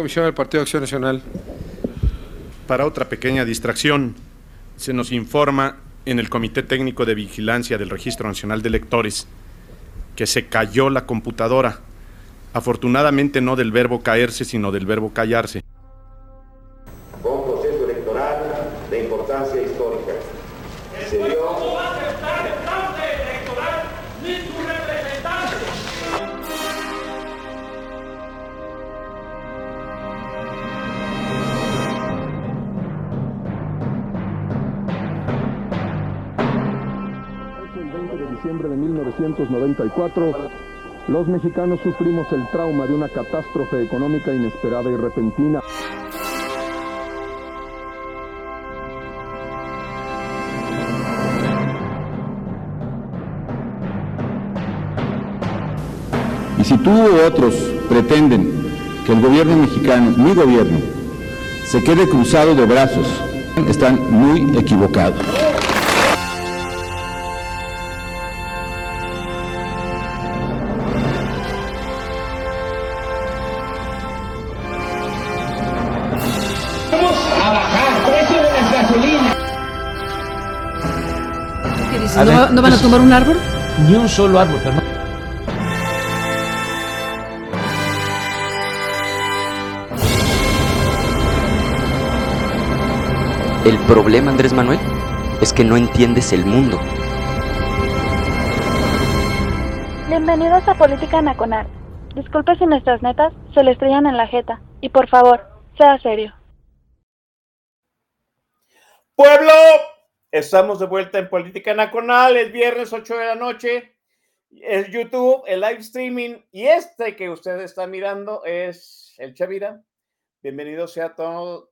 Comisión del Partido de Acción Nacional. Para otra pequeña distracción, se nos informa en el Comité Técnico de Vigilancia del Registro Nacional de Electores que se cayó la computadora. Afortunadamente no del verbo caerse, sino del verbo callarse. 1994, los mexicanos sufrimos el trauma de una catástrofe económica inesperada y repentina. Y si tú u otros pretenden que el gobierno mexicano, mi gobierno, se quede cruzado de brazos, están muy equivocados. No van a tomar un árbol? Ni un solo árbol, pero no- El problema, Andrés Manuel, es que no entiendes el mundo. Bienvenidos a Política Nacional. Disculpe si nuestras netas se le estrellan en la jeta. Y por favor, sea serio. Pueblo, estamos de vuelta en Política Nacional, es viernes 8 de la noche, es YouTube, el live streaming y este que ustedes están mirando es el Chavira. Bienvenidos sea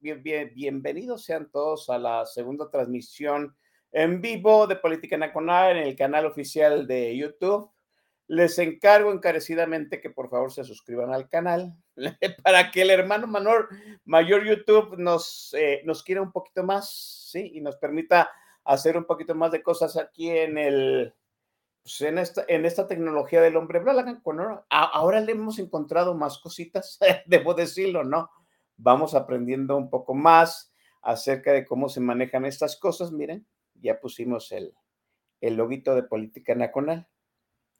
bienvenidos sean todos a la segunda transmisión en vivo de Política Nacional en el canal oficial de YouTube. Les encargo encarecidamente que por favor se suscriban al canal para que el hermano menor, mayor YouTube nos, eh, nos quiera un poquito más. Y nos permita hacer un poquito más de cosas aquí en el, pues, en esta, tecnología del hombre blanco. Ahora le hemos encontrado más cositas, debo decirlo, ¿no? Vamos aprendiendo un poco más acerca de cómo se manejan estas cosas. Miren, ya pusimos el, el loguito de política nacional.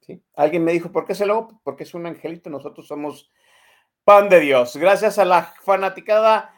¿sí? Alguien me dijo, ¿por qué ese logo? Porque es un angelito, nosotros somos pan de Dios. Gracias a la fanaticada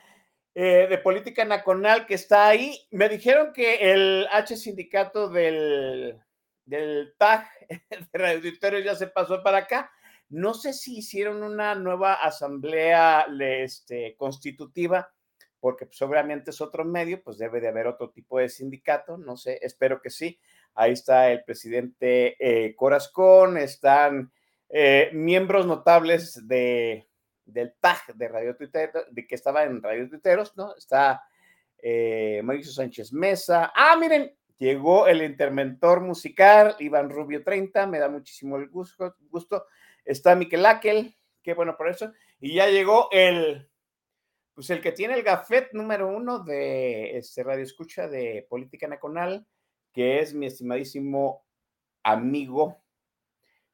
eh, de política nacional que está ahí. Me dijeron que el H sindicato del, del TAG de Radio Auditorio ya se pasó para acá. No sé si hicieron una nueva asamblea le- este, constitutiva, porque pues, obviamente es otro medio, pues debe de haber otro tipo de sindicato, no sé, espero que sí. Ahí está el presidente eh, Corazcón, están eh, miembros notables de, del TAG de Radio Tuitero, de que estaba en Radio Tuiteros, ¿no? Está eh, Mauricio Sánchez Mesa. Ah, miren, llegó el interventor musical, Iván Rubio 30, me da muchísimo el gusto. gusto. Está Miquel Áquel, qué bueno por eso. Y ya llegó el, pues el que tiene el gafet número uno de este Radio Escucha de Política Nacional, que es mi estimadísimo amigo,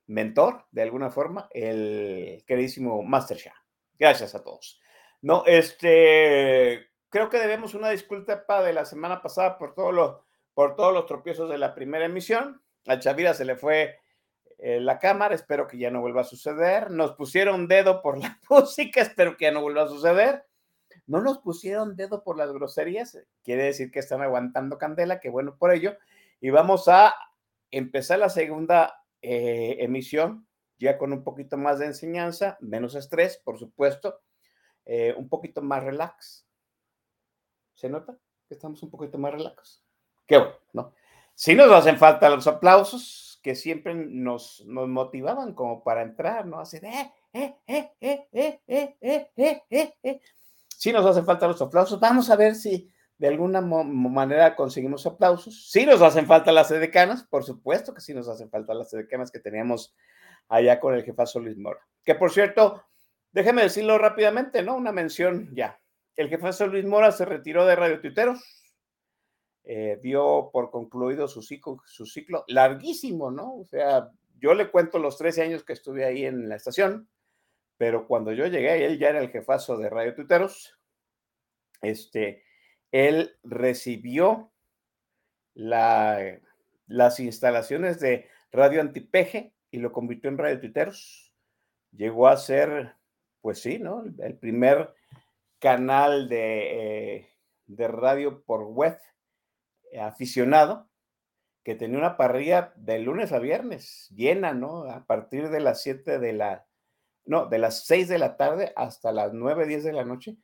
mentor, de alguna forma, el queridísimo Master Shah. Gracias a todos. No, este, creo que debemos una disculpa de la semana pasada por, todo lo, por todos los tropiezos de la primera emisión. A Chavira se le fue eh, la cámara, espero que ya no vuelva a suceder. Nos pusieron dedo por la música, espero que ya no vuelva a suceder. No nos pusieron dedo por las groserías, quiere decir que están aguantando candela, que bueno por ello. Y vamos a empezar la segunda eh, emisión, ya con un poquito más de enseñanza, menos estrés, por supuesto, eh, un poquito más relax. ¿Se nota que estamos un poquito más relax? Qué bueno, ¿no? Sí nos hacen falta los aplausos que siempre nos, nos motivaban como para entrar, ¿no? Hacer, eh, eh. Sí nos hacen falta los aplausos. Vamos a ver si de alguna manera conseguimos aplausos. Sí nos hacen falta las edecanas, por supuesto que sí nos hacen falta las edecanas que teníamos allá con el jefazo Luis Mora. Que por cierto, déjeme decirlo rápidamente, ¿no? Una mención ya. El jefazo Luis Mora se retiró de Radio Tuiteros, eh, dio por concluido su ciclo, su ciclo larguísimo, ¿no? O sea, yo le cuento los 13 años que estuve ahí en la estación, pero cuando yo llegué, él ya era el jefazo de Radio Tuiteros, este, él recibió la, las instalaciones de Radio Antipeje y lo convirtió en Radio Tuiteros. Llegó a ser, pues sí, ¿no? El primer canal de, eh, de radio por web aficionado que tenía una parrilla de lunes a viernes llena, ¿no? A partir de las 7 de la, no, de las 6 de la tarde hasta las 9, 10 de la noche,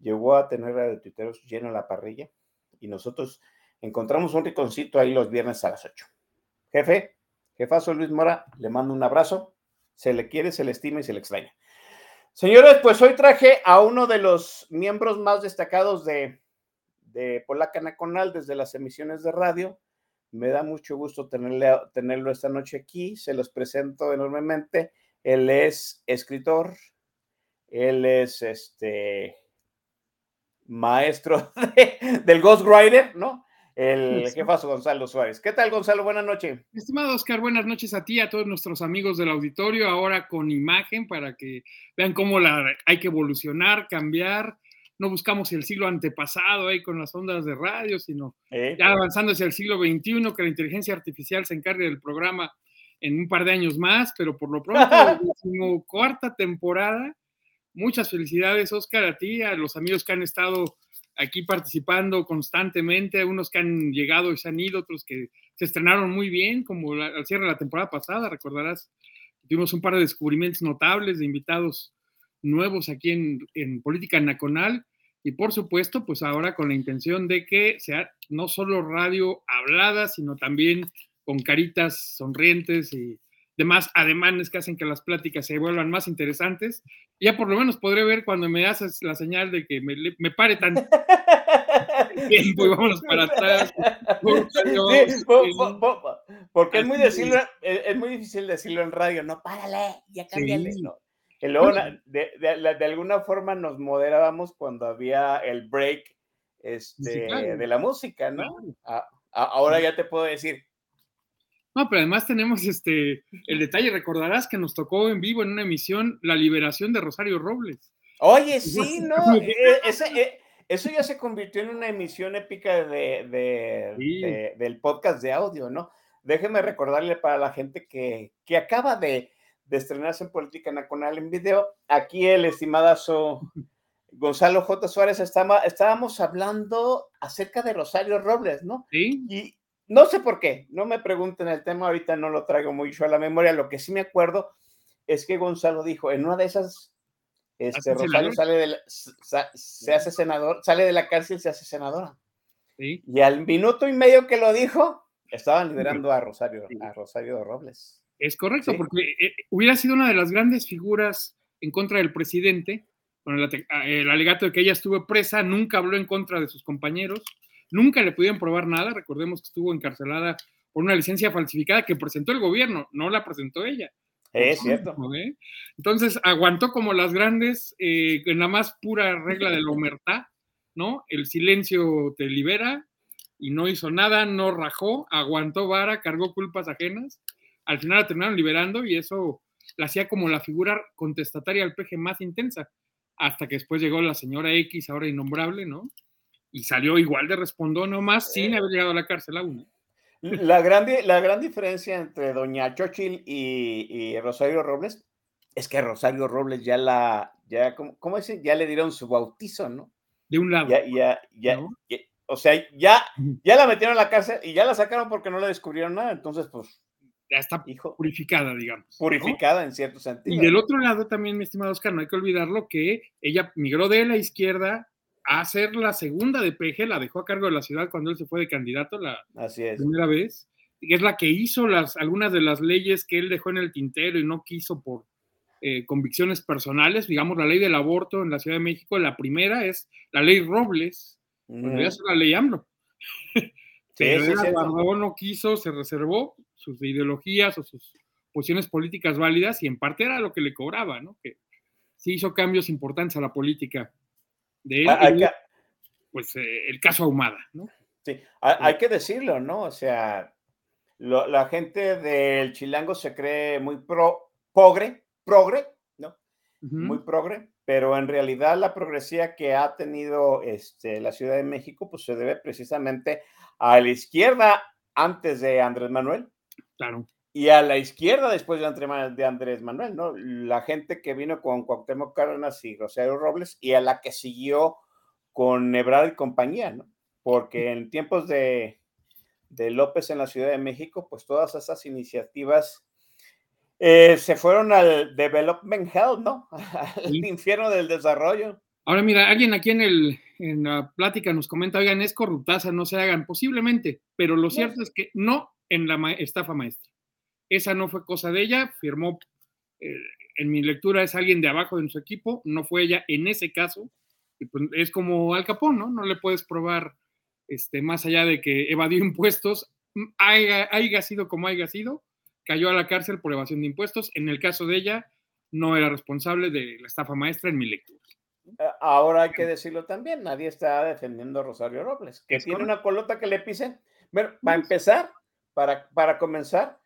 llegó a tener radio tuiteros lleno la parrilla y nosotros encontramos un riconcito ahí los viernes a las 8. Jefe, jefazo Luis Mora, le mando un abrazo, se le quiere, se le estima y se le extraña. Señores, pues hoy traje a uno de los miembros más destacados de, de Polaca Nacional desde las emisiones de radio. Me da mucho gusto tenerle, tenerlo esta noche aquí. Se los presento enormemente. Él es escritor, él es este maestro del Ghost Rider, ¿no? El jefazo Gonzalo Suárez. ¿Qué tal, Gonzalo? Buenas noches. Estimado Oscar, buenas noches a ti, y a todos nuestros amigos del auditorio, ahora con imagen para que vean cómo la, hay que evolucionar, cambiar. No buscamos el siglo antepasado ahí con las ondas de radio, sino ya avanzando hacia el siglo XXI, que la inteligencia artificial se encargue del programa en un par de años más, pero por lo pronto, cuarta temporada. Muchas felicidades, Oscar, a ti, a los amigos que han estado aquí participando constantemente, unos que han llegado y se han ido, otros que se estrenaron muy bien, como al cierre de la temporada pasada, recordarás, tuvimos un par de descubrimientos notables de invitados nuevos aquí en, en Política Nacional y por supuesto, pues ahora con la intención de que sea no solo radio hablada, sino también con caritas sonrientes y demás ademanes que hacen que las pláticas se vuelvan más interesantes. Ya por lo menos podré ver cuando me haces la señal de que me, me pare tan tiempo y vámonos para atrás. porque es muy, decirlo, es, muy difícil decirlo en radio, no, párale, ya cámbiale. No. Y luego, de, de, de, alguna forma nos moderábamos cuando había el break este, de la música, ¿no? ahora ya te puedo decir, no, pero además tenemos este el detalle, recordarás que nos tocó en vivo en una emisión la liberación de Rosario Robles. Oye, sí, no, eh, eh, eso ya se convirtió en una emisión épica de, del podcast de audio, ¿no? Déjeme recordarle para la gente que, que acaba de, estrenarse en Política Nacional en video, aquí el estimadazo Gonzalo J. Suárez estaba, estábamos hablando acerca de Rosario Robles, ¿no? Sí. Y, no sé por qué, no me pregunten el tema, ahorita no lo traigo mucho a la memoria. Lo que sí me acuerdo es que Gonzalo dijo, en una de esas, este, Rosario sale de se hace senador, sale de la cárcel y se hace senadora. Y al minuto y medio que lo dijo, estaban liberando a Rosario, a Rosario Robles. Es correcto, porque eh, hubiera sido una de las grandes figuras en contra del presidente, con el, el alegato de que ella estuvo presa, nunca habló en contra de sus compañeros Nunca le pudieron probar nada. Recordemos que estuvo encarcelada por una licencia falsificada que presentó el gobierno, no la presentó ella. Es cierto. Entonces aguantó como las grandes, eh, en la más pura regla de la humertad, ¿no? El silencio te libera y no hizo nada, no rajó, aguantó vara, cargó culpas ajenas. Al final la terminaron liberando y eso la hacía como la figura contestataria al peje más intensa, hasta que después llegó la señora X, ahora innombrable, ¿no? Y salió igual de respondó nomás sin haber llegado a la cárcel aún. La gran, la gran diferencia entre doña Churchill y, Rosario Robles es que Rosario Robles ya la, ya, ¿cómo, cómo Ya le dieron su bautizo, ¿no? De un lado. Ya, ya, ya, o sea, ya, ya la metieron a la cárcel y ya la sacaron porque no le descubrieron nada, entonces pues... Ya está purificada, digamos. Purificada en cierto sentido. Y del otro lado también, mi estimado Oscar, no hay que olvidarlo que ella migró de la izquierda a ser la segunda de PG, la dejó a cargo de la ciudad cuando él se fue de candidato la primera vez, y es la que hizo las, algunas de las leyes que él dejó en el tintero y no quiso por eh, convicciones personales, digamos la ley del aborto en la Ciudad de México, la primera es la ley Robles, ya es la ley AMLO. Pero sí, no quiso, se reservó sus ideologías o sus posiciones políticas válidas y en parte era lo que le cobraba, ¿no? Que sí hizo cambios importantes a la política de él, pues eh, el caso Ahumada, ¿no? Sí, hay, que decirlo, ¿no? O sea, la gente del Chilango se cree muy pro, progre, progre, ¿no? muy progre, pero en realidad la progresía que ha tenido este, la Ciudad de México, pues se debe precisamente a la izquierda antes de Andrés Manuel. Claro. Y a la izquierda después de Andrés Manuel, ¿no? La gente que vino con Cuauhtémoc Cárdenas y Rosario Robles y a la que siguió con Ebrard y compañía, ¿no? Porque en tiempos de, de López en la Ciudad de México, pues todas esas iniciativas eh, se fueron al development hell, ¿no? Al infierno del desarrollo. Ahora mira, alguien aquí en, el, en la plática nos comenta, oigan, es corruptaza, no se hagan, posiblemente, pero lo cierto es que no en la estafa maestra. Esa no fue cosa de ella, firmó, eh, en mi lectura es alguien de abajo de nuestro equipo, no fue ella en ese caso, y pues es como Al Capón, ¿no? No le puedes probar, este, más allá de que evadió impuestos, haya, haya sido como haya sido, cayó a la cárcel por evasión de impuestos. En el caso de ella, no era responsable de la estafa maestra en mi lectura. Ahora hay que decirlo también, nadie está defendiendo a Rosario Robles, que tiene una colota que le pisen. Bueno, para empezar, para, para comenzar,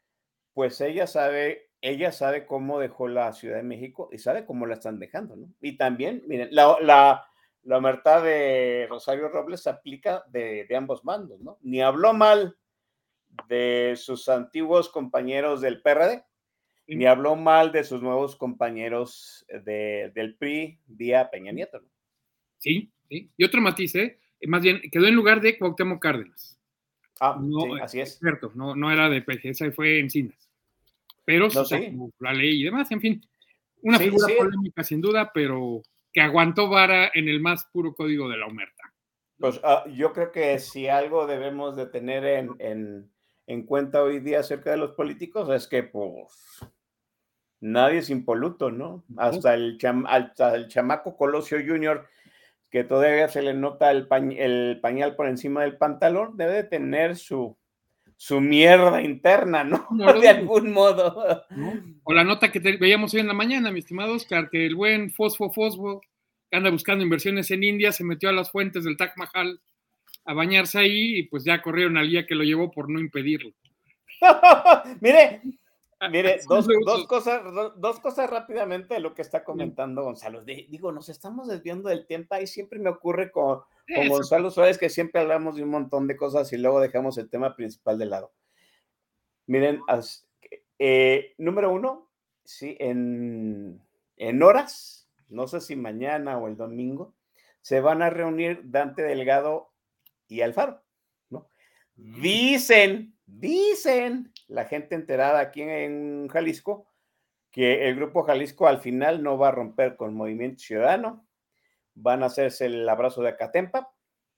pues ella sabe, ella sabe cómo dejó la Ciudad de México y sabe cómo la están dejando, ¿no? Y también, miren, la, la, la de Rosario Robles se aplica de, de ambos bandos, ¿no? Ni habló mal de sus antiguos compañeros del PRD, ni habló mal de sus nuevos compañeros del PRI vía Peña Nieto. ¿no? Sí, sí. Y otro matiz, ¿eh? Más bien, quedó en lugar de Cuauhtémoc Cárdenas. Ah, sí, así es. Cierto, no, no era de PG, esa fue Encinas. Pero no, sí. la ley y demás, en fin. Una figura polémica sin duda, pero que aguantó vara en el más puro código de la humerta. Pues uh, yo creo que si algo debemos de tener en, en, en cuenta hoy día acerca de los políticos es que pues nadie es impoluto, ¿no? Hasta el, hasta el chamaco Colosio Junior, que todavía se le nota el, el, pañal por encima del pantalón, debe de tener su, su mierda interna, ¿no? de algún modo. O la nota que veíamos hoy en la mañana, mi estimado Oscar, que el buen Fosfo Fosfo, que anda buscando inversiones en India, se metió a las fuentes del Taj Mahal a bañarse ahí y pues ya corrieron al día que lo llevó por no impedirlo. mire, mire, dos, cosas, dos, cosas rápidamente de lo que está comentando Gonzalo. digo, nos estamos desviando del tiempo y siempre me ocurre con, con Gonzalo Suárez que siempre hablamos de un montón de cosas y luego dejamos el tema principal de lado. Miren, eh, número uno, sí, en, en horas, no sé si mañana o el domingo, se van a reunir Dante Delgado y Alfaro, ¿no? Dicen, dicen la gente enterada aquí en Jalisco que el grupo Jalisco al final no va a romper con Movimiento Ciudadano, van a hacerse el abrazo de Acatempa,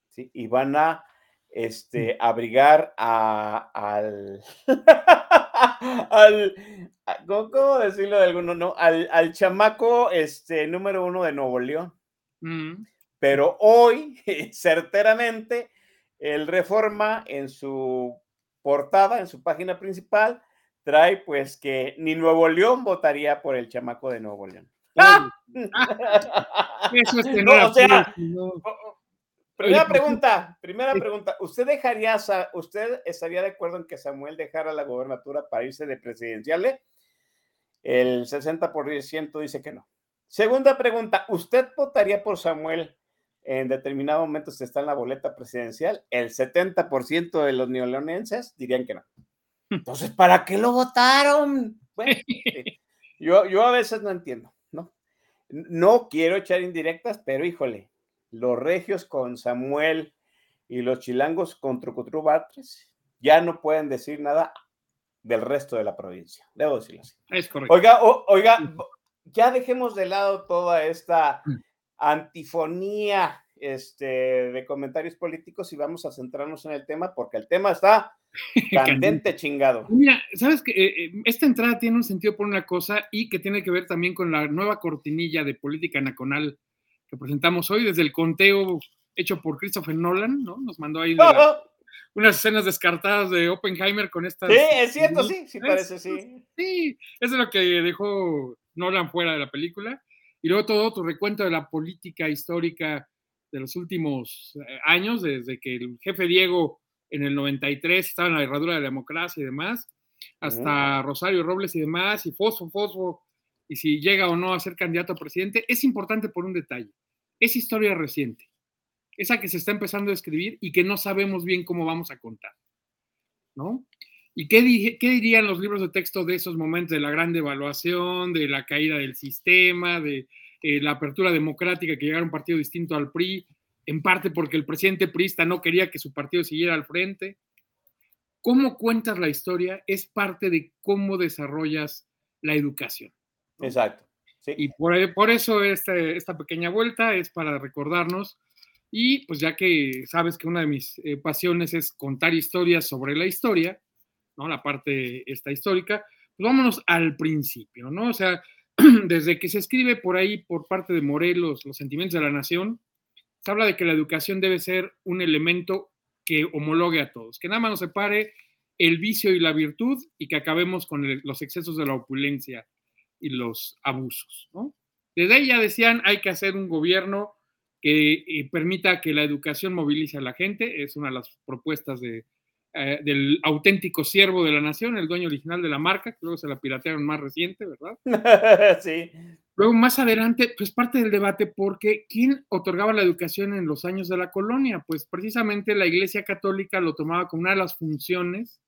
¿sí? Y van a este, abrigar a, al, al ¿cómo, decirlo de alguno? No, al, al, chamaco este, número uno de Nuevo León. Mm. Pero hoy, certeramente, el Reforma en su portada, en su página principal, trae pues que ni Nuevo León votaría por el chamaco de Nuevo León. Eso es que no, o sea, primera pregunta, primera pregunta, ¿usted dejaría, usted estaría de acuerdo en que Samuel dejara la gobernatura para irse de presidencial? El 60% dice que no. Segunda pregunta, ¿usted votaría por Samuel en determinado momento se está en la boleta presidencial, el 70% de los neoleonenses dirían que no. Entonces, ¿para qué lo votaron? Bueno, yo, yo a veces no entiendo, ¿no? No quiero echar indirectas, pero híjole, los regios con Samuel y los chilangos con Trucutru Batres ya no pueden decir nada del resto de la provincia. Debo decirlo así. Es correcto. Oiga, oiga, ya dejemos de lado toda esta mm antifonía este, de comentarios políticos y vamos a centrarnos en el tema porque el tema está candente chingado. Mira, sabes que eh, eh, esta entrada tiene un sentido por una cosa y que tiene que ver también con la nueva cortinilla de política nacional que presentamos hoy desde el conteo hecho por Christopher Nolan, ¿no? Nos mandó ahí unas escenas descartadas de Oppenheimer con estas. Sí, es cierto, sí, sí parece, sí. Sí, eso es lo que dejó Nolan fuera de la película y luego todo tu recuento de la política histórica de los últimos eh, años, desde que el jefe Diego en el 93 estaba en la herradura de la democracia y demás, hasta Rosario Robles y demás, y Fosfo, Fosfo y si llega o no a ser candidato a presidente, es importante por un detalle. Es historia reciente, esa que se está empezando a escribir y que no sabemos bien cómo vamos a contar, ¿no? ¿Y qué, qué dirían los libros de texto de esos momentos de la gran devaluación, de la caída del sistema, de eh, la apertura democrática que llegara un partido distinto al PRI, en parte porque el presidente priista no quería que su partido siguiera al frente? Cómo cuentas la historia es parte de cómo desarrollas la educación. Exacto. Y por, por eso este, esta pequeña vuelta es para recordarnos y pues ya que sabes que una de mis eh, pasiones es contar historias sobre la historia, ¿no? La parte esta histórica, pues vámonos al principio, ¿no? O sea, desde que se escribe por ahí por parte de Morelos los sentimientos de la nación, se habla de que la educación debe ser un elemento que homologue a todos, que nada más nos separe el vicio y la virtud y que acabemos con los excesos de la opulencia y los abusos, ¿no? Desde ahí ya decían, hay que hacer un gobierno que eh, permita que la educación movilice a la gente, es una de las propuestas de, eh, del auténtico siervo de la nación, el dueño original de la marca, que luego se la piratearon más reciente, ¿verdad? sí. Luego, más adelante, pues parte del debate, porque ¿quién otorgaba la educación en los años de la colonia? Pues precisamente la Iglesia Católica lo tomaba como una de las funciones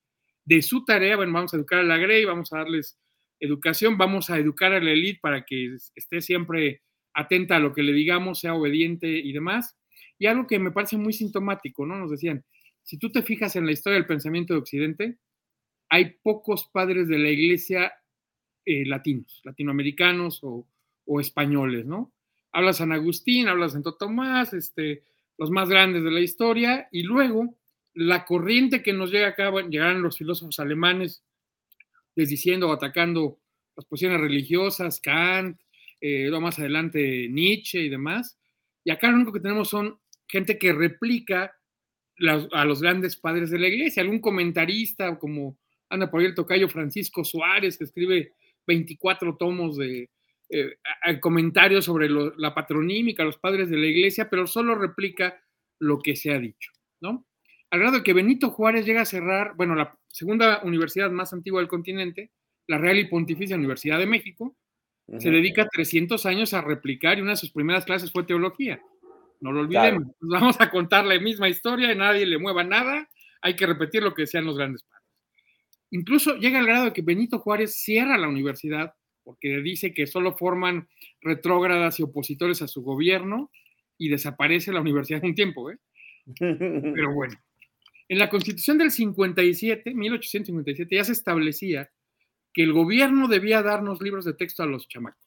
de su tarea. Bueno, vamos a educar a la Grey, vamos a darles educación, vamos a educar a la élite para que esté siempre atenta a lo que le digamos, sea obediente y demás. Y algo que me parece muy sintomático, ¿no? Nos decían, si tú te fijas en la historia del pensamiento de Occidente, hay pocos padres de la iglesia eh, latinos, latinoamericanos o, españoles, ¿no? Habla San Agustín, habla Santo Tomás, este, los más grandes de la historia, y luego la corriente que nos llega acá, bueno, llegaron los filósofos alemanes desdiciendo o atacando las posiciones religiosas, Kant, eh, luego más adelante Nietzsche y demás, y acá lo único que tenemos son gente que replica a los grandes padres de la iglesia, algún comentarista como anda por ahí el tocayo Francisco Suárez, que escribe 24 tomos de eh, comentarios sobre la patronímica, los padres de la iglesia, pero solo replica lo que se ha dicho, ¿no? Al grado de que Benito Juárez llega a cerrar, bueno, la segunda universidad más antigua del continente, la Real y Pontificia Universidad de México, se dedica 300 años a replicar y una de sus primeras clases fue teología. No lo olvidemos. Vamos a contar la misma historia, y nadie le mueva nada, hay que repetir lo que decían los grandes padres. Incluso llega al grado de que Benito Juárez cierra la universidad porque dice que solo forman retrógradas y opositores a su gobierno y desaparece la universidad un tiempo, ¿eh? Pero bueno, en la constitución del 57, 1857, ya se establecía que el gobierno debía darnos libros de texto a los chamacos.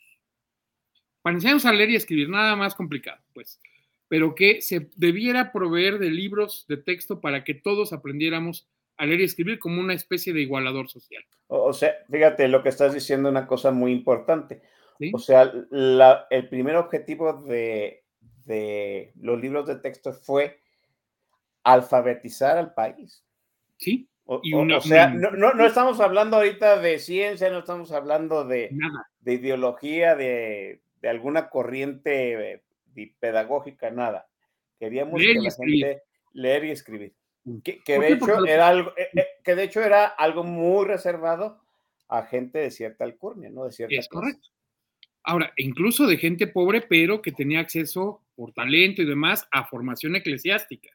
Para enseñarnos a leer y escribir, nada más complicado, pues pero que se debiera proveer de libros de texto para que todos aprendiéramos a leer y escribir como una especie de igualador social. O sea, fíjate lo que estás diciendo, una cosa muy importante. O sea, el primer objetivo de, los libros de texto fue alfabetizar al país. Sí. O, sea, no, estamos hablando ahorita de ciencia, no estamos hablando de, de ideología, de, de, alguna corriente pedagógica, nada. Queríamos que la gente leer y escribir. Mm. Que, de hecho era algo, eh, eh, que de hecho era algo muy reservado a gente de cierta alcurnia, ¿no? De cierta es correcto. Ahora, incluso de gente pobre, pero que tenía acceso por talento y demás a formación eclesiástica.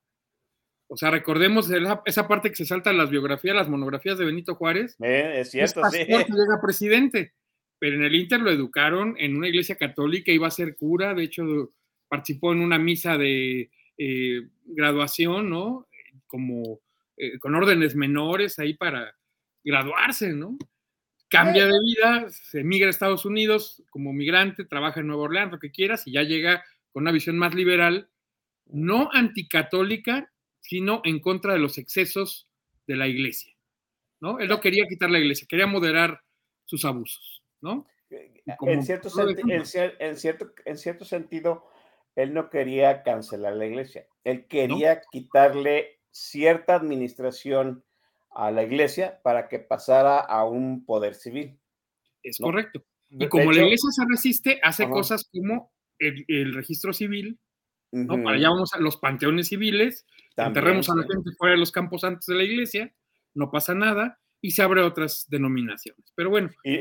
O sea, recordemos esa, parte que se salta en las biografías, las monografías de Benito Juárez. Eh, es cierto, es sí. llega presidente, pero en el Inter lo educaron en una iglesia católica, iba a ser cura, de hecho participó en una misa de eh, graduación, ¿no? Como eh, con órdenes menores ahí para graduarse, ¿no? Cambia de vida, se emigra a Estados Unidos como migrante, trabaja en Nueva Orleans, lo que quieras, y ya llega con una visión más liberal, no anticatólica, sino en contra de los excesos de la iglesia, ¿no? Él no quería quitar la iglesia, quería moderar sus abusos, ¿no? En cierto, en, cierto, en cierto sentido, él no quería cancelar la iglesia, él quería quitarle cierta administración a la iglesia para que pasara a un poder civil. Es correcto. Y como la iglesia se resiste, hace cosas como el, registro civil, ¿no? Para allá vamos a los panteones civiles, enterremos a la gente fuera de los campos antes de la iglesia, no pasa nada, y se abre otras denominaciones. Pero bueno, y,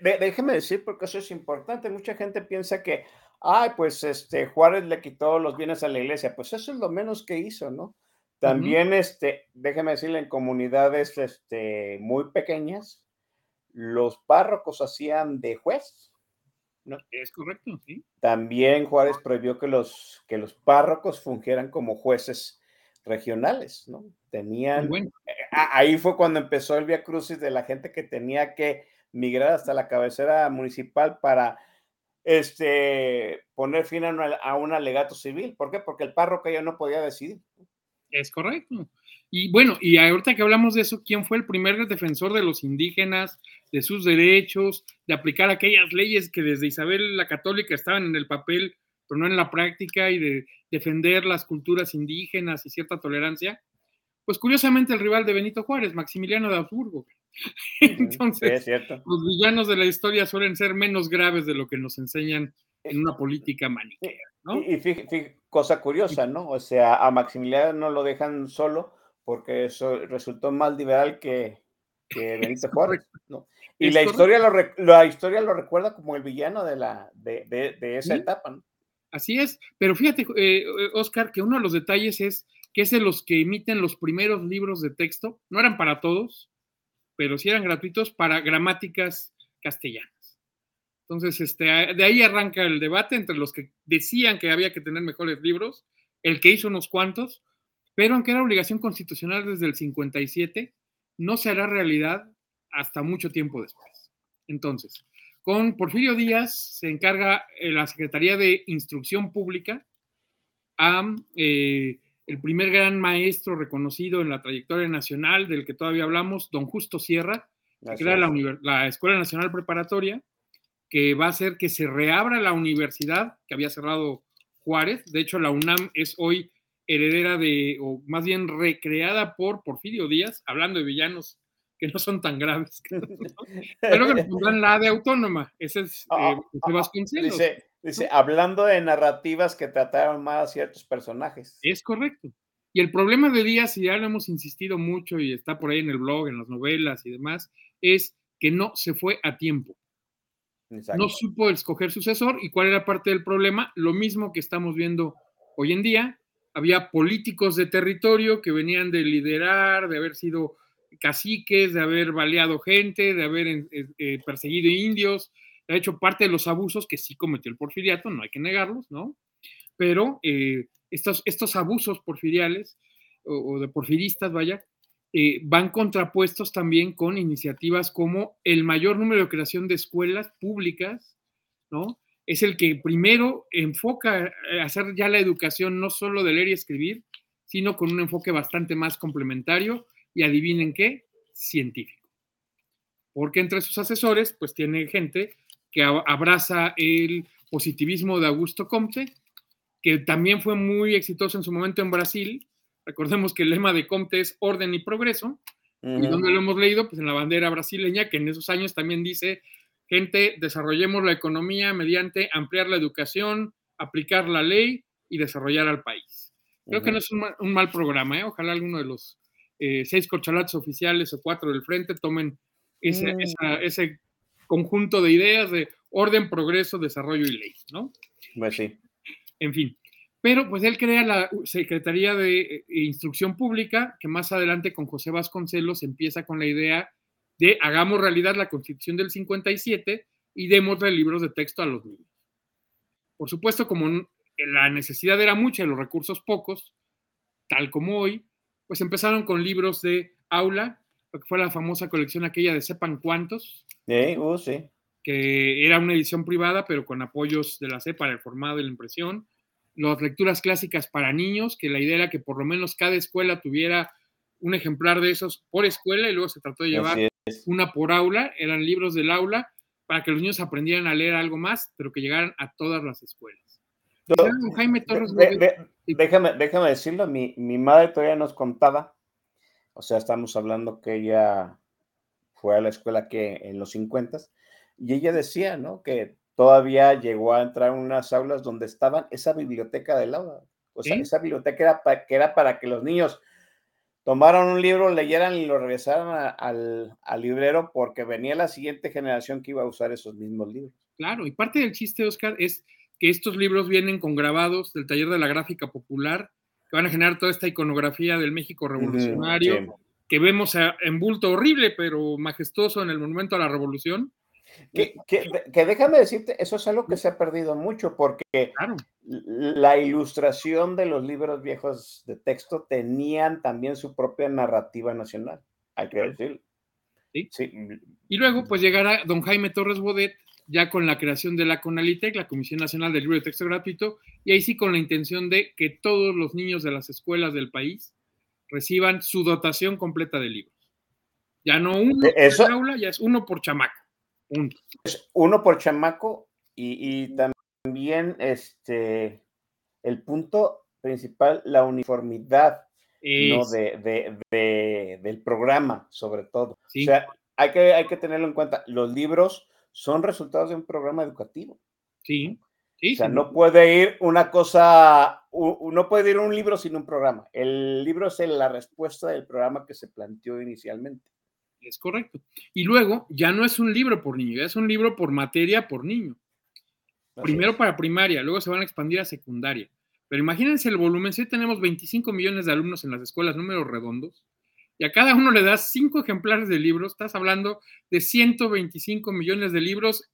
déjeme decir, porque eso es importante, mucha gente piensa que, ay, pues este, Juárez le quitó los bienes a la iglesia, pues eso es lo menos que hizo, ¿no? También, este, déjeme decirle, en comunidades este, muy pequeñas, los párrocos hacían de juez. ¿no? Es correcto, sí. También Juárez prohibió que los, que los párrocos fungieran como jueces regionales, ¿no? Tenían. Eh, ahí fue cuando empezó el Via Crucis de la gente que tenía que migrar hasta la cabecera municipal para este, poner fin a, un alegato civil. ¿Por qué? Porque el párroco ya no podía decidir. Es correcto. Y bueno, y ahorita que hablamos de eso, ¿quién fue el primer defensor de los indígenas, de sus derechos, de aplicar aquellas leyes que desde Isabel la Católica estaban en el papel, pero no en la práctica, y de defender las culturas indígenas y cierta tolerancia? Pues curiosamente el rival de Benito Juárez, Maximiliano de Habsburgo. Entonces, los villanos de la historia suelen ser menos graves de lo que nos enseñan en una política maniquea, ¿no? Y, fíjate, cosa curiosa, ¿no? O sea, a Maximiliano no lo dejan solo porque eso resultó más liberal que, que Benito Juárez, ¿no? Y la historia, lo, la historia lo recuerda como el villano de, la, de, de, esa etapa, ¿no? Así es, pero fíjate, eh, Oscar, que uno de los detalles es que es de los que emiten los primeros libros de texto, no eran para todos, pero sí eran gratuitos para gramáticas castellanas. Entonces, este, de ahí arranca el debate entre los que decían que había que tener mejores libros, el que hizo unos cuantos, pero aunque era obligación constitucional desde el 57, no se hará realidad hasta mucho tiempo después. Entonces, con Porfirio Díaz se encarga eh, la Secretaría de Instrucción Pública a el primer gran maestro reconocido en la trayectoria nacional del que todavía hablamos, don Justo Sierra, que era la, la Escuela Nacional Preparatoria, que va a hacer que se reabra la universidad que había cerrado Juárez. De hecho, la UNAM es hoy heredera de, o más bien recreada por Porfirio Díaz, hablando de villanos que no son tan graves. Pero que le pondrán la de autónoma. Ese es ah, eh, Dice, dice hablando de narrativas que trataron más a ciertos personajes. Es correcto. Y el problema de Díaz, y ya lo hemos insistido mucho y está por ahí en el blog, en las novelas y demás, es que no se fue a tiempo. No supo escoger sucesor y cuál era parte del problema, lo mismo que estamos viendo hoy en día. Había políticos de territorio que venían de liderar, de haber sido caciques, de haber baleado gente, de haber eh, eh, perseguido indios, de hecho parte de los abusos que sí cometió el porfiriato, no hay que negarlos, ¿no? Pero eh, estos, estos abusos porfiriales o de porfiristas, vaya, eh, van contrapuestos también con iniciativas como el mayor número de creación de escuelas públicas, ¿no? Es el que primero enfoca a hacer ya la educación no solo de leer y escribir, sino con un enfoque bastante más complementario y adivinen qué, científico. Porque entre sus asesores, pues tiene gente que abraza el positivismo de Augusto Comte, que también fue muy exitoso en su momento en Brasil, Recordemos que el lema de Comte es orden y progreso. ¿Y donde lo hemos leído? Pues en la bandera brasileña, que en esos años también dice, gente, desarrollemos la economía mediante ampliar la educación, aplicar la ley y desarrollar al país. Creo que no es un, mal programa, ¿eh? Ojalá alguno de los eh, seis corcholatos oficiales o cuatro del frente tomen ese, mm. ese conjunto de ideas de orden, progreso, desarrollo y ley, ¿no? Pues sí. En fin, pero pues él crea la Secretaría de eh, Instrucción Pública, que más adelante con José Vasconcelos empieza con la idea de hagamos realidad la Constitución del 57 y démosle libros de texto a los niños. Por supuesto, como la necesidad era mucha y los recursos pocos, tal como hoy, pues empezaron con libros de aula, lo que fue la famosa colección aquella de Sepan Cuántos. Uh, sí. Que era una edición privada, pero con apoyos de la CEPA para el formado y la impresión las lecturas clásicas para niños, que la idea era que por lo menos cada escuela tuviera un ejemplar de esos por escuela y luego se trató de llevar una por aula, eran libros del aula para que los niños aprendieran a leer algo más, pero que llegaran a todas las escuelas. Jaime Torres. déjame, déjame decirlo, mi, mi madre todavía nos contaba, o sea, estamos hablando que ella fue a la escuela que en los 50 y ella decía, ¿no? Que todavía llegó a entrar en unas aulas donde estaban esa biblioteca del aula. O sea, esa biblioteca era para, que era para que los niños tomaron un libro, leyeran y lo regresaran al, al, librero porque venía la siguiente generación que iba a usar esos mismos libros. Claro, y parte del chiste, Oscar, es que estos libros vienen con grabados del taller de la gráfica popular, que van a generar toda esta iconografía del México revolucionario, que vemos en bulto horrible, pero majestuoso en el Monumento a la Revolución. Que, que, déjame decirte, eso es algo que se ha perdido mucho, porque la ilustración de los libros viejos de texto tenían también su propia narrativa nacional, hay que decirlo. ¿Sí? sí. Y luego, pues llegará don Jaime Torres Bodet, ya con la creación de la CONALITEC, la Comisión Nacional del Libro de Texto Gratuito, y ahí sí con la intención de que todos los niños de las escuelas del país reciban su dotación completa de libros. Ya no uno por aula, ya es uno por chamaco. Es uno por chamaco y, también este, el punto principal, la uniformidad de, del programa, sobre todo. O sea, hay que, hay que tenerlo en cuenta. Los libros son resultados de un programa educativo. Sí. O sea, no puede ir una cosa, no puede ir un libro sin un programa. El libro es la respuesta del programa que se planteó inicialmente. Es correcto. Y luego ya no es un libro por niño, ya es un libro por materia por niño. Primero para primaria, luego se van a expandir a secundaria. Pero imagínense el volumen, si hoy tenemos 25 millones de alumnos en las escuelas, números redondos, y a cada uno le das cinco ejemplares de libros, estás hablando de 125 millones de libros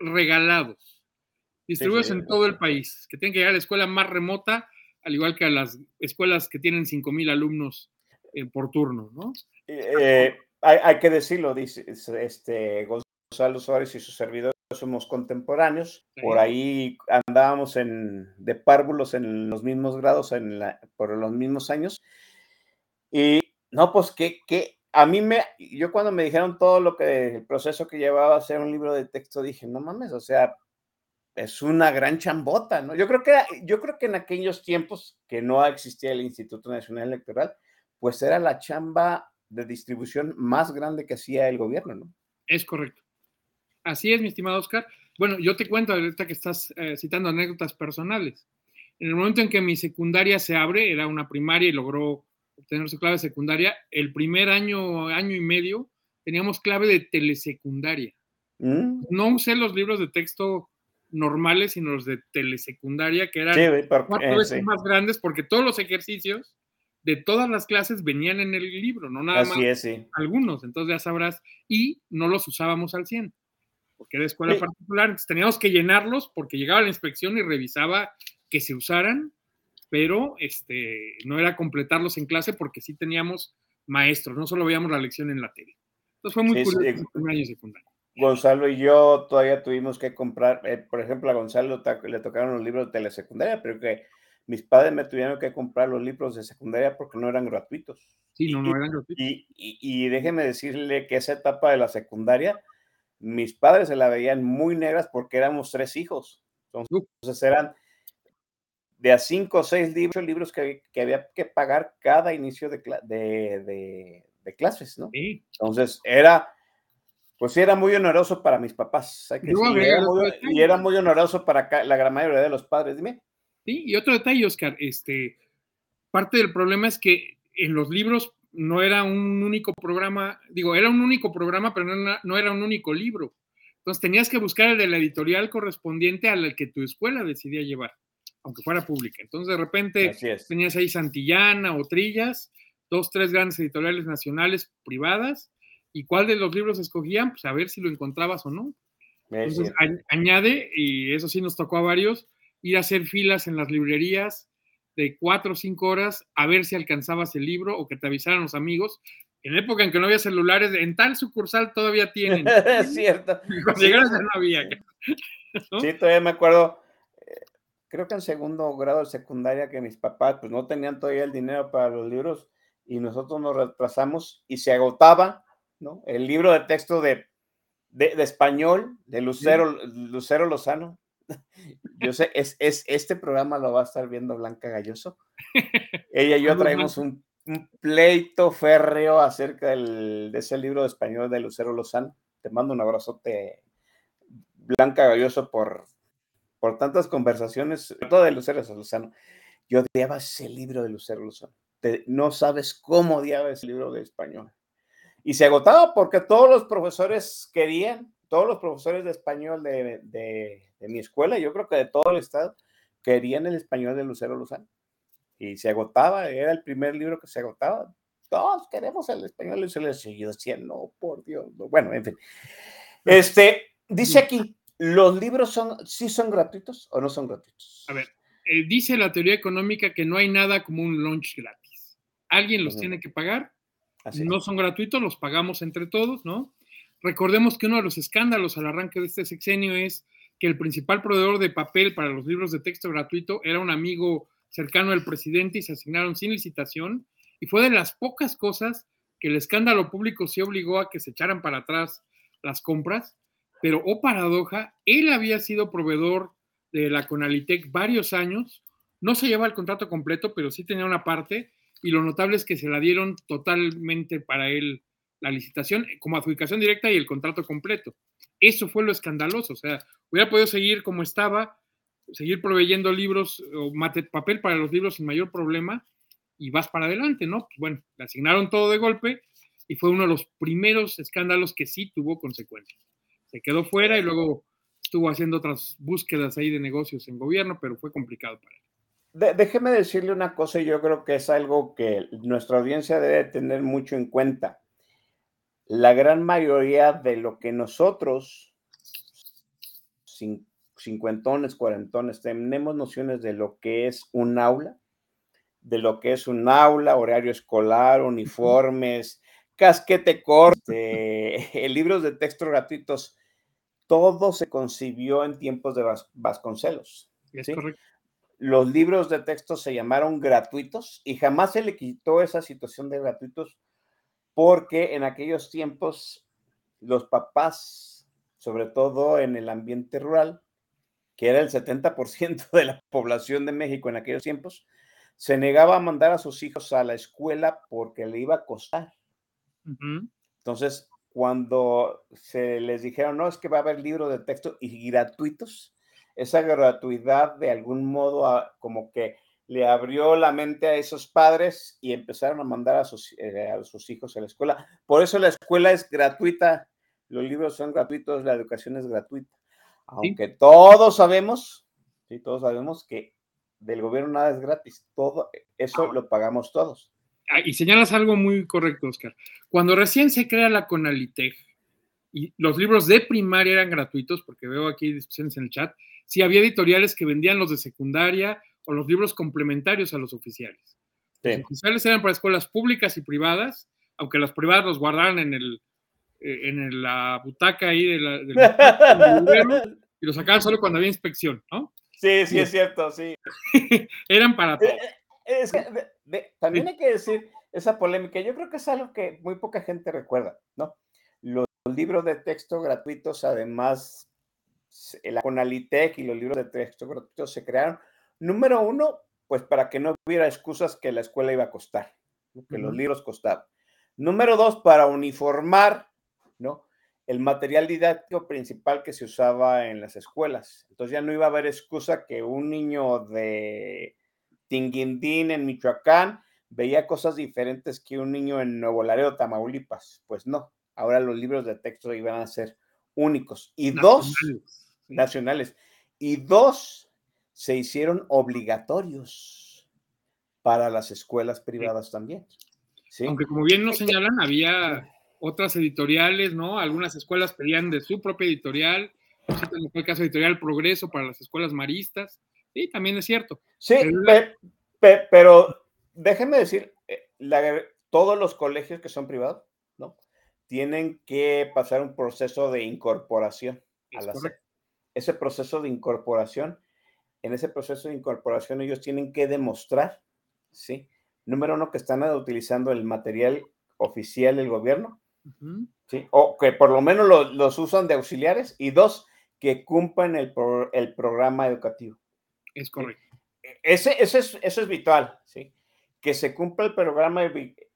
regalados, distribuidos en todo el país, que tienen que llegar a la escuela más remota, al igual que a las escuelas que tienen 5 mil alumnos eh, por turno, ¿no? Eh, hay, que decirlo, dice este, Gonzalo Suárez y su servidor somos contemporáneos, por ahí andábamos en, de párvulos en los mismos grados, en por los mismos años, y no, pues que, que a mí me, yo cuando me dijeron todo lo que, el proceso que llevaba a hacer un libro de texto, dije, no mames, o sea, es una gran chambota, ¿no? Yo creo que, yo creo que en aquellos tiempos que no existía el Instituto Nacional Electoral, pues era la chamba de distribución más grande que hacía el gobierno, ¿no? Es correcto. Así es, mi estimado Oscar. Bueno, yo te cuento ahorita que estás eh, citando anécdotas personales. En el momento en que mi secundaria se abre, era una primaria y logró obtener su clave secundaria, el primer año, año y medio, teníamos clave de telesecundaria. Mm. No usé los libros de texto normales, sino los de telesecundaria, que eran cuatro eh, veces más grandes, porque todos los ejercicios de todas las clases venían en el libro, no nada más algunos, entonces ya sabrás, y no los usábamos al 100, porque era escuela particular, entonces teníamos que llenarlos porque llegaba la inspección y revisaba que se usaran pero este, no era completarlos en clase porque sí teníamos maestros, no solo veíamos la lección en la tele. Entonces fue muy curioso el año secundario. Gonzalo y yo todavía tuvimos que comprar, eh, por ejemplo, a Gonzalo le tocaron los libros de telesecundaria, pero que mis padres me tuvieron que comprar los libros de secundaria porque no eran gratuitos. Sí, no, no eran gratuitos. Y, y, déjeme decirle que esa etapa de la secundaria, mis padres se la veían muy negras porque éramos tres hijos. Entonces eran de a cinco o seis libros, libros que, que, había que pagar cada inicio de, de, de, clases, ¿no? Sí. Entonces, era, pues sí, era muy oneroso para mis papás. y era muy oneroso para la gran mayoría de los padres, dime. Sí, y otro detalle, Oscar, este, parte del problema es que en los libros no era un único programa, digo, era un único programa, pero no, no era un único libro. Entonces tenías que buscar el de la editorial correspondiente al que tu escuela decidía llevar aunque fuera pública. Entonces, de repente tenías ahí Santillana o Trillas, dos, tres grandes editoriales nacionales privadas, y cuál de los libros escogían, pues a ver si lo encontrabas o no. Entonces, añade, y eso sí nos tocó a varios, ir a hacer filas en las librerías de cuatro o cinco horas a ver si alcanzabas el libro o que te avisaran los amigos. En época en que no había celulares, en tal sucursal todavía tienen. es cierto. Cuando sí, no había. Sí, todavía me acuerdo creo que en segundo grado de secundaria que mis papás pues no tenían todavía el dinero para los libros y nosotros nos retrasamos y se agotaba, ¿no? El libro de texto de, de, español de Lucero, Lucero Lozano. Yo sé, es, es, este programa lo va a estar viendo Blanca Galloso. Ella y yo traemos un, un pleito férreo acerca del, de ese libro de español de Lucero Lozano. Te mando un abrazote, Blanca Galloso, por, por tantas conversaciones, todo de Lucero Lozano. Yo odiaba ese libro de Lucero Lozano. no sabes cómo odiaba ese libro de español. Y se agotaba porque todos los profesores querían, todos los profesores de español de, de, mi escuela, yo creo que de todo el estado, querían el español de Lucero Luzano. Y se agotaba, era el primer libro que se agotaba. Todos queremos el español y se les siguió diciendo, por Dios. Bueno, en fin. Este, dice aquí, ¿los libros son, sí son gratuitos o no son gratuitos? A ver, eh, dice la teoría económica que no hay nada como un lunch gratis. Alguien los tiene que pagar. No son gratuitos, los pagamos entre todos, ¿no? Recordemos que uno de los escándalos al arranque de este sexenio es que el principal proveedor de papel para los libros de texto gratuito era un amigo cercano al presidente y se asignaron sin licitación. Y fue de las pocas cosas que el escándalo público se obligó a que se echaran para atrás las compras. Pero, oh paradoja, él había sido proveedor de la Conalitec varios años. No se lleva el contrato completo, pero sí tenía una parte. Y lo notable es que se la dieron totalmente para él la licitación como adjudicación directa y el contrato completo. Eso fue lo escandaloso. O sea, hubiera podido seguir como estaba, seguir proveyendo libros o papel para los libros sin mayor problema y vas para adelante, ¿no? Pues bueno, le asignaron todo de golpe y fue uno de los primeros escándalos que sí tuvo consecuencias. Se quedó fuera y luego estuvo haciendo otras búsquedas ahí de negocios en gobierno, pero fue complicado para él. Déjeme decirle una cosa, y yo creo que es algo que nuestra audiencia debe tener mucho en cuenta. La gran mayoría de lo que nosotros, cincuentones, cuarentones, tenemos nociones de lo que es un aula, de lo que es un aula, horario escolar, uniformes, casquete corte, libros de texto gratuitos todo se concibió en tiempos de Vasconcelos. Los libros de texto se llamaron gratuitos y jamás se le quitó esa situación de gratuitos porque en aquellos tiempos los papás, sobre todo en el ambiente rural, que era el 70% de la población de México en aquellos tiempos, se negaba a mandar a sus hijos a la escuela porque le iba a costar. Entonces, cuando se les dijeron, no, es que va a haber libros de texto y gratuitos, esa gratuidad de algún modo como que le abrió la mente a esos padres y empezaron a mandar a sus, eh, a sus hijos a la escuela. Por eso la escuela es gratuita, los libros son gratuitos, la educación es gratuita. Aunque todos sabemos, sí, todos sabemos que del gobierno nada es gratis, todo eso lo pagamos todos. Ah, y señalas algo muy correcto, Oscar. Cuando recién se crea la Conalitec y los libros de primaria eran gratuitos, porque veo aquí discusiones en el chat, sí había editoriales que vendían los de secundaria o los libros complementarios a los oficiales. Los oficiales eran para escuelas públicas y privadas, aunque las privadas los guardaran en el eh, en la butaca ahí de la, del y los sacaban solo cuando había inspección, ¿no? Sí, sí, es cierto, sí. eran para eh, todos. Es que también hay que decir esa polémica. Yo creo que es algo que muy poca gente recuerda, ¿no? Los libros de texto gratuitos, además, la Conalitec y los libros de texto gratuitos se crearon, número uno, pues para que no hubiera excusas que la escuela iba a costar, que los libros costaban. Número dos, para uniformar, ¿no? El material didáctico principal que se usaba en las escuelas. Entonces ya no iba a haber excusa que un niño de Tinguindín, en Michoacán, veía cosas diferentes que un niño en Nuevo Laredo, Tamaulipas. Pues no, ahora los libros de texto iban a ser únicos. Y dos, nacionales, y dos se hicieron obligatorios para las escuelas privadas también. Aunque como bien nos señalan, había otras editoriales, ¿no? Algunas escuelas pedían de su propia editorial, en el caso editorial Progreso para las escuelas maristas. Sí, también es cierto. Sí, pero, déjenme decir, eh, todos los colegios que son privados, ¿no? Tienen que pasar un proceso de incorporación a la Ese proceso de incorporación, en ese proceso de incorporación ellos tienen que demostrar, ¿sí? Número uno, que están utilizando el material oficial del gobierno, ¿sí? O que por lo menos los usan de auxiliares. Y dos, que cumplan el, el programa educativo. Es correcto. Ese, ese es, eso es vital, ¿sí? Que se cumpla el programa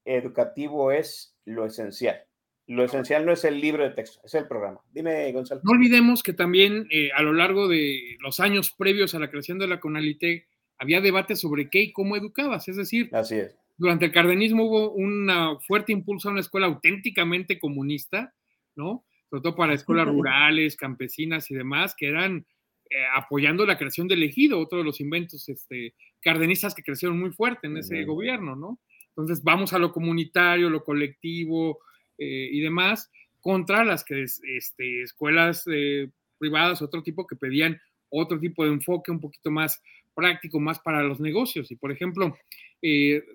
educativo es lo esencial. Lo esencial no es el libro de texto, es el programa. Dime, Gonzalo. No olvidemos que también eh, a lo largo de los años previos a la creación de la CONALITE había debate sobre qué y cómo educabas. Es decir, Así es. durante el cardenismo hubo un fuerte impulso a una escuela auténticamente comunista, ¿no? Sobre todo para escuelas rurales, campesinas y demás, que eran eh, apoyando la creación del ejido, otro de los inventos este, cardenistas que crecieron muy fuerte en ese gobierno, ¿no? Entonces vamos a lo comunitario, lo colectivo eh, y demás, contra las que este, escuelas eh, privadas, otro tipo que pedían otro tipo de enfoque un poquito más práctico, más para los negocios. Y por ejemplo,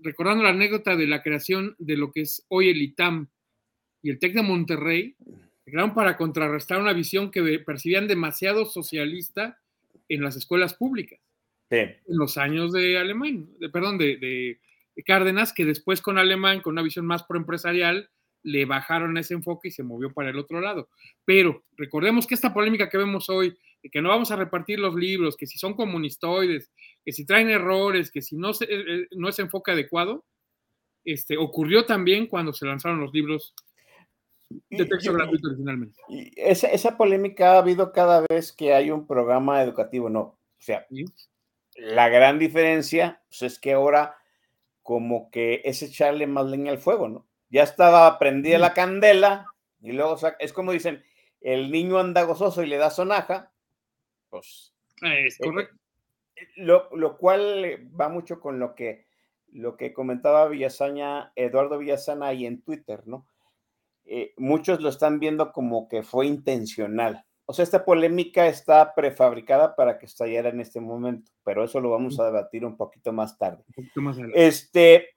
recordando la anécdota de la creación de lo que es hoy el ITAM y el TEC de Monterrey, crearon para contrarrestar una visión que percibían demasiado socialista en las escuelas públicas. En los años de Alemán, de, perdón, de, Cárdenas, que después con Alemán, con una visión más proempresarial, le bajaron ese enfoque y se movió para el otro lado. Pero recordemos que esta polémica que vemos hoy, de que no vamos a repartir los libros, que si son comunistoides, que si traen errores, que si no, se, eh, eh, no es enfoque adecuado, este, ocurrió también cuando se lanzaron los libros de texto gratuito originalmente. Y esa, esa, polémica ha habido cada vez que hay un programa educativo, no. O sea, la gran diferencia pues, es que ahora como que es echarle más leña al fuego, ¿no? Ya estaba prendida la candela y luego es como dicen, el niño anda gozoso y le da sonaja, pues... Es eh, correcto. Eh, lo, lo, cual va mucho con lo que, lo que comentaba Villasaña, Eduardo Villasana ahí en Twitter, ¿no? Eh, muchos lo están viendo como que fue intencional. O sea, esta polémica está prefabricada para que estallara en este momento, pero eso lo vamos a debatir un poquito más tarde. este,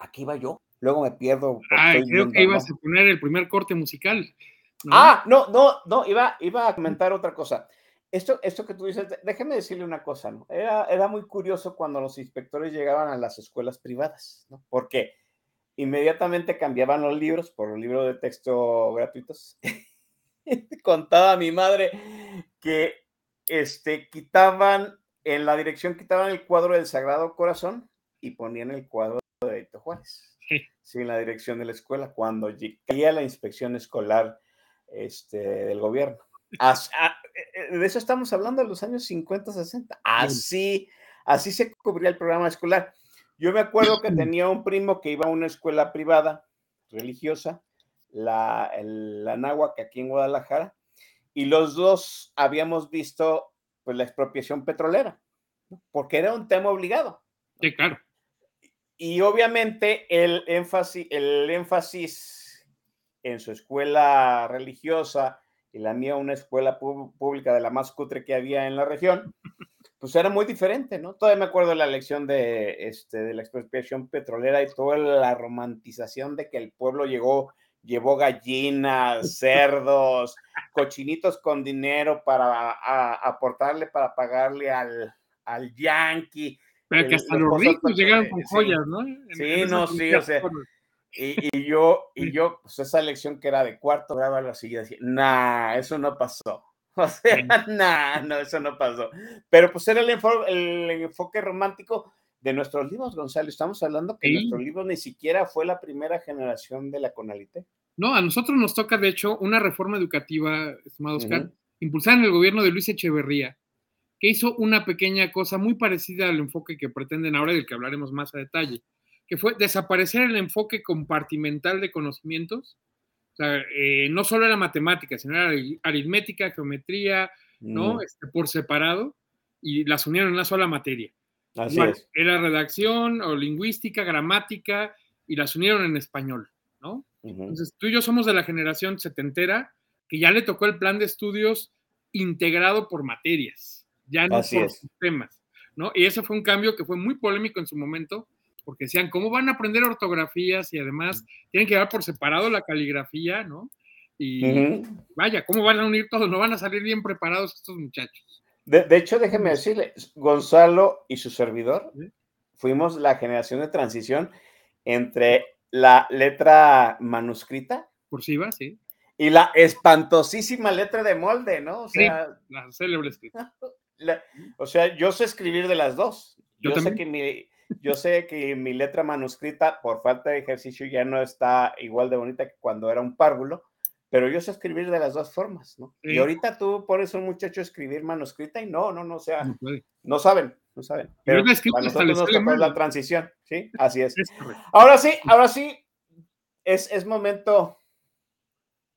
aquí va yo, luego me pierdo. Ah, creo que ibas a poner el primer corte musical. Ah, no, no, no, iba, iba a comentar otra cosa. Esto, esto que tú dices, déjeme decirle una cosa, ¿no? Era, era muy curioso cuando los inspectores llegaban a las escuelas privadas, ¿no? Porque inmediatamente cambiaban los libros por los libros de texto gratuitos. Contaba mi madre que este, quitaban, en la dirección quitaban el cuadro del Sagrado Corazón y ponían el cuadro de Benito Juárez. Sí. en la dirección de la escuela, cuando caía la inspección escolar este, del gobierno. Eh, eh, de eso estamos hablando de los años 50, 60. Así, así se cubría el programa escolar. Yo me acuerdo que tenía un primo que iba a una escuela privada religiosa, la, la Náhuac, aquí en Guadalajara, y los dos habíamos visto pues, la expropiación petrolera, porque era un tema obligado. Sí, claro. Y obviamente el énfasis, el énfasis en su escuela religiosa y la mía una escuela pública de la más cutre que había en la región, pues era muy diferente, ¿no? Todavía me acuerdo de la lección de, este, de la expropiación petrolera y toda la romantización de que el pueblo llegó, llevó gallinas, cerdos, cochinitos con dinero para aportarle, para pagarle al, al yankee. Pero que hasta los ricos llegaron con joyas, ¿no? sí, no, sí, o sea, y, yo, y yo, pues esa lección que era de cuarto grado, la siguiente, decía, nah, eso no pasó. O sea, nah, no, eso no pasó. Pero pues era el, el enfoque romántico de nuestros libros, Gonzalo. Estamos hablando que nuestro libro ni siquiera fue la primera generación de la Conalite. No, a nosotros nos toca, de hecho, una reforma educativa, estimado Oscar, impulsada en el gobierno de Luis Echeverría, que hizo una pequeña cosa muy parecida al enfoque que pretenden ahora, del que hablaremos más a detalle que fue desaparecer el enfoque compartimental de conocimientos. O sea, eh, no solo era matemática, sino era aritmética, geometría, ¿no? Mm. Este, por separado, y las unieron en una sola materia. Así es. Era redacción o lingüística, gramática, y las unieron en español, ¿no? Entonces, tú y yo somos de la generación setentera que ya le tocó el plan de estudios integrado por materias, ya no por sistemas, ¿no? Y ese fue un cambio que fue muy polémico en su momento, porque decían, ¿cómo van a aprender ortografías y además tienen que llevar por separado la caligrafía, ¿no? Y vaya, ¿cómo van a unir todo? No van a salir bien preparados estos muchachos. De, hecho, déjeme decirle, Gonzalo y su servidor fuimos la generación de transición entre la letra manuscrita. Cursiva, sí. Y la espantosísima letra de molde, ¿no? O sea, la célebre escrita. o sea, yo sé escribir de las dos. Yo, yo sé que mi, yo sé que mi letra manuscrita, por falta de ejercicio, ya no está igual de bonita que cuando era un párvulo, pero yo sé escribir de las dos formas, ¿no? Y ahorita tú pones a un muchacho a escribir manuscrita y no, no, no, o sea, no, saben, no saben. Pero para nosotros nos tocó la transición, ¿sí? Así es. Ahora sí, ahora sí, es, es momento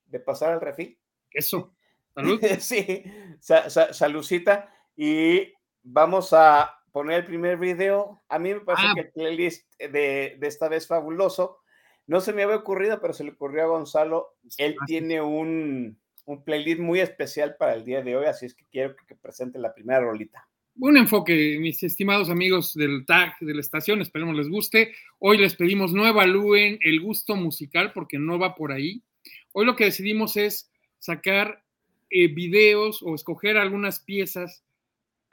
de pasar al refil. Eso. Salud. sí, saludcita. Y vamos a poner el primer video. A mí me parece ah. que el playlist de, de, esta vez fabuloso. No se me había ocurrido, pero se le ocurrió a Gonzalo. Él ah, tiene un, un, playlist muy especial para el día de hoy, así es que quiero que, presente la primera rolita. Un enfoque, mis estimados amigos del tag de la estación, esperemos les guste. Hoy les pedimos no evalúen el gusto musical porque no va por ahí. Hoy lo que decidimos es sacar eh, videos o escoger algunas piezas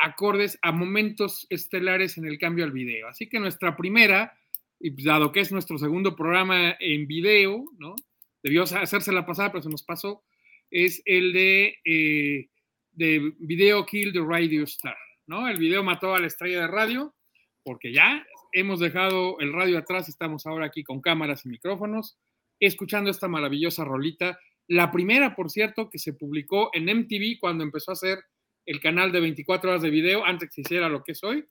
acordes a momentos estelares en el cambio al video. Así que nuestra primera, y pues, dado que es nuestro segundo programa en video, ¿no? Debió hacerse la pasada, pero se nos pasó, es el de, eh, de Video Kill the Radio Star, ¿no? El video mató a la estrella de radio, porque ya hemos dejado el radio atrás, estamos ahora aquí con cámaras y micrófonos, escuchando esta maravillosa rolita. La primera, por cierto, que se publicó en MTV cuando empezó a hacer el canal de 24 horas de video antes que se hiciera lo que es hoy,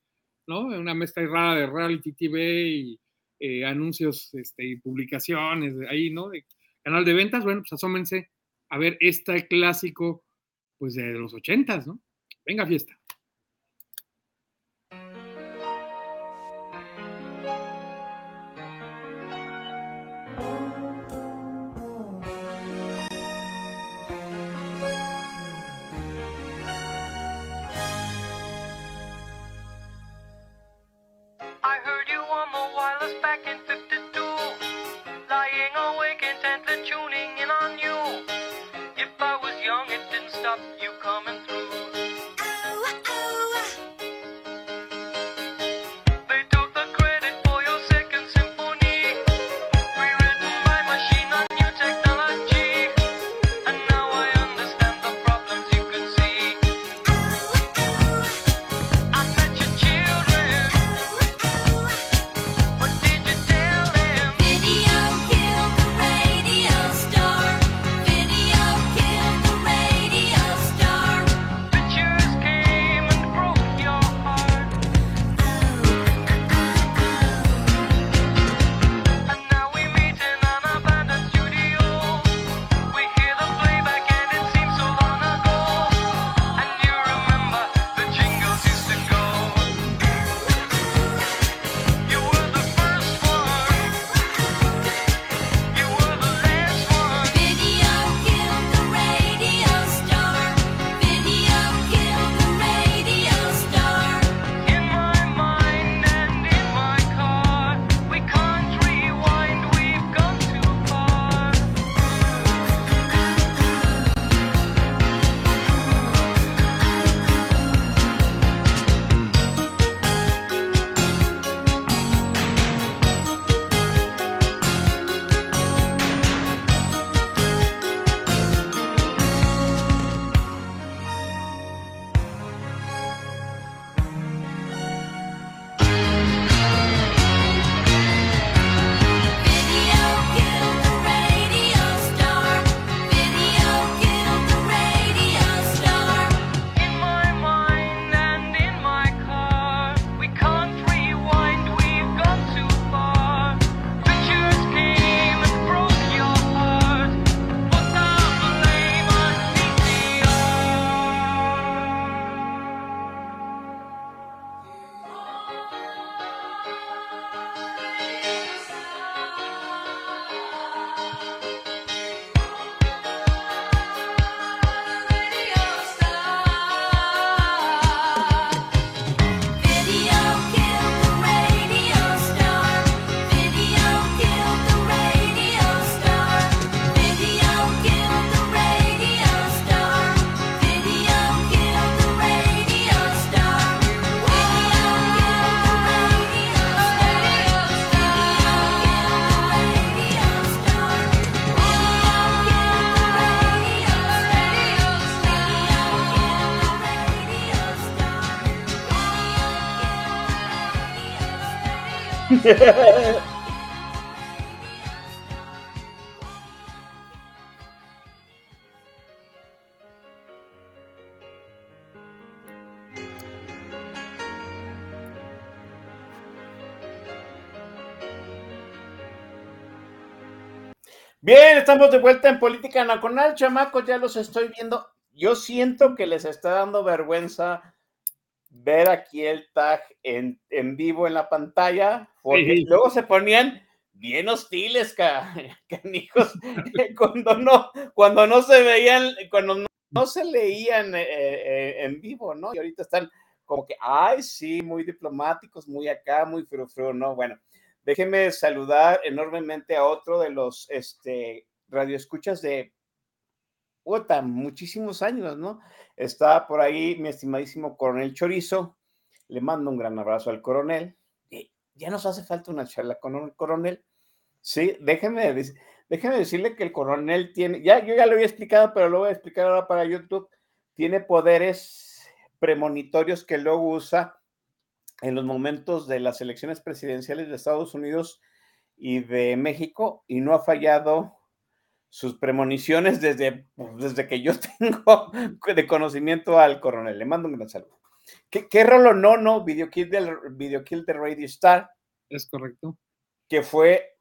¿no? Una mezcla rara de reality TV y eh, anuncios este, y publicaciones ahí, ¿no? De canal de ventas, bueno, pues asómense a ver este clásico, pues de los ochentas, ¿no? Venga, fiesta. Bien, estamos de vuelta en Política Nacional, chamacos, ya los estoy viendo. Yo siento que les está dando vergüenza ver aquí el tag en, en vivo en la pantalla, porque Sí. luego se ponían bien hostiles, ca- canijos, cuando no, cuando no se veían, cuando no, no se leían eh, eh, en vivo, ¿no? Y ahorita están como que, ay, sí, muy diplomáticos, muy acá, muy frufru, ¿no? Bueno, déjenme saludar enormemente a otro de los este, radioescuchas de puta, muchísimos años, ¿no? Está por ahí mi estimadísimo coronel Chorizo. Le mando un gran abrazo al coronel. Y ya nos hace falta una charla con el coronel. Sí, déjeme decirle que el coronel tiene, ya yo ya lo había explicado, pero lo voy a explicar ahora para YouTube. Tiene poderes premonitorios que luego usa en los momentos de las elecciones presidenciales de Estados Unidos y de México y no ha fallado sus premoniciones desde, pues, desde que yo tengo de conocimiento al coronel. Le mando un gran saludo. ¿Qué, qué rolo no, no? Video Kill, del, Video Kill de Radio Star, Es correcto. que fue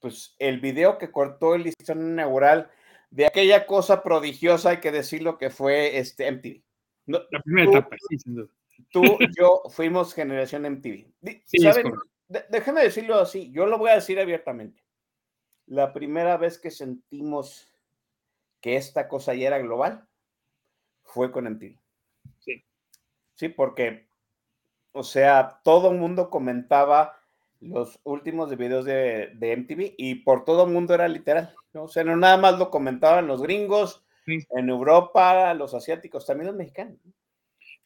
pues el video que cortó el listón inaugural de aquella cosa prodigiosa, hay que decirlo, que fue este MTV. No, La primera tú- etapa, sí, sin duda. tú yo fuimos generación MTV. Sí, ¿saben? déjeme decirlo así, yo lo voy a decir abiertamente. La primera vez que sentimos que esta cosa ya era global fue con MTV. Sí. Sí, porque, o sea, todo el mundo comentaba los últimos de videos de, de MTV y por todo el mundo era literal. ¿no? O sea, no nada más lo comentaban los gringos, Sí. en Europa, los asiáticos, también los mexicanos.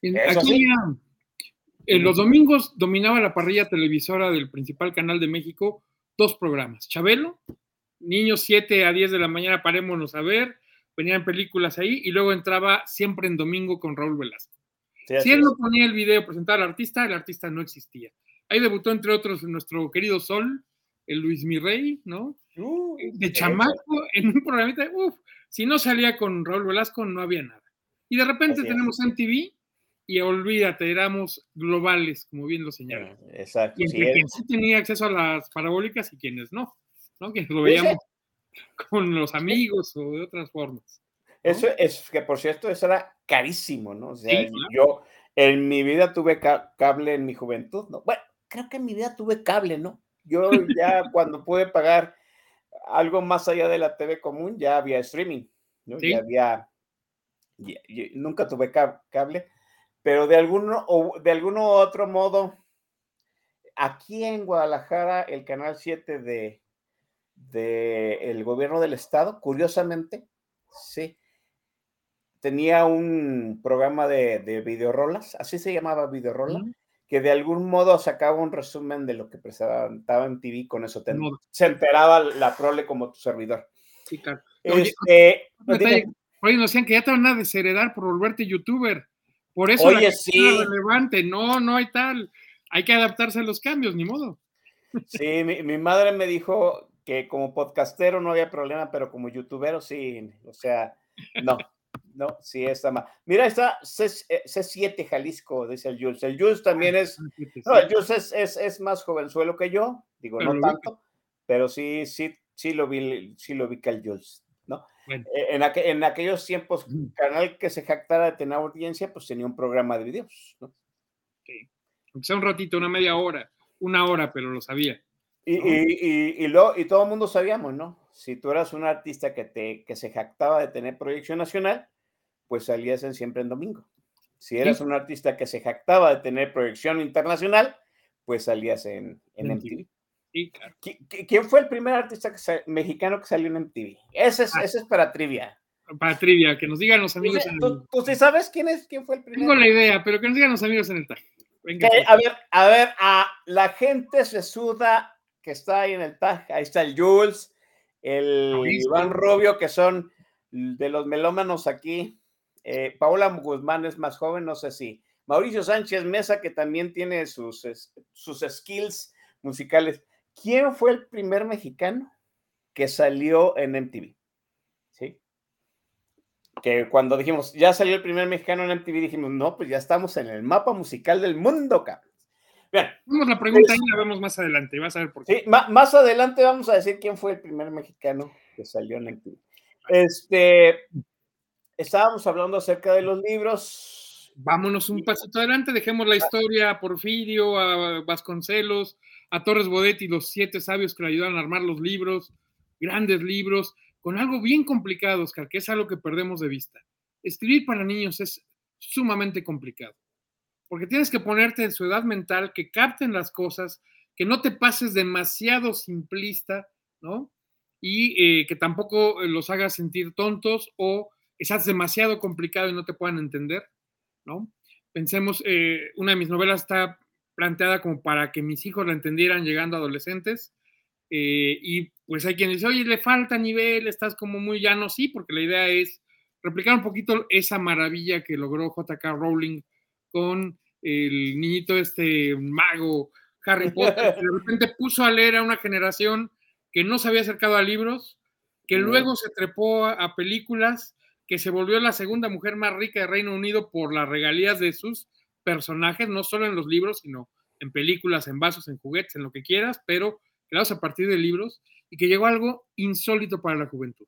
En- Aquí en los domingos dominaba la parrilla televisora del principal canal de México dos programas. Chabelo, niños 7 a 10 de la mañana, parémonos a ver, venían películas ahí y luego entraba siempre en domingo con Raúl Velasco. Sí, Si él no ponía el video, presentaba al artista, el artista no existía. Ahí debutó, entre otros, nuestro querido Sol, el Luis Mirrey, ¿no? Uh, De eso. chamaco, en un programita, uff, si no salía con Raúl Velasco, no había nada. Y de repente tenemos MTV y olvídate, éramos globales, como bien lo señala. Exacto. Y sí, entre es- quienes sí tenía acceso a las parabólicas y quienes no, ¿no? Quienes lo sí. veíamos con los amigos o de otras formas. Eso es que, por cierto, eso era carísimo, ¿no? O sea, Sí, claro. yo en mi vida tuve ca- cable en mi juventud, ¿no? Bueno, creo que en mi vida tuve cable, ¿no? Yo ya cuando pude pagar algo más allá de la TV común, ya había streaming, ¿no? Sí. Ya había, ya- nunca tuve ca- cable, pero de alguno, o de alguno otro modo, aquí en Guadalajara, el canal 7 de, de el gobierno del estado, curiosamente, sí, tenía un programa de, de videorolas, así se llamaba videorola, Ujú. que de algún modo sacaba un resumen de lo que presentaba en TV, con eso te- Modo. se enteraba la prole como tu servidor. Sí, claro. Oye, Este, por ahí nos decían que ya te van a desheredar por volverte youtuber. Por eso la Oye, era sí. relevante. No, no hay tal. Hay que adaptarse a los cambios, ni modo. sí, mi, mi madre me dijo que como podcastero no había problema, pero como youtubero sí, o sea, no, no, sí está mal. Mira, está C, eh, C7 Jalisco, dice el Jules. El Jules también es, no, el Jules es, es, es más jovenzuelo que yo, digo, no tanto, pero sí, sí, sí lo vi, sí lo vi que el Jules, ¿no? Bueno. Eh, En, aqu- en aquellos tiempos, canal que se jactara de tener audiencia, pues tenía un programa de videos, ¿no? Aunque sea un ratito, una media hora, una hora, pero lo sabía. Y, ¿no? y, y, y, lo, y todo el mundo sabíamos, ¿no? Si tú eras un artista que, te, que se jactaba de tener proyección nacional, pues salías en siempre en domingo. Si eras un artista que se jactaba de tener proyección internacional, pues salías en, en MTV. Sí, claro. ¿Qui- qui- ¿Quién fue el primer artista que mexicano que salió en MTV? Ese es, Ah. ese es para trivia. Para trivia, que nos digan los ¿Tú, amigos sí- en el... tú- tú sí sabes quién es? ¿Quién fue el Tengo primero? la idea, pero que nos digan los amigos en el tag. Venga, pues. a ver, a ver, a la gente se suda que está ahí en el tag. Ahí está el Jules, el. Iván Rubio, que son de los melómanos aquí. Eh, Paola Guzmán es más joven, no sé si. Mauricio Sánchez Mesa, que también tiene sus, sus skills musicales. ¿Quién fue el primer mexicano que salió en MTV? ¿Sí? Que cuando dijimos, ya salió el primer mexicano en MTV, dijimos, no, pues ya estamos en el mapa musical del mundo, cabrón. Bien, Vamos la pregunta Es- y la vemos más adelante. Vas a ver por qué. Sí, más adelante vamos a decir quién fue el primer mexicano que salió en el Este, estábamos hablando acerca de los libros. Vámonos un pasito adelante, dejemos la historia a Porfirio, a Vasconcelos, a Torres Bodet y los siete sabios que le ayudaron a armar los libros, grandes libros, con algo bien complicado, Oscar, que es algo que perdemos de vista. Escribir para niños es sumamente complicado, porque tienes que ponerte en su edad mental, que capten las cosas, que no te pases demasiado simplista, ¿no? Y eh, que tampoco los hagas sentir tontos o estás demasiado complicado y no te puedan entender, ¿no? Pensemos, eh, una de mis novelas está planteada como para que mis hijos la entendieran llegando a adolescentes. Eh, y pues hay quien dice, oye, le falta nivel, estás como muy llano, sí, porque la idea es replicar un poquito esa maravilla que logró JK Rowling con el niñito este mago Harry Potter, que de repente puso a leer a una generación que no se había acercado a libros, que luego se trepó a, películas, que se volvió la segunda mujer más rica de Reino Unido por las regalías de sus personajes, no solo en los libros, sino en películas, en vasos, en juguetes, en lo que quieras, pero creados a partir de libros, y que llegó algo insólito para la juventud.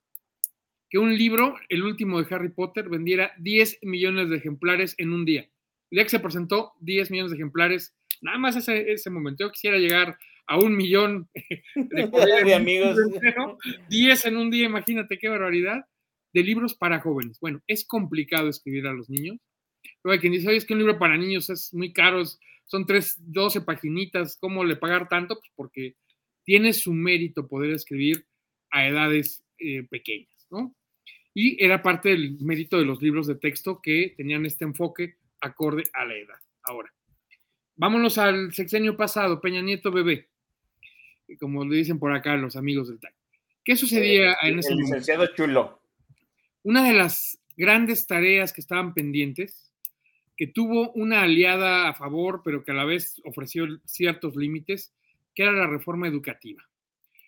Que un libro, el último de Harry Potter, vendiera 10 millones de ejemplares en un día. Día que se presentó, 10 millones de ejemplares nada más ese, ese momento. Yo quisiera llegar a un millón de, amigos. 10 en un día, imagínate qué barbaridad, de libros para jóvenes. Bueno, es complicado escribir a los niños. Pero hay quien dice, oye, es que un libro para niños es muy caro, son 3, 12 paginitas, ¿cómo le pagar tanto? Pues porque tiene su mérito poder escribir a edades eh, pequeñas, ¿no? Y era parte del mérito de los libros de texto que tenían este enfoque acorde a la edad. Ahora, Vámonos al sexenio pasado, Peña Nieto bebé, como le dicen por acá los amigos del TAC. ¿Qué sucedía en ese el licenciado Chulo. Una de las grandes tareas que estaban pendientes, que tuvo una aliada a favor, pero que a la vez ofreció ciertos límites, que era la reforma educativa.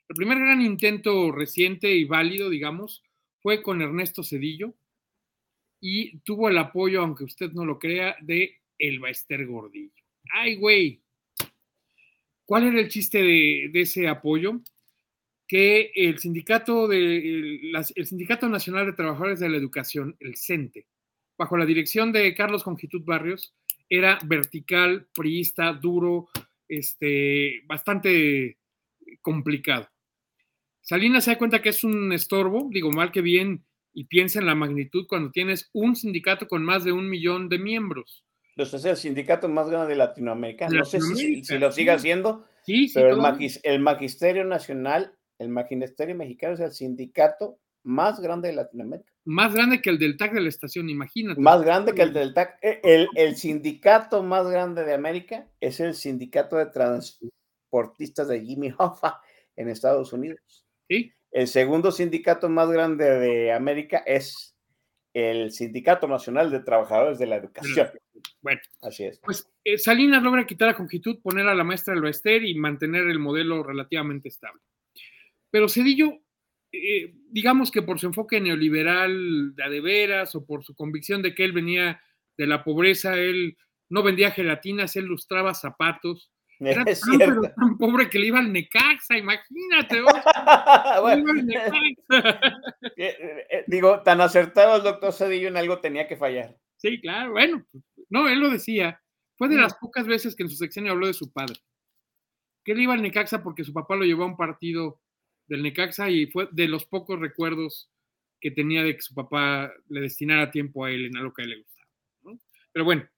El primer gran intento reciente y válido, digamos, fue con Ernesto Cedillo y tuvo el apoyo, aunque usted no lo crea, de Elba Ester Gordillo ay, güey, ¿cuál era el chiste de, ese apoyo? Que el sindicato, de, el, sindicato Nacional de Trabajadores de la Educación, el CENTE, bajo la dirección de Carlos Congitud Barrios, era vertical, priista, duro, este, bastante complicado. Salinas se da cuenta que es un estorbo, digo mal que bien, y piensa en la magnitud cuando tienes un sindicato con más de un millón de miembros los es el sindicato más grande de Latinoamérica. No sé si, lo sigue haciendo, sí, pero el, Magisterio Nacional, el Magisterio Mexicano es el sindicato más grande de Latinoamérica. Más grande que el del TAC de la estación, imagínate. Más grande que el del TAC. E, el, sindicato más grande de América es el sindicato de transportistas de Jimmy Hoffa en Estados Unidos. ¿Sí? El segundo sindicato más grande de América es el Sindicato Nacional de Trabajadores de la Educación. Bueno, así es. Pues eh, Salinas logra quitar a Congitud, poner a la maestra del Oester y mantener el modelo relativamente estable. Pero Cedillo, eh, digamos que por su enfoque neoliberal de adeveras o por su convicción de que él venía de la pobreza, él no vendía gelatinas, él lustraba zapatos, era tan, pobre que le iba al Necaxa, imagínate. Eh, eh, digo, tan acertado el doctor Cedillo en algo tenía que fallar. Sí, claro, bueno, no, él lo decía. Fue de las pocas veces que en su sección habló de su padre. Que él iba al Necaxa porque su papá lo llevó a un partido del Necaxa y fue de los pocos recuerdos que tenía de que su papá le destinara tiempo a él en algo que a él le gustaba. Pero bueno,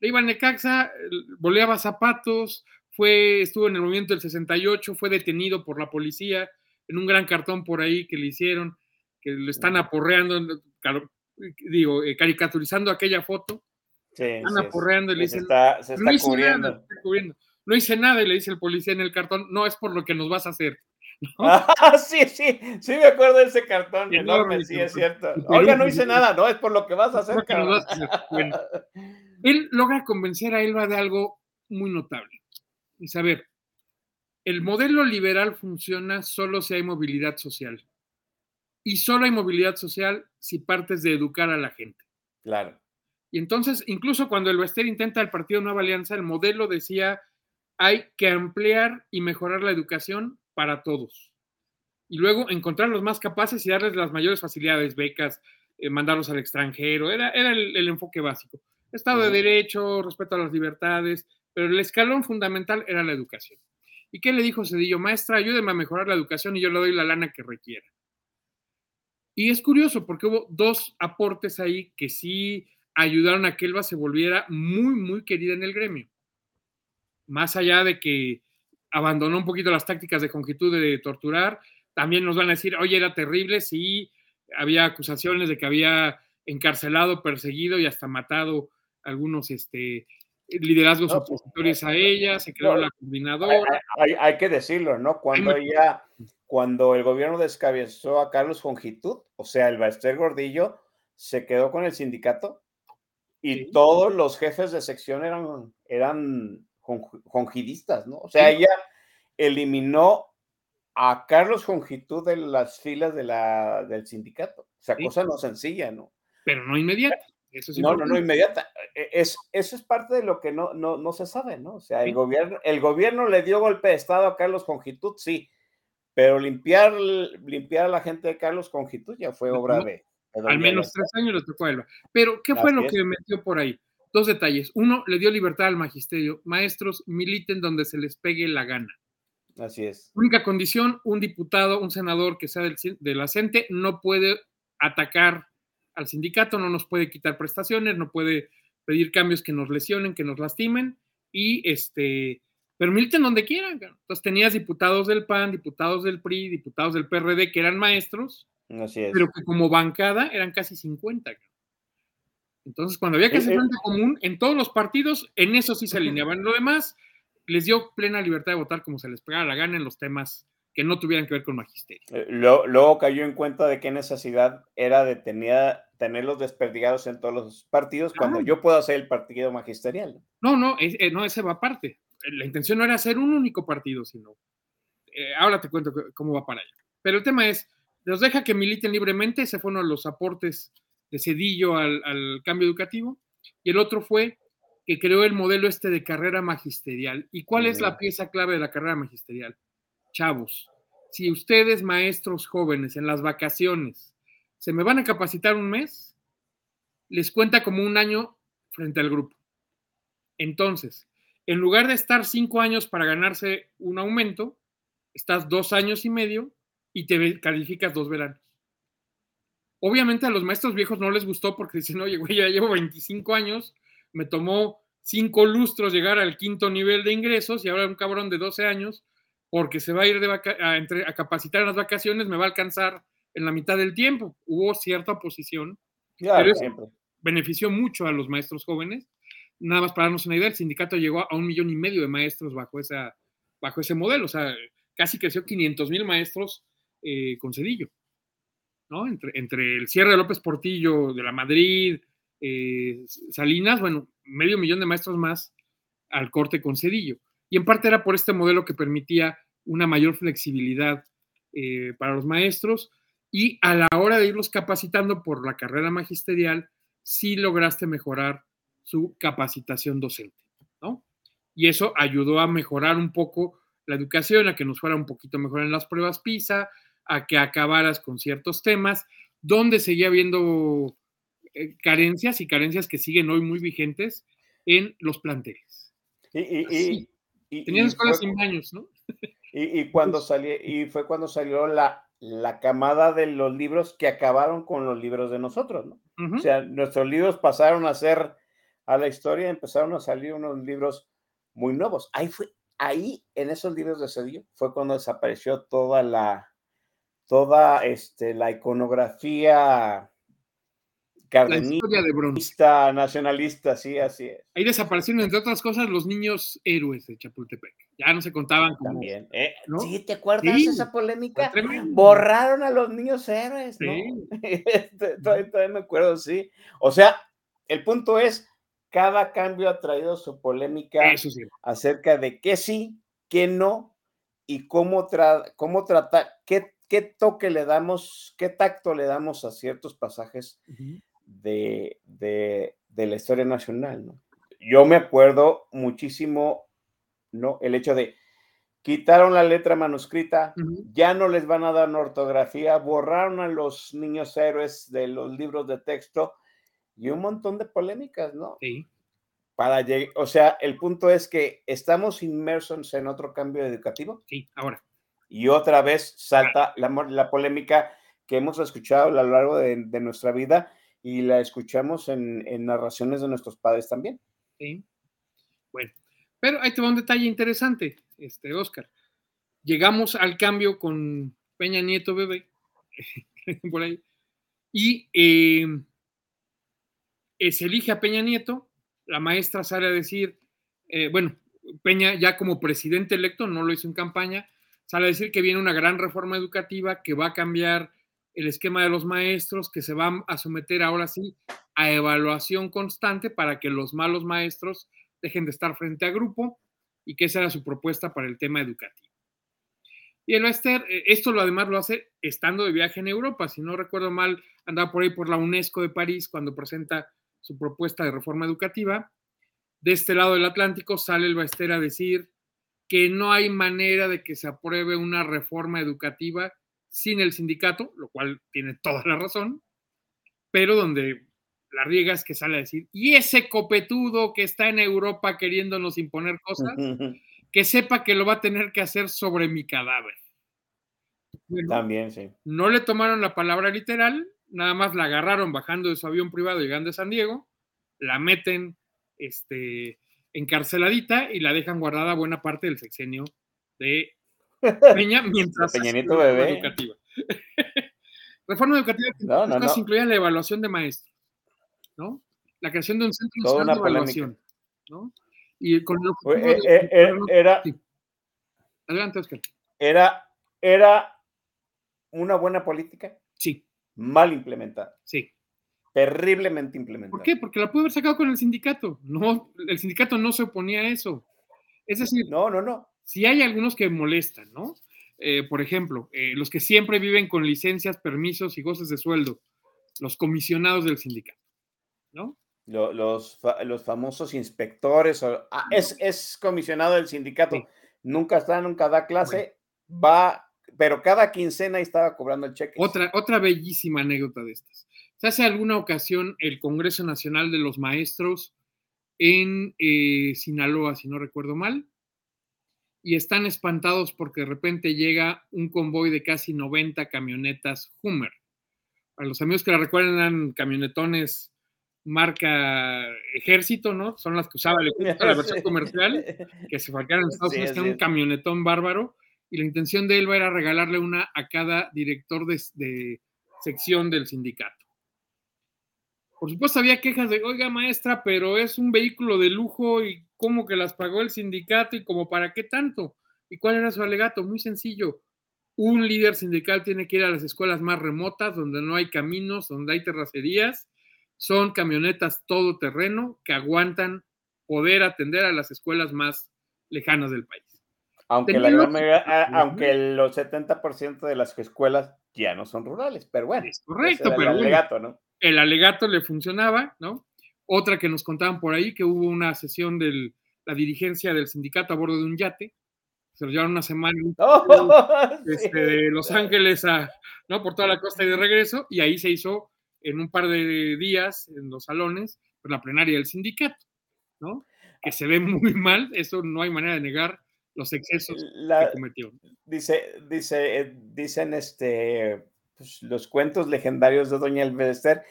le iba al Necaxa, boleaba zapatos, fue, estuvo en el movimiento del 68, fue detenido por la policía en un gran cartón por ahí que le hicieron, que le están aporreando, digo, eh, caricaturizando aquella foto. Sí, están aporreando y le dicen, se está, cubriendo. No hice nada y le dice el policía en el cartón, no es por lo que nos vas a hacer. Ah, sí, sí, sí me acuerdo de ese cartón enorme, sí, es cierto. Oiga, no hice nada, no, es por lo que vas a hacer. él logra convencer a Elba de algo muy notable y saber, el modelo liberal funciona solo si hay movilidad social. Y solo hay movilidad social si partes de educar a la gente. Claro. Y entonces, incluso cuando el Bester intenta el Partido Nueva Alianza, el modelo decía, hay que ampliar y mejorar la educación para todos. y luego encontrar los más capaces y darles las mayores facilidades, becas, eh, mandarlos al extranjero, era, era el, el enfoque básico. Estado de Derecho, respeto a las libertades, pero el escalón fundamental era la educación. ¿Y qué le dijo Cedillo? Maestra, ayúdeme a mejorar la educación y yo le doy la lana que requiera. Y es curioso porque hubo dos aportes ahí que sí ayudaron a que Elba se volviera muy, muy querida en el gremio. Más allá de que abandonó un poquito las tácticas de conjitud de torturar, también nos van a decir, oye, era terrible, sí, había acusaciones de que había encarcelado, perseguido y hasta matado algunos este, liderazgos No, opositores a ella, se creó no, la coordinadora. hay- hay que decirlo, ¿no? Cuando ella, cuando el gobierno descabezó a Carlos Fongitud, o sea, el Baester Gordillo se quedó con el sindicato y Sí. todos los jefes de sección eran, eran jonjidistas, ¿no? O sea, Sí. ella eliminó a Carlos Jongitud de las filas de la, del sindicato. O sea, Sí. cosa no sencilla, ¿no? pero no inmediata. Eso No, no, no, inmediata. E- Es, eso es parte de lo que no, no, no se sabe, ¿no? O sea, el Sí. gobierno, el gobierno le dio golpe de Estado a Carlos Conjitud, sí, pero limpiar, limpiar a la gente de Carlos Conjitud ya fue obra de... Al menos tres años le tocó a Elba. Pero, ¿qué fue Así lo es. que metió por ahí? Dos detalles. Uno, le dio libertad al magisterio. Maestros, militen donde se les pegue la gana. Así es. Única condición, un diputado, un senador que sea del, de la CENTE no puede atacar al sindicato, no nos puede quitar prestaciones, no puede pedir cambios que nos lesionen, que nos lastimen, y este, pero militen donde quieran. Entonces tenías diputados del PAN, diputados del PRI, diputados del PRD que eran maestros, Así es. pero que como bancada eran casi 50. cabrón. Entonces, cuando había que Eh, hacer eh. frente común, en todos los partidos, en eso sí se alineaban. Lo demás, les dio plena libertad de votar como se les pegara la gana en los temas que no tuvieran que ver con magisterio. Eh, lo- Luego cayó en cuenta de qué necesidad era de tenía- tenerlos desperdigados en todos los partidos cuando yo puedo hacer el partido magisterial. No, no, eh, no, ese va aparte. Eh, La intención no era hacer un único partido, sino. eh, ahora te cuento cómo va para allá. Pero el tema es: los deja que militen libremente. Ese fue uno de los aportes de Cedillo al, al cambio educativo. Y el otro fue que creó el modelo este de carrera magisterial. ¿Y cuál es la pieza clave de la carrera magisterial? Chavos, si ustedes, maestros jóvenes, en las vacaciones, se me van a capacitar un mes, les cuenta como un año frente al grupo. Entonces, en lugar de estar cinco años para ganarse un aumento, estás dos años y medio y te calificas dos veranos. Obviamente a los maestros viejos no les gustó porque dicen, oye, güey, ya llevo 25 años, me tomó cinco lustros llegar al quinto nivel de ingresos y ahora un cabrón de 12 años, porque se va a ir de a, a capacitar en las vacaciones, me va a alcanzar en la mitad del tiempo. Hubo cierta oposición, Claro, Pero siempre. benefició mucho a los maestros jóvenes. Nada más para darnos una idea, el sindicato llegó a un millón y medio de maestros bajo, esa, bajo ese modelo. O sea, casi creció 500 mil maestros eh, con Cedillo. ¿no? Entre, entre el cierre de López Portillo, de la Madrid, eh, Salinas, bueno, medio millón de maestros más al corte con Cedillo. Y en parte era por este modelo que permitía una mayor flexibilidad eh, para los maestros y a la hora de irlos capacitando por la carrera magisterial, sí lograste mejorar su capacitación docente, ¿no? Y eso ayudó a mejorar un poco la educación, a que nos fuera un poquito mejor en las pruebas PISA, a que acabaras con ciertos temas, donde seguía habiendo eh, carencias y carencias que siguen hoy muy vigentes en los planteles. Y, y- escuelas sin baños, ¿no? Y, y cuando salió, y fue cuando salió la, la camada de los libros que acabaron con los libros de nosotros, ¿no? O sea, nuestros libros pasaron a ser a la historia, empezaron a salir unos libros muy nuevos. Ahí fue, ahí en esos libros de Cedillo fue cuando desapareció toda la, toda este, la iconografía historia de bronce. cardenista, nacionalista, sí, así es. Ahí desaparecieron, entre otras cosas, los niños héroes de Chapultepec. Ya no se contaban como. También. ¿eh? ¿no? Sí, ¿te acuerdas Sí, de esa polémica? Borraron a los niños héroes, ¿no? Sí. Este, todavía, todavía me acuerdo, sí. O sea, el punto es, cada cambio ha traído su polémica Eso sí. acerca de qué sí, qué no, y cómo, tra- cómo tratar, qué, qué toque le damos, qué tacto le damos a ciertos pasajes de, de- de la historia nacional, ¿no? Yo me acuerdo muchísimo, ¿no? El hecho de quitaron la letra manuscrita, ya no les van a dar ortografía, borraron a los niños héroes de los libros de texto y un montón de polémicas, ¿no? Sí. Para o sea, el punto es que estamos inmersos en otro cambio educativo. Sí, ahora. Y otra vez salta la, la polémica que hemos escuchado a lo largo de, nuestra vida y la escuchamos en, en, narraciones de nuestros padres también. Sí. Bueno, pero ahí te va un detalle interesante, este, Oscar. Llegamos al cambio con Peña Nieto Bebé, por ahí, y eh, eh, se elige a Peña Nieto, la maestra sale a decir, eh, bueno, Peña ya como presidente electo, no lo hizo en campaña, sale a decir que viene una gran reforma educativa que va a cambiar el esquema de los maestros, que se van a someter ahora sí a evaluación constante para que los malos maestros dejen de estar frente a grupo y que esa era su propuesta para el tema educativo. Y el Esther, eh, esto lo además lo hace estando de viaje en Europa, si no recuerdo mal, andaba por ahí por la UNESCO de París cuando presenta su propuesta de reforma educativa. De este lado del Atlántico sale el Baester a decir que no hay manera de que se apruebe una reforma educativa sin el sindicato, lo cual tiene toda la razón, pero donde la riega es que sale a decir, y ese copetudo que está en Europa queriéndonos imponer cosas, que sepa que lo va a tener que hacer sobre mi cadáver. También, sí. No le tomaron la palabra literal, nada más la agarraron bajando de su avión privado llegando a San Diego, la meten este, encarceladita y la dejan guardada buena parte del sexenio de Peña mientras Peña bebé. educativa. reforma educativa que no, no, incluía la evaluación de maestros, ¿no? La creación de un centro Toda de evaluación, ¿no? Y con el eh, eh, eh, era, Adelante, Oscar. Era, era una buena política. Sí. Mal implementada. Sí. Terriblemente implementada. ¿Por qué? Porque la pudo haber sacado con el sindicato. No, el sindicato no se oponía a eso. Es decir, no, no, no si hay algunos que molestan, ¿no? Eh, por ejemplo, eh, los que siempre viven con licencias, permisos y goces de sueldo, los comisionados del sindicato, ¿no? Los, los, famosos inspectores, ah, es, es, comisionado del sindicato, nunca está, nunca da clase, va, pero cada quincena estaba cobrando el cheque. Otra, otra bellísima anécdota de estas. Se hace alguna ocasión el Congreso Nacional de los Maestros en eh, Sinaloa, si no recuerdo mal, y están espantados porque de repente llega un convoy de casi 90 camionetas Hummer. Para los amigos que la recuerdan, eran camionetones marca ejército, ¿no? Son las que usaba el la versión comercial, que se fabricaron en Estados Unidos, un camionetón bárbaro, y la intención de él era regalarle una a cada director de, de sección del sindicato. Por supuesto, había quejas de, oiga, maestra, pero es un vehículo de lujo y cómo que las pagó el sindicato y como para qué tanto. ¿Y cuál era su alegato? Muy sencillo. Un líder sindical tiene que ir a las escuelas más remotas, donde no hay caminos, donde hay terracerías. Son camionetas todoterreno que aguantan poder atender a las escuelas más lejanas del país. Aunque, la aunque los 70% de las escuelas ya no son rurales, pero bueno. Es correcto, pero el alegato, ¿no? El alegato le funcionaba, ¿no? Otra que nos contaban por ahí, que hubo una sesión de la dirigencia del sindicato a bordo de un yate. Se lo llevaron una semana oh, este, de Los Ángeles a, ¿no? por toda la costa y de regreso, y ahí se hizo en un par de días en los salones pues, la plenaria del sindicato, ¿no? Que se ve muy mal, eso no hay manera de negar los excesos que cometió. Dice, dice, eh, dicen este, pues, los cuentos legendarios de Doña Elvester,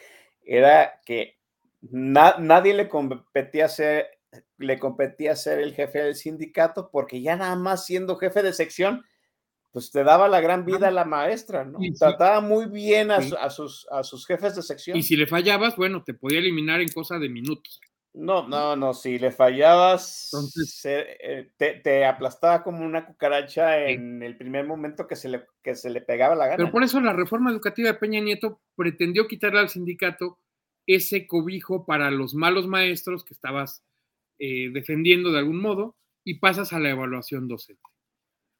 era que nadie le competía ser, le competía ser el jefe del sindicato porque ya nada más siendo jefe de sección, pues te daba la gran vida a la maestra, ¿no? Trataba muy bien a, sus, a sus jefes de sección. Y si le fallabas, bueno, te podía eliminar en cosa de minutos. No, no, no, si le fallabas, eh, te, aplastaba como una cucaracha en el primer momento que se, le, que se le pegaba la gana. Pero por eso la reforma educativa de Peña Nieto pretendió quitarle al sindicato ese cobijo para los malos maestros que estabas eh, defendiendo de algún modo y pasas a la evaluación docente.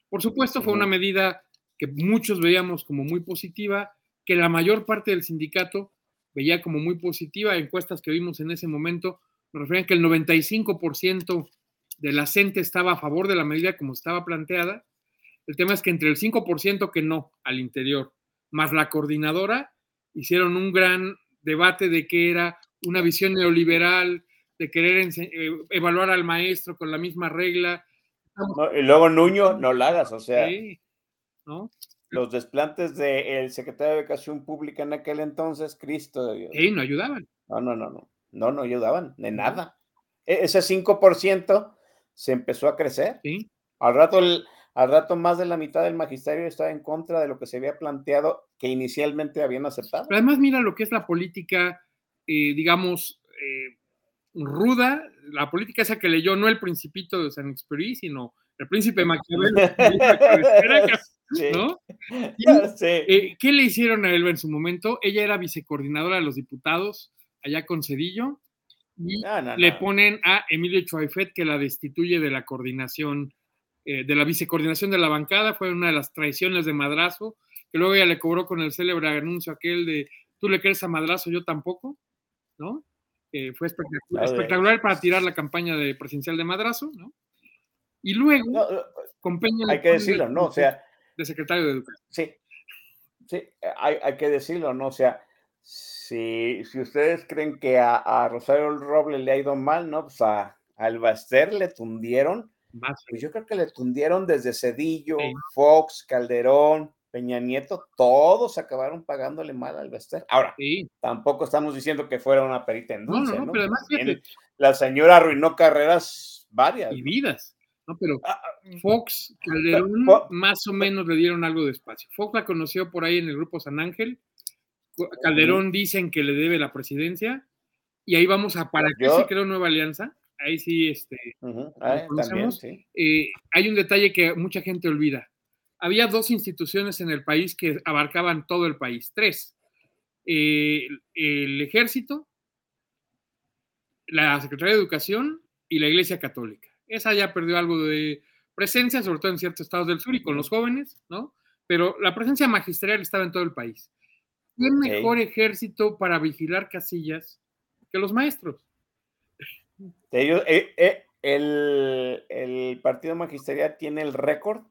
Por supuesto, fue una medida que muchos veíamos como muy positiva, que la mayor parte del sindicato veía como muy positiva. Encuestas que vimos en ese momento nos refieren que el 95% de la CENTE estaba a favor de la medida como estaba planteada. El tema es que entre el 5% que no al interior, más la coordinadora, hicieron un gran debate de que era una visión neoliberal, de querer eh, evaluar al maestro con la misma regla. Y luego Nuño, no la hagas, o sea, ¿no? los desplantes del secretario de Educación Pública en aquel entonces, Cristo de Dios. Sí, no ayudaban. No, no, no, no, no, no ayudaban, de nada. E, ese 5% se empezó a crecer. Sí. Al rato, al rato más de la mitad del magisterio estaba en contra de lo que se había planteado que inicialmente habían aceptado. Pero además mira lo que es la política, eh, digamos, eh, ruda, la política esa que leyó no el principito de San Exupéry, sino el príncipe Maquiavelo. ¿no? Eh, ¿Qué le hicieron a Elba en su momento? Ella era vicecoordinadora de los diputados allá con Cedillo y le ponen a Emilio Chuaifet que la destituye de la coordinación, eh, de la vicecoordinación de la bancada, fue una de las traiciones de Madrazo, que luego ella le cobró con el célebre anuncio aquel de tú le crees a Madrazo, yo tampoco, ¿no? Fue espectacular, para tirar la campaña de presidencial de Madrazo, ¿no? Y luego, con Peña hay que decirlo, ¿no? O sea, de secretario de Educación. Sí, sí, hay, hay que decirlo, ¿no? O sea, si, si ustedes creen que a, a, Rosario Robles le ha ido mal, ¿no? Pues a, al Baster le tundieron. Pues yo creo que le tundieron desde Cedillo, Fox, Calderón, Peña Nieto, todos acabaron pagándole mal al Bester. Ahora, tampoco estamos diciendo que fuera una perita en dulce, no, no, no, pero además la señora arruinó carreras varias. Y vidas. No, pero ah, ah, Fox, Calderón, más o menos le dieron algo de espacio. Fox la conoció por ahí en el grupo San Ángel. Calderón dicen que le debe la presidencia. Y ahí vamos a para qué se creó Nueva Alianza. Ahí sí, este, eh, hay un detalle que mucha gente olvida había dos instituciones en el país que abarcaban todo el país, tres. Eh, el ejército, la Secretaría de Educación y la Iglesia Católica. Esa ya perdió algo de presencia, sobre todo en ciertos estados del sur y con los jóvenes, ¿no? Pero la presencia magisterial estaba en todo el país. ¿Qué mejor ejército para vigilar casillas que los maestros? Ellos, eh, eh, el, el partido magisterial tiene el récord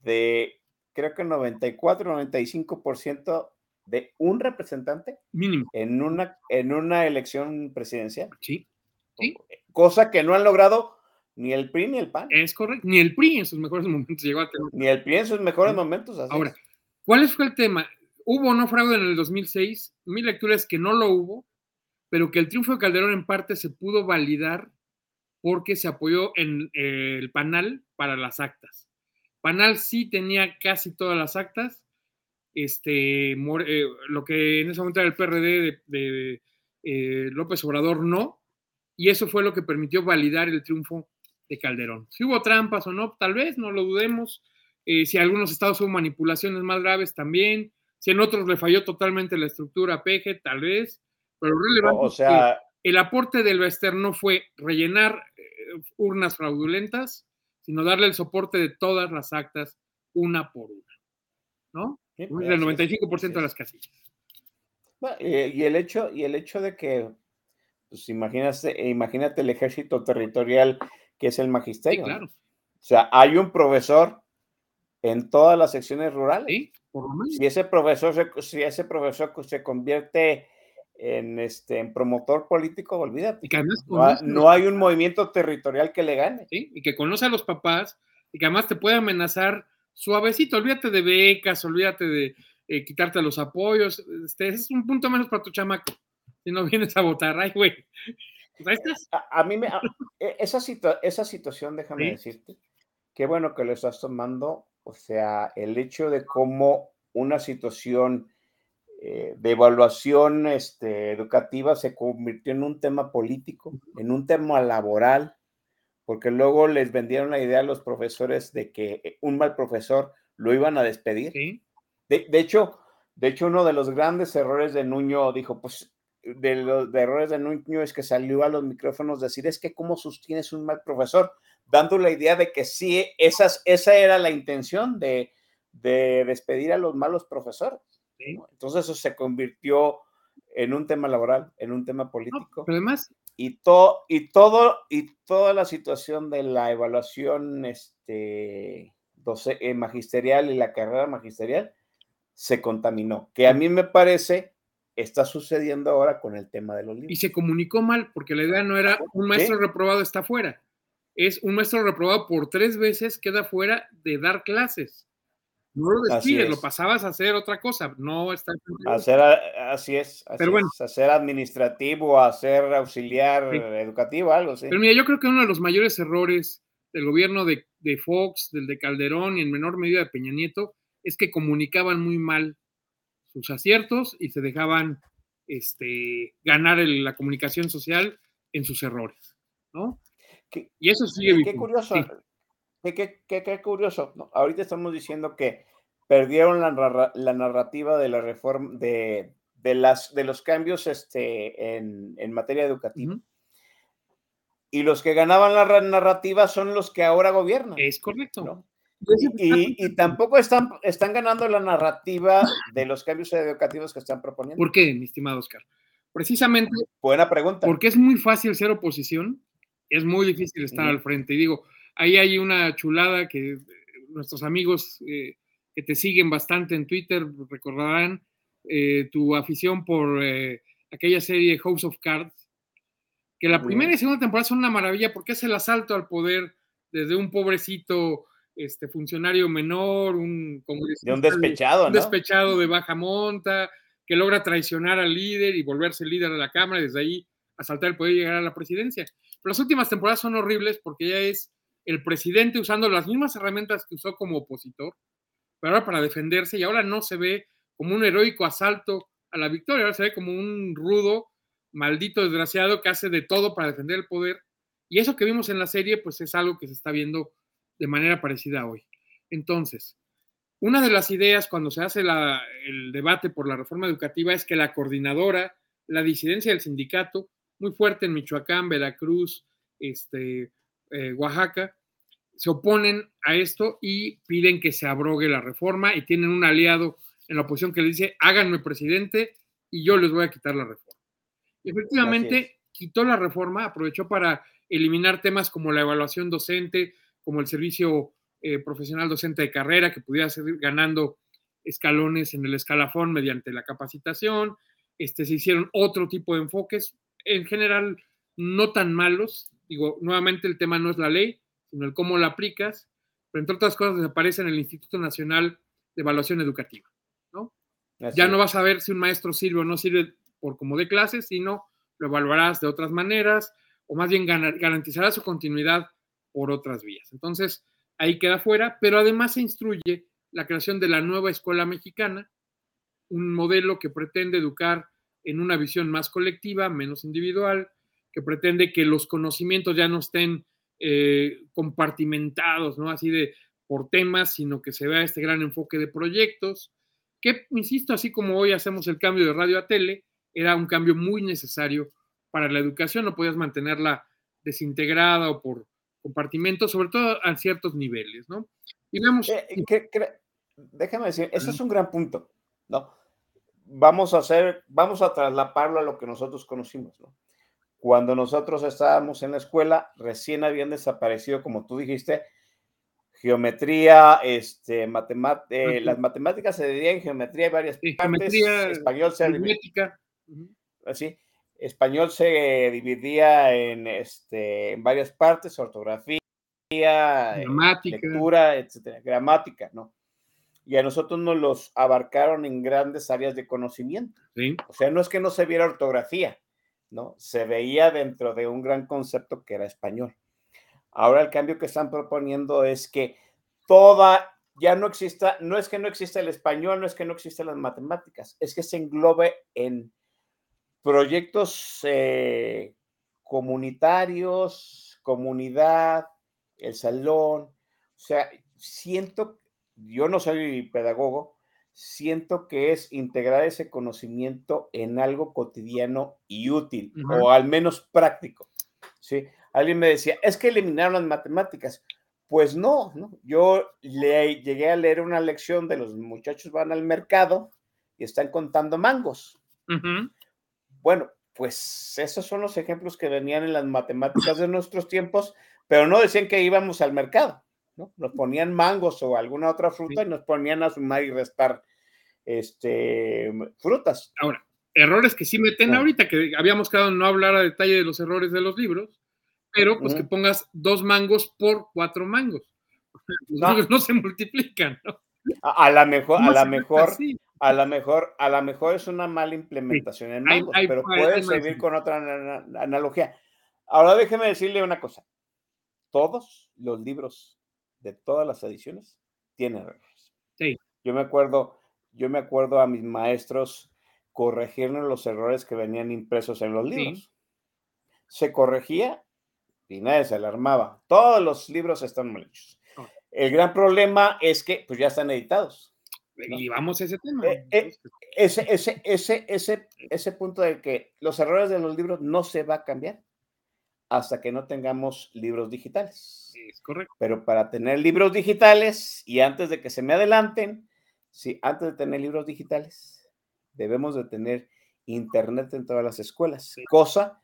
de creo que 94, 95% de un representante mínimo en una, en una elección presidencial. Sí. Cosa que no han logrado ni el PRI ni el PAN. Es correcto, ni el PRI en sus mejores momentos llegó a tener. Ni el PRI en sus mejores momentos. Ahora, ¿cuál fue el tema? ¿Hubo o no fraude en el 2006? Mi lectura es que no lo hubo, pero que el triunfo de Calderón en parte se pudo validar porque se apoyó en el panel para las actas. Panal sí tenía casi todas las actas. Este, eh, lo que en ese momento era el PRD de, eh, López Obrador no. Y eso fue lo que permitió validar el triunfo de Calderón. Si hubo trampas o no, tal vez, no lo dudemos. Eh, si en algunos estados hubo manipulaciones más graves, también. Si en otros le falló totalmente la estructura PG, tal vez. Pero relevante o sea, el aporte del Bester no fue rellenar urnas fraudulentas, sino darle el soporte de todas las actas una por una, ¿no? el 95% de las casillas. y, el hecho, y el hecho de que, pues imagínate, imagínate el ejército territorial que es el magisterio. claro. O sea, hay un profesor en todas las secciones rurales. Sí, por lo menos. Si ese profesor, si ese profesor se convierte en, este, en promotor político, olvídate. no, hay un movimiento territorial que le gane. Y que conoce a los papás y que además te puede amenazar suavecito. Olvídate de becas, olvídate de eh, quitarte los apoyos. Este, es un punto menos para tu chamaco. Si no vienes a votar, ay, güey. Pues a, mí me. E, esa, esa situación, déjame decirte, qué bueno que lo estás tomando. O sea, el hecho de cómo una situación eh, de evaluación este, educativa se convirtió en un tema político, en un tema laboral, porque luego les vendieron la idea a los profesores de que eh, un mal profesor lo iban a despedir. De, hecho, de hecho, uno de los grandes errores de Nuño dijo, pues, de los errores de Nuño es que salió a los micrófonos decir, es que cómo sostienes un mal profesor, dando la idea de que sí, esas, esa era la intención de, de despedir a los malos profesores. Entonces eso se convirtió en un tema laboral, en un tema político. pero además, Y, to, y, todo, y toda la situación de la evaluación este, doce, eh, magisterial y la carrera magisterial se contaminó, que a mí me parece está sucediendo ahora con el tema de los libros. Y se comunicó mal, porque la idea no era un maestro reprobado está fuera, es un maestro reprobado por tres veces queda fuera de dar clases. No lo despides, lo pasabas a hacer otra cosa, no está. Hacer, así es, así Pero bueno, es, hacer administrativo, hacer auxiliar sí. educativo, algo así. Pero mira, yo creo que uno de los mayores errores del gobierno de, de Fox, del de Calderón y en menor medida de Peña Nieto, es que comunicaban muy mal sus aciertos y se dejaban este, ganar el, la comunicación social en sus errores, ¿no? ¿Qué, y eso sigue. Qué curioso. Sí. Qué, qué, qué, curioso. ¿no? Ahorita estamos diciendo que perdieron la, la narrativa de la reforma, de, de, las, de los cambios este, en, en materia educativa. Uh -huh. Y los que ganaban la narrativa son los que ahora gobiernan. Es correcto. ¿no? Y, y, tampoco están, están ganando la narrativa de los cambios educativos que están proponiendo. ¿Por qué, mi estimado Oscar? Precisamente. Buena pregunta. Porque es muy fácil ser oposición, es muy difícil estar mm. al frente. Y digo, ahí hay una chulada que nuestros amigos eh, que te siguen bastante en Twitter recordarán eh, tu afición por eh, aquella serie House of Cards, que la primera y segunda temporada son una maravilla porque es el asalto al poder desde un pobrecito este funcionario menor, un de un despechado, un ¿no? despechado de baja monta, que logra traicionar al líder y volverse líder de la Cámara y desde ahí asaltar el poder y llegar a la presidencia. Pero las últimas temporadas son horribles porque ya es el presidente usando las mismas herramientas que usó como opositor, pero ahora para defenderse y ahora no se ve como un heroico asalto a la victoria, ahora se ve como un rudo, maldito desgraciado que hace de todo para defender el poder. Y eso que vimos en la serie, pues es algo que se está viendo de manera parecida hoy. Entonces, una de las ideas cuando se hace el debate por la reforma educativa es que la coordinadora, la disidencia del sindicato, muy fuerte en Michoacán, Veracruz, este, eh, Oaxaca, se oponen a esto y piden que se abrogue la reforma y tienen un aliado en la oposición que le dice, háganme presidente y yo les voy a quitar la reforma. Y efectivamente, quitó la reforma, aprovechó para eliminar temas como la evaluación docente, como el servicio eh, profesional docente de carrera, que pudiera seguir ganando escalones en el escalafón mediante la capacitación. Este, se hicieron otro tipo de enfoques, en general no tan malos. Digo, nuevamente el tema no es la ley, sino el cómo la aplicas, pero entre otras cosas desaparece en el Instituto Nacional de Evaluación Educativa. ¿no? ya no vas a ver si un maestro sirve o no sirve por como de clases, sino lo evaluarás de otras maneras, o más bien garantizará su continuidad por otras vías. Entonces, ahí queda fuera, pero además se instruye la creación de la nueva escuela mexicana, un modelo que pretende educar en una visión más colectiva, menos individual, que pretende que los conocimientos ya no estén eh, compartimentados, ¿no? Así de por temas, sino que se vea este gran enfoque de proyectos, que, insisto, así como hoy hacemos el cambio de radio a tele, era un cambio muy necesario para la educación, no podías mantenerla desintegrada o por compartimentos, sobre todo a ciertos niveles, ¿no? Y vemos... Eh, que, que, déjame decir, eso es un gran punto, ¿no? Vamos a hacer, vamos a traslaparlo a lo que nosotros conocimos, ¿no? Cuando nosotros estábamos en la escuela, recién habían desaparecido, como tú dijiste, geometría, este, matemat eh, uh -huh. las matemáticas se dividían en geometría y varias partes, geometría, español se aritmética. Uh -huh. así, español se dividía en, este, en varias partes, ortografía, gramática. lectura, etcétera, gramática, ¿no? Y a nosotros nos los abarcaron en grandes áreas de conocimiento. Sí. O sea, no es que no se viera ortografía, ¿no? Se veía dentro de un gran concepto que era español. Ahora el cambio que están proponiendo es que toda, ya no exista, no es que no exista el español, no es que no existen las matemáticas, es que se englobe en proyectos eh, comunitarios, comunidad, el salón. O sea, siento, yo no soy pedagogo, siento que es integrar ese conocimiento en algo cotidiano y útil, uh -huh. o al menos práctico. ¿sí? Alguien me decía, es que eliminaron las matemáticas. Pues no, ¿no? yo le, llegué a leer una lección de los muchachos van al mercado y están contando mangos. Uh -huh. Bueno, pues esos son los ejemplos que venían en las matemáticas de nuestros tiempos, pero no decían que íbamos al mercado, ¿no? Nos ponían mangos o alguna otra fruta y nos ponían a sumar y restar este, frutas. Ahora, errores que sí meten ahorita, que habíamos quedado en no hablar a detalle de los errores de los libros, pero pues que pongas dos mangos por cuatro mangos. Los no. no se multiplican, ¿no? A, a la mejor, a la mejor, a la mejor, a la mejor es una mala implementación en mangos, hay, hay, pero puede servir con otra analogía. Ahora déjeme decirle una cosa. Todos los libros de todas las ediciones tienen errores. Sí. Yo me acuerdo, yo me acuerdo a mis maestros corregirnos los errores que venían impresos en los libros. Sí. Se corregía y nadie se alarmaba. Todos los libros están mal hechos. El gran problema es que pues ya están editados. ¿no? Y vamos a ese tema. Eh, eh, ese, ese, ese, ese, ese punto de que los errores de los libros no se va a cambiar hasta que no tengamos libros digitales. Es correcto. Pero para tener libros digitales y antes de que se me adelanten, sí, antes de tener libros digitales, debemos de tener internet en todas las escuelas, sí. cosa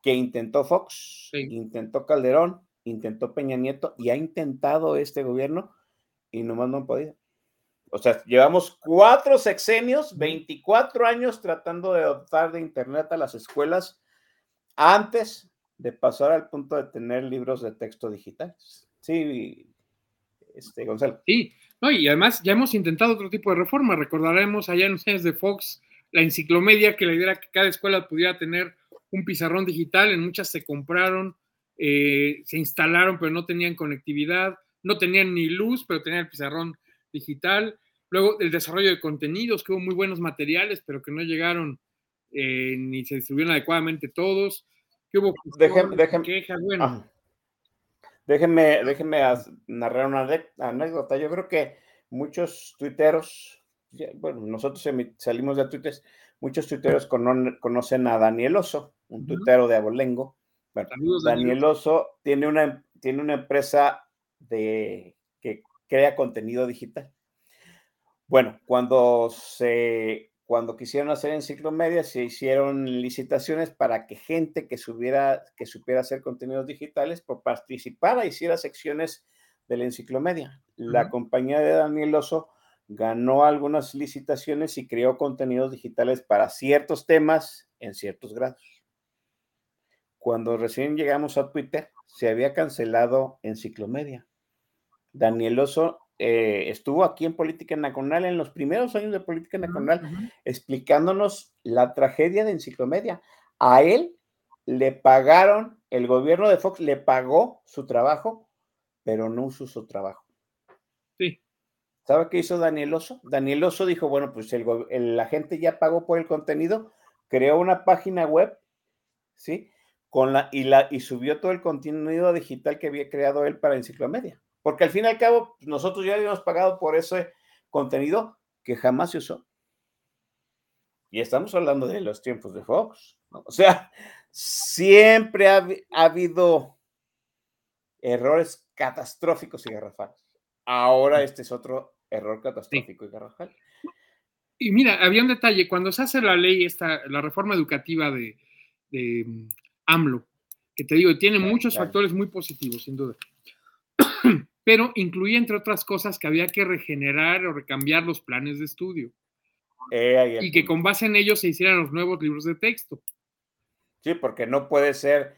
que intentó Fox, sí. intentó Calderón, intentó Peña Nieto y ha intentado este gobierno y nomás no han podido. O sea, llevamos cuatro sexenios, 24 años tratando de dotar de Internet a las escuelas antes de pasar al punto de tener libros de texto digitales. Sí, este, Gonzalo. Sí, no, y además ya hemos intentado otro tipo de reforma. Recordaremos allá en los años de Fox la enciclomedia, que la idea era que cada escuela pudiera tener un pizarrón digital, en muchas se compraron, eh, se instalaron, pero no tenían conectividad, no tenían ni luz, pero tenían el pizarrón digital. Luego el desarrollo de contenidos, que hubo muy buenos materiales, pero que no llegaron eh, ni se distribuyeron adecuadamente todos. Que hubo déjenme, déjenme, quejas, bueno. ah, déjenme, déjenme narrar una anécdota. Yo creo que muchos tuiteros, bueno, nosotros salimos de Twitter, muchos tuiteros conocen a Daniel Oso, un tuitero de Abolengo, bueno, Daniel Oso tiene una, tiene una empresa de, que crea contenido digital. Bueno, cuando se cuando quisieron hacer enciclomedia, se hicieron licitaciones para que gente que, subiera, que supiera hacer contenidos digitales por participara, hiciera secciones de la enciclomedia. La uh -huh. compañía de Daniel Oso ganó algunas licitaciones y creó contenidos digitales para ciertos temas en ciertos grados cuando recién llegamos a Twitter, se había cancelado Enciclomedia. Daniel Oso eh, estuvo aquí en Política Nacional en los primeros años de Política Nacional uh -huh. explicándonos la tragedia de Enciclomedia. A él le pagaron, el gobierno de Fox le pagó su trabajo, pero no usó su trabajo. Sí. ¿Sabe qué hizo Daniel Oso? Daniel Oso dijo, bueno, pues el, el, la gente ya pagó por el contenido, creó una página web, ¿sí? con la, y, la, y subió todo el contenido digital que había creado él para Enciclomedia. Porque al fin y al cabo, nosotros ya habíamos pagado por ese contenido que jamás se usó. Y estamos hablando de los tiempos de Fox. ¿no? O sea, siempre ha, ha, habido errores catastróficos y garrafales. Ahora este es otro error catastrófico sí. y garrafal. Y mira, había un detalle, cuando se hace la ley, esta, la reforma educativa de, de AMLO, que te digo, tiene muchos claro. factores muy positivos, sin duda. Pero incluye, entre otras cosas, que había que regenerar o recambiar los planes de estudio. Eh, y que con base en ellos se hicieran los nuevos libros de texto. Sí, porque no puede ser,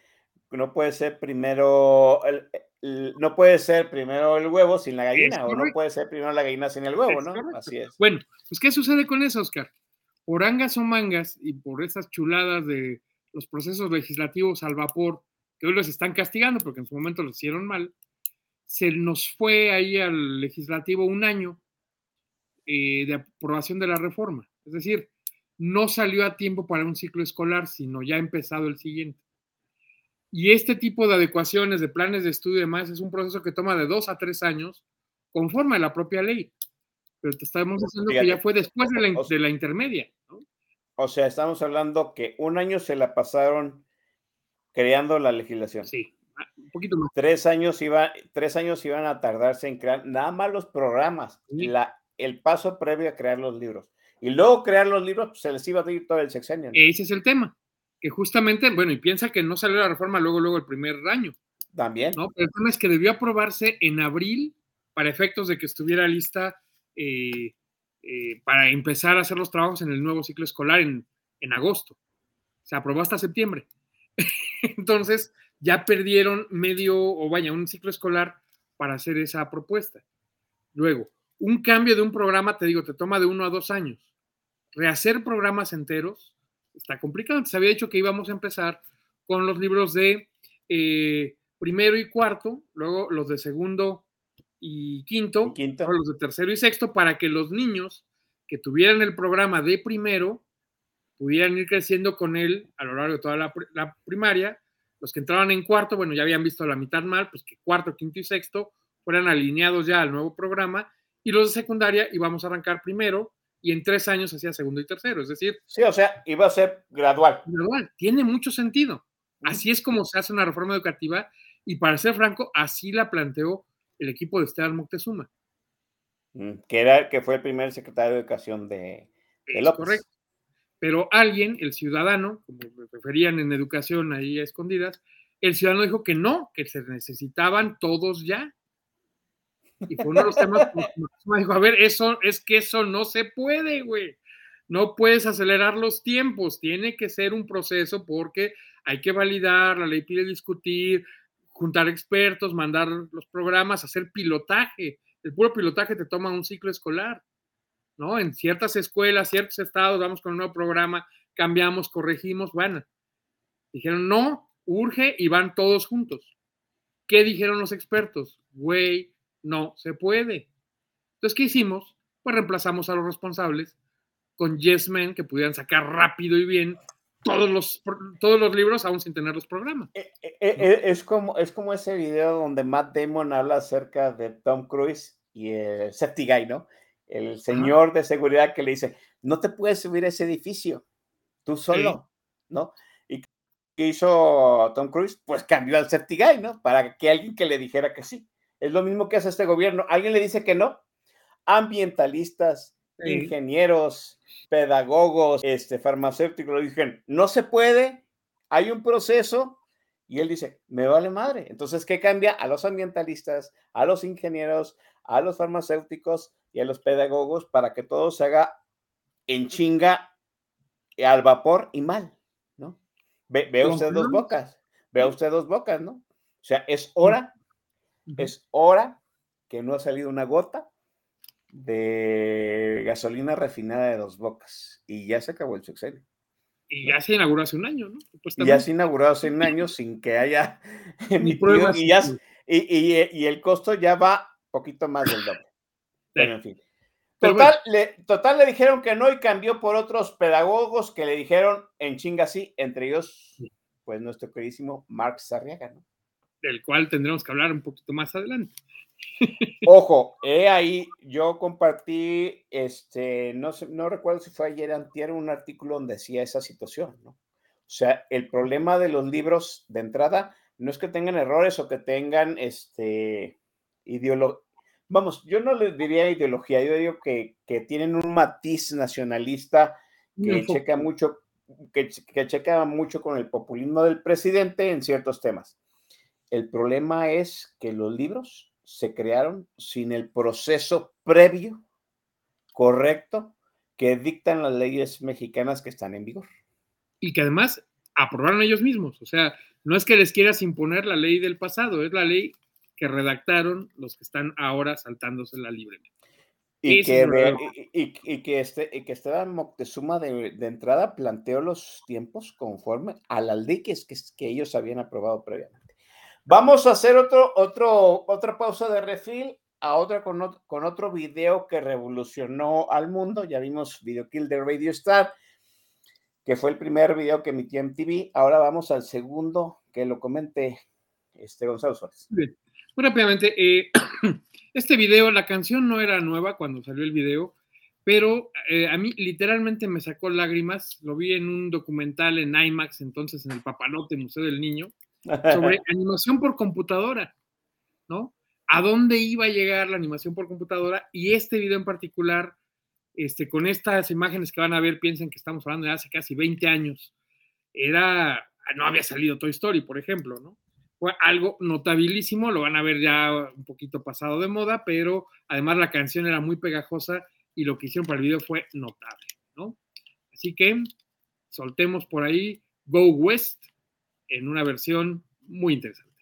no puede ser primero, el, el, no puede ser primero el huevo sin la gallina, o no puede ser primero la gallina sin el huevo, es ¿no? Correcto. Así es. Bueno, pues ¿qué sucede con eso, Oscar? Por angas o mangas y por esas chuladas de los procesos legislativos al vapor, que hoy los están castigando porque en su momento lo hicieron mal, se nos fue ahí al legislativo un año eh, de aprobación de la reforma. Es decir, no salió a tiempo para un ciclo escolar, sino ya ha empezado el siguiente. Y este tipo de adecuaciones, de planes de estudio y demás, es un proceso que toma de dos a tres años, conforme a la propia ley. Pero te estamos diciendo Fíjate. que ya fue después de la, de la intermedia. ¿no? O sea, estamos hablando que un año se la pasaron creando la legislación. Sí, un poquito más. Tres años, iba, tres años iban a tardarse en crear nada más los programas, sí. la, el paso previo a crear los libros. Y luego crear los libros, pues, se les iba a ir todo el sexenio. ¿no? Ese es el tema. que justamente, bueno, y piensa que no salió la reforma luego, luego el primer año. También. ¿no? Pero el tema es que debió aprobarse en abril para efectos de que estuviera lista eh, eh, para empezar a hacer los trabajos en el nuevo ciclo escolar en, en agosto. Se aprobó hasta septiembre. Entonces, ya perdieron medio, o vaya, un ciclo escolar para hacer esa propuesta. Luego, un cambio de un programa, te digo, te toma de uno a dos años. Rehacer programas enteros está complicado. Se había dicho que íbamos a empezar con los libros de eh, primero y cuarto, luego los de segundo y quinto, Y quinto. los de tercero y sexto, para que los niños que tuvieran el programa de primero pudieran ir creciendo con él a lo largo de toda la primaria. Los que entraban en cuarto, bueno, ya habían visto la mitad mal, pues que cuarto, quinto y sexto fueran alineados ya al nuevo programa. Y los de secundaria íbamos a arrancar primero y en tres años hacía segundo y tercero. Es decir, Sí, o sea, iba a ser gradual. gradual. Tiene mucho sentido. Así es como se hace una reforma educativa y para ser franco, así la planteó el equipo de Esteban Moctezuma. Mm, Que, era, que fue el primer secretario de Educación de, de López. correcto. Pero alguien, el ciudadano, como me referían en educación ahí a escondidas, el ciudadano dijo que no, que se necesitaban todos ya. Y fue uno de los temas que dijo, a ver, eso es que eso no se puede, güey. No puedes acelerar los tiempos, tiene que ser un proceso porque hay que validar, la ley pide discutir, juntar expertos, mandar los programas, hacer pilotaje. El puro pilotaje te toma un ciclo escolar. ¿No? En ciertas escuelas, ciertos estados, vamos con un nuevo programa, cambiamos, corregimos, bueno. Dijeron, no, urge y van todos juntos. ¿Qué dijeron los expertos? Güey, no se puede. Entonces, ¿qué hicimos? Pues reemplazamos a los responsables con Yes Men que pudieran sacar rápido y bien todos los, todos los libros, aún sin tener los programas. E- e- Es como, es como ese video donde Matt Damon habla acerca de Tom Cruise y guy, ¿no? El señor de seguridad que le dice, no te puedes subir a ese edificio, tú solo, ¿no? ¿Y qué hizo Tom Cruise? Pues cambió al guy, ¿no? Para que alguien que le dijera que sí. Es lo mismo que hace este gobierno. Alguien le dice que no. Ambientalistas, Sí. ingenieros, pedagogos, este, farmacéuticos, le dicen, no se puede, hay un proceso, y él dice, me vale madre. Entonces, ¿qué cambia? A los ambientalistas, a los ingenieros, a los farmacéuticos y a los pedagogos para que todo se haga en chinga, al vapor y mal, ¿no? Ve, vea usted dos bocas, vea usted dos bocas, ¿no? O sea, es hora, es hora que no ha salido una gota de gasolina refinada de dos bocas y ya se acabó el sexenio. Y ya se inauguró hace un año, ¿no? Y ya se inauguró hace un año sin que haya pruebas, y, ya, y, y- y el costo ya va poquito más del doble. Pero en fin. Total le, total le dijeron que no y cambió por otros pedagogos que le dijeron en chinga sí, entre ellos, pues nuestro queridísimo Mark Sarriaga, ¿no? Del cual tendremos que hablar un poquito más adelante. Ojo, he ahí yo compartí, este, no, sé- no recuerdo si fue ayer antier, un artículo donde decía esa situación, ¿no? O sea, el problema de los libros de entrada no es que tengan errores o que tengan, este, ideología. Vamos, yo no les diría ideología, yo digo que, que tienen un matiz nacionalista que enfoque. checa mucho, que, que checa mucho con el populismo del presidente en ciertos temas. El problema es que los libros se crearon sin el proceso previo correcto que dictan las leyes mexicanas que están en vigor. y que además aprobaron ellos mismos. O sea, no es que les quieras imponer la ley del pasado, es la ley que redactaron los que están ahora saltándose la libremente. Y Ese que, y, que, este, y que Esteban Moctezuma de, de entrada planteó los tiempos conforme a las leyes que, que ellos habían aprobado previamente. Vamos a hacer otro, otro, otra pausa de refil a otra con, ot- con otro video que revolucionó al mundo. Ya vimos Video Kill de Radio Star, que fue el primer video que emitió MTV. Ahora vamos al segundo que lo comente este Gonzalo Suárez. Bien. Muy rápidamente, eh, este video, la canción no era nueva cuando salió el video, pero eh, a mí literalmente me sacó lágrimas. Lo vi en un documental en IMAX, entonces en el Papalote Museo del Niño, sobre animación por computadora, ¿no? ¿A dónde iba a llegar la animación por computadora? Y este video en particular, este, con estas imágenes que van a ver, piensen que estamos hablando de hace casi 20 años, era, no había salido Toy Story, por ejemplo, ¿no? Fue algo notabilísimo, lo van a ver ya un poquito pasado de moda, pero además la canción era muy pegajosa y lo que hicieron para el video fue notable, ¿no? Así que soltemos por ahí Go West en una versión muy interesante.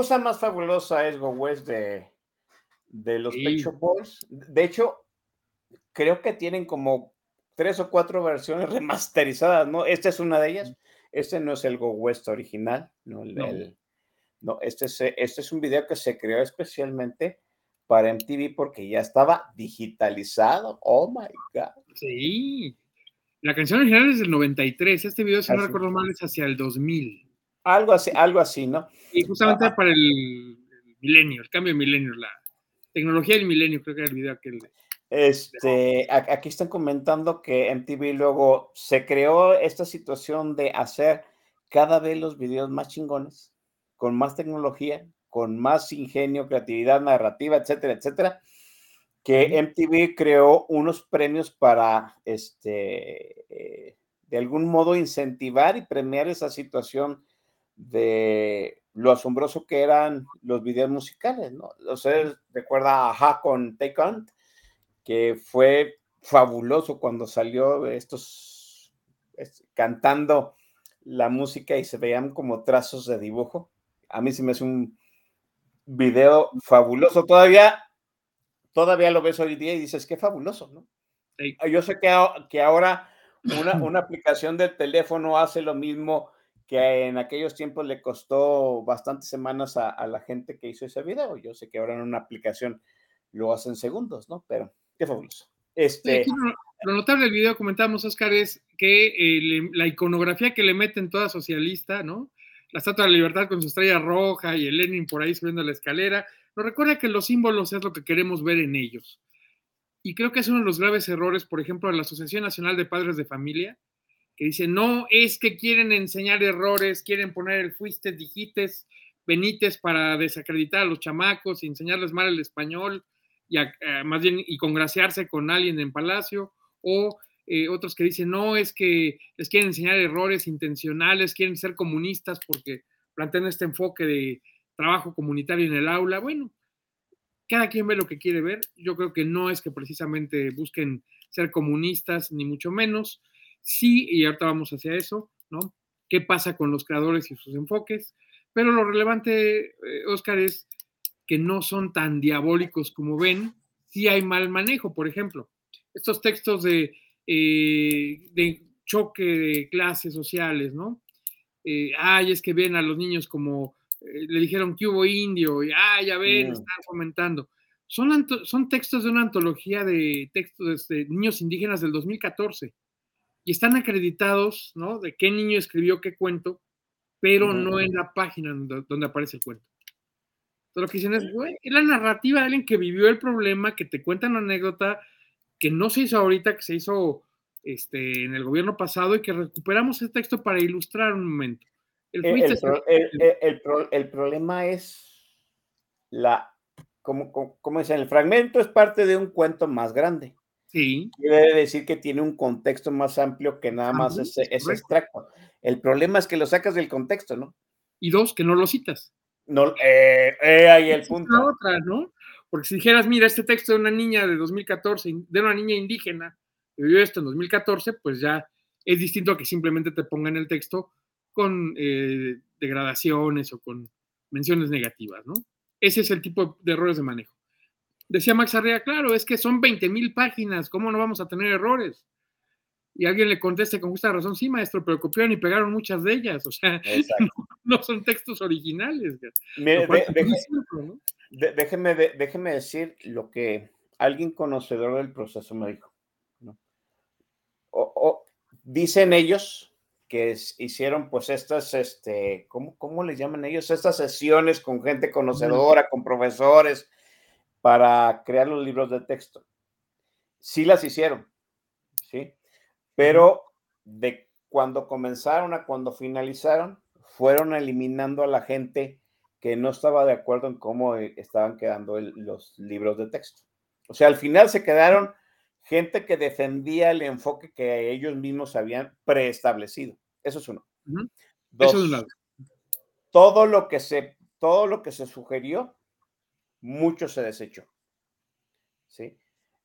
Cosa más fabulosa es Go West de, de los Sí. Pet Shop Boys? De hecho, creo que tienen como tres o cuatro versiones remasterizadas, ¿no? Esta es una de ellas. Este no es el Go West original, ¿no? El- No. el- no, este, es, este es un video que se creó especialmente para MTV porque ya estaba digitalizado. Oh my God. Sí. La canción original es del 93. Este video, si no Así. recuerdo mal, es hacia el 2000. Algo así, algo así, ¿no? Y justamente Ah. para el, el milenio, el cambio de milenio, la tecnología del milenio, creo que era el video aquel. Este, aquí están comentando que MTV luego se creó esta situación de hacer cada vez los videos más chingones, con más tecnología, con más ingenio, creatividad narrativa, etcétera, etcétera, que MTV creó unos premios para, este, eh, de algún modo incentivar y premiar esa situación de lo asombroso que eran los videos musicales, ¿no? Ustedes recuerda a Ajá con Take On, que fue fabuloso cuando salió estos es- cantando la música y se veían como trazos de dibujo. A mí se me hace un video fabuloso. Todavía, todavía lo ves hoy día y dices, qué fabuloso, ¿no? Sí. Yo sé que, que ahora una, una aplicación del teléfono hace lo mismo que en aquellos tiempos le costó bastantes semanas a, a la gente que hizo ese video. Yo sé que ahora en una aplicación lo hacen segundos, ¿no? Pero qué fabuloso. Este, lo, lo notable del video, comentamos, Oscar, es que eh, le- la iconografía que le meten toda socialista, ¿no? La Estatua de la Libertad con su estrella roja y el Lenin por ahí subiendo la escalera, nos recuerda que los símbolos es lo que queremos ver en ellos. Y creo que es uno de los graves errores, por ejemplo, de la Asociación Nacional de Padres de Familia, que dice, no, es que quieren enseñar errores, quieren poner el fuiste, dijites, benites para desacreditar a los chamacos y enseñarles mal el español, y a- más bien y congraciarse con alguien en Palacio, o eh, otros que dicen, no, es que les quieren enseñar errores intencionales, quieren ser comunistas porque plantean este enfoque de trabajo comunitario en el aula. Bueno, cada quien ve lo que quiere ver. Yo creo que no es que precisamente busquen ser comunistas, ni mucho menos. Sí, y ahorita vamos hacia eso, ¿no? ¿Qué pasa con los creadores y sus enfoques? Pero lo relevante, eh, Oscar, es que no son tan diabólicos como ven. Sí hay mal manejo, por ejemplo. Estos textos de, eh, de choque de clases sociales, ¿no? Eh, ay, es que ven a los niños como eh, le dijeron que hubo indio, y ah, ya ven, están fomentando. Son, son textos de una antología de textos de niños indígenas del 2014 y están acreditados, ¿no? De qué niño escribió qué cuento, pero no en la página donde, donde aparece el cuento. Entonces, lo que dicen es, güey, es la narrativa de alguien que vivió el problema, que te cuenta una anécdota que no se hizo ahorita, que se hizo este, en el gobierno pasado y que recuperamos ese texto para ilustrar un momento. El, el, el pro- el- el- el pro- el problema es la, como, como, como dicen, el fragmento es parte de un cuento más grande. Sí. Quiere decir que tiene un contexto más amplio que nada más ese, ese extracto. El problema es que lo sacas del contexto, ¿no? Y dos, que no lo citas. No, eh, eh, ahí el punto. la otra, ¿no? Porque si dijeras, mira, este texto de una niña de 2014, de una niña indígena que vivió esto en 2014, pues ya es distinto a que simplemente te pongan el texto con eh, degradaciones o con menciones negativas, ¿no? Ese es el tipo de errores de manejo. Decía Max Arrea, claro, es que son 20 mil páginas, ¿cómo no vamos a tener errores? Y alguien le conteste con justa razón, sí, maestro, pero copiaron y pegaron muchas de ellas, o sea, no, no son textos originales. Déjeme, de- déjeme decir lo que alguien conocedor del proceso me dijo. ¿no? O- o- dicen ellos que es- hicieron pues estas, este, ¿cómo, ¿cómo le llaman ellos? Estas sesiones con gente conocedora, con profesores, para crear los libros de texto. Sí las hicieron, ¿sí? Pero de cuando comenzaron a cuando finalizaron, fueron eliminando a la gente que no estaba de acuerdo en cómo eh, estaban quedando el- los libros de texto. O sea, al final se quedaron gente que defendía el enfoque que ellos mismos habían preestablecido. Eso es uno. Dos, Eso de un lado. todo lo que se todo lo que se sugirió, mucho se desechó. ¿Sí?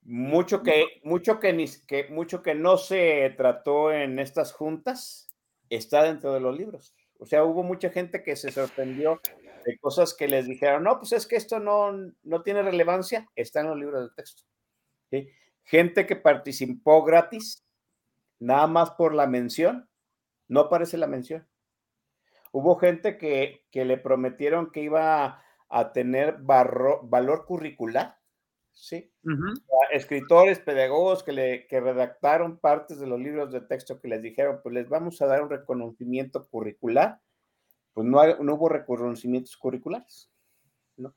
Mucho que, mucho que, ni, que, mucho que no se trató en estas juntas está dentro de los libros. O sea, hubo mucha gente que se sorprendió de cosas que les dijeron, no, pues es que esto no, no tiene relevancia, está en los libros de texto. Gente que participó gratis, nada más por la mención, no aparece la mención. Hubo gente que, que le prometieron que iba a tener valor curricular, ¿sí? Escritores, pedagogos que, le, que redactaron partes de los libros de texto que les dijeron, pues les vamos a dar un reconocimiento curricular, pues no, no hubo reconocimientos curriculares, ¿no?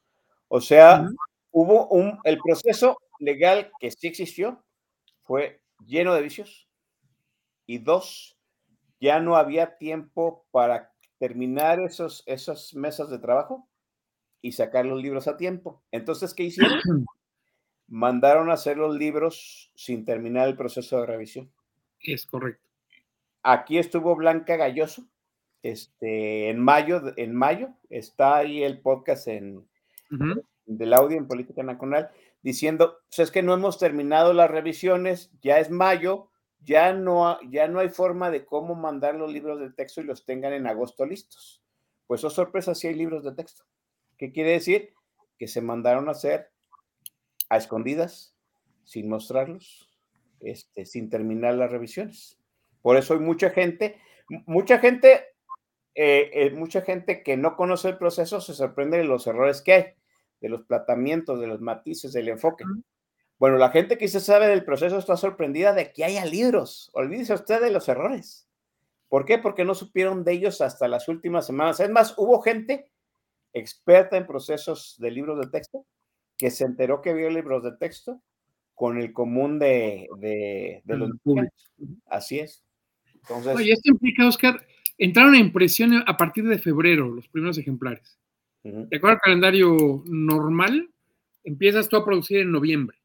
O sea, hubo un, el proceso legal que sí existió fue lleno de vicios y dos, ya no había tiempo para terminar esos, esas mesas de trabajo y sacar los libros a tiempo. Entonces, ¿qué hicieron? Mandaron a hacer los libros sin terminar el proceso de revisión. Es correcto. Aquí estuvo Blanca Galloso, este, en mayo, en mayo, está ahí el podcast en, del audio en Política Nacional, diciendo, pues es que no hemos terminado las revisiones, ya es mayo, ya no, ya no hay forma de cómo mandar los libros de texto y los tengan en agosto listos. Pues, oh sorpresa, sí hay libros de texto. ¿Qué quiere decir? Que se mandaron a hacer a escondidas, sin mostrarlos, este, sin terminar las revisiones. Por eso hay mucha gente, mucha gente, eh, eh, mucha gente que no conoce el proceso se sorprende de los errores que hay, de los platamientos, de los matices, del enfoque. Bueno, la gente que se sabe del proceso está sorprendida de que haya libros. Olvídese usted de los errores. ¿Por qué? Porque no supieron de ellos hasta las últimas semanas. Es más, hubo gente experta en procesos de libros de texto, que se enteró que vio libros de texto con el común de, de, los Así es. Entonces, Oye, esto implica, Oscar, entraron a impresión a partir de febrero los primeros ejemplares. De acuerdo al calendario normal, empiezas tú a producir en noviembre.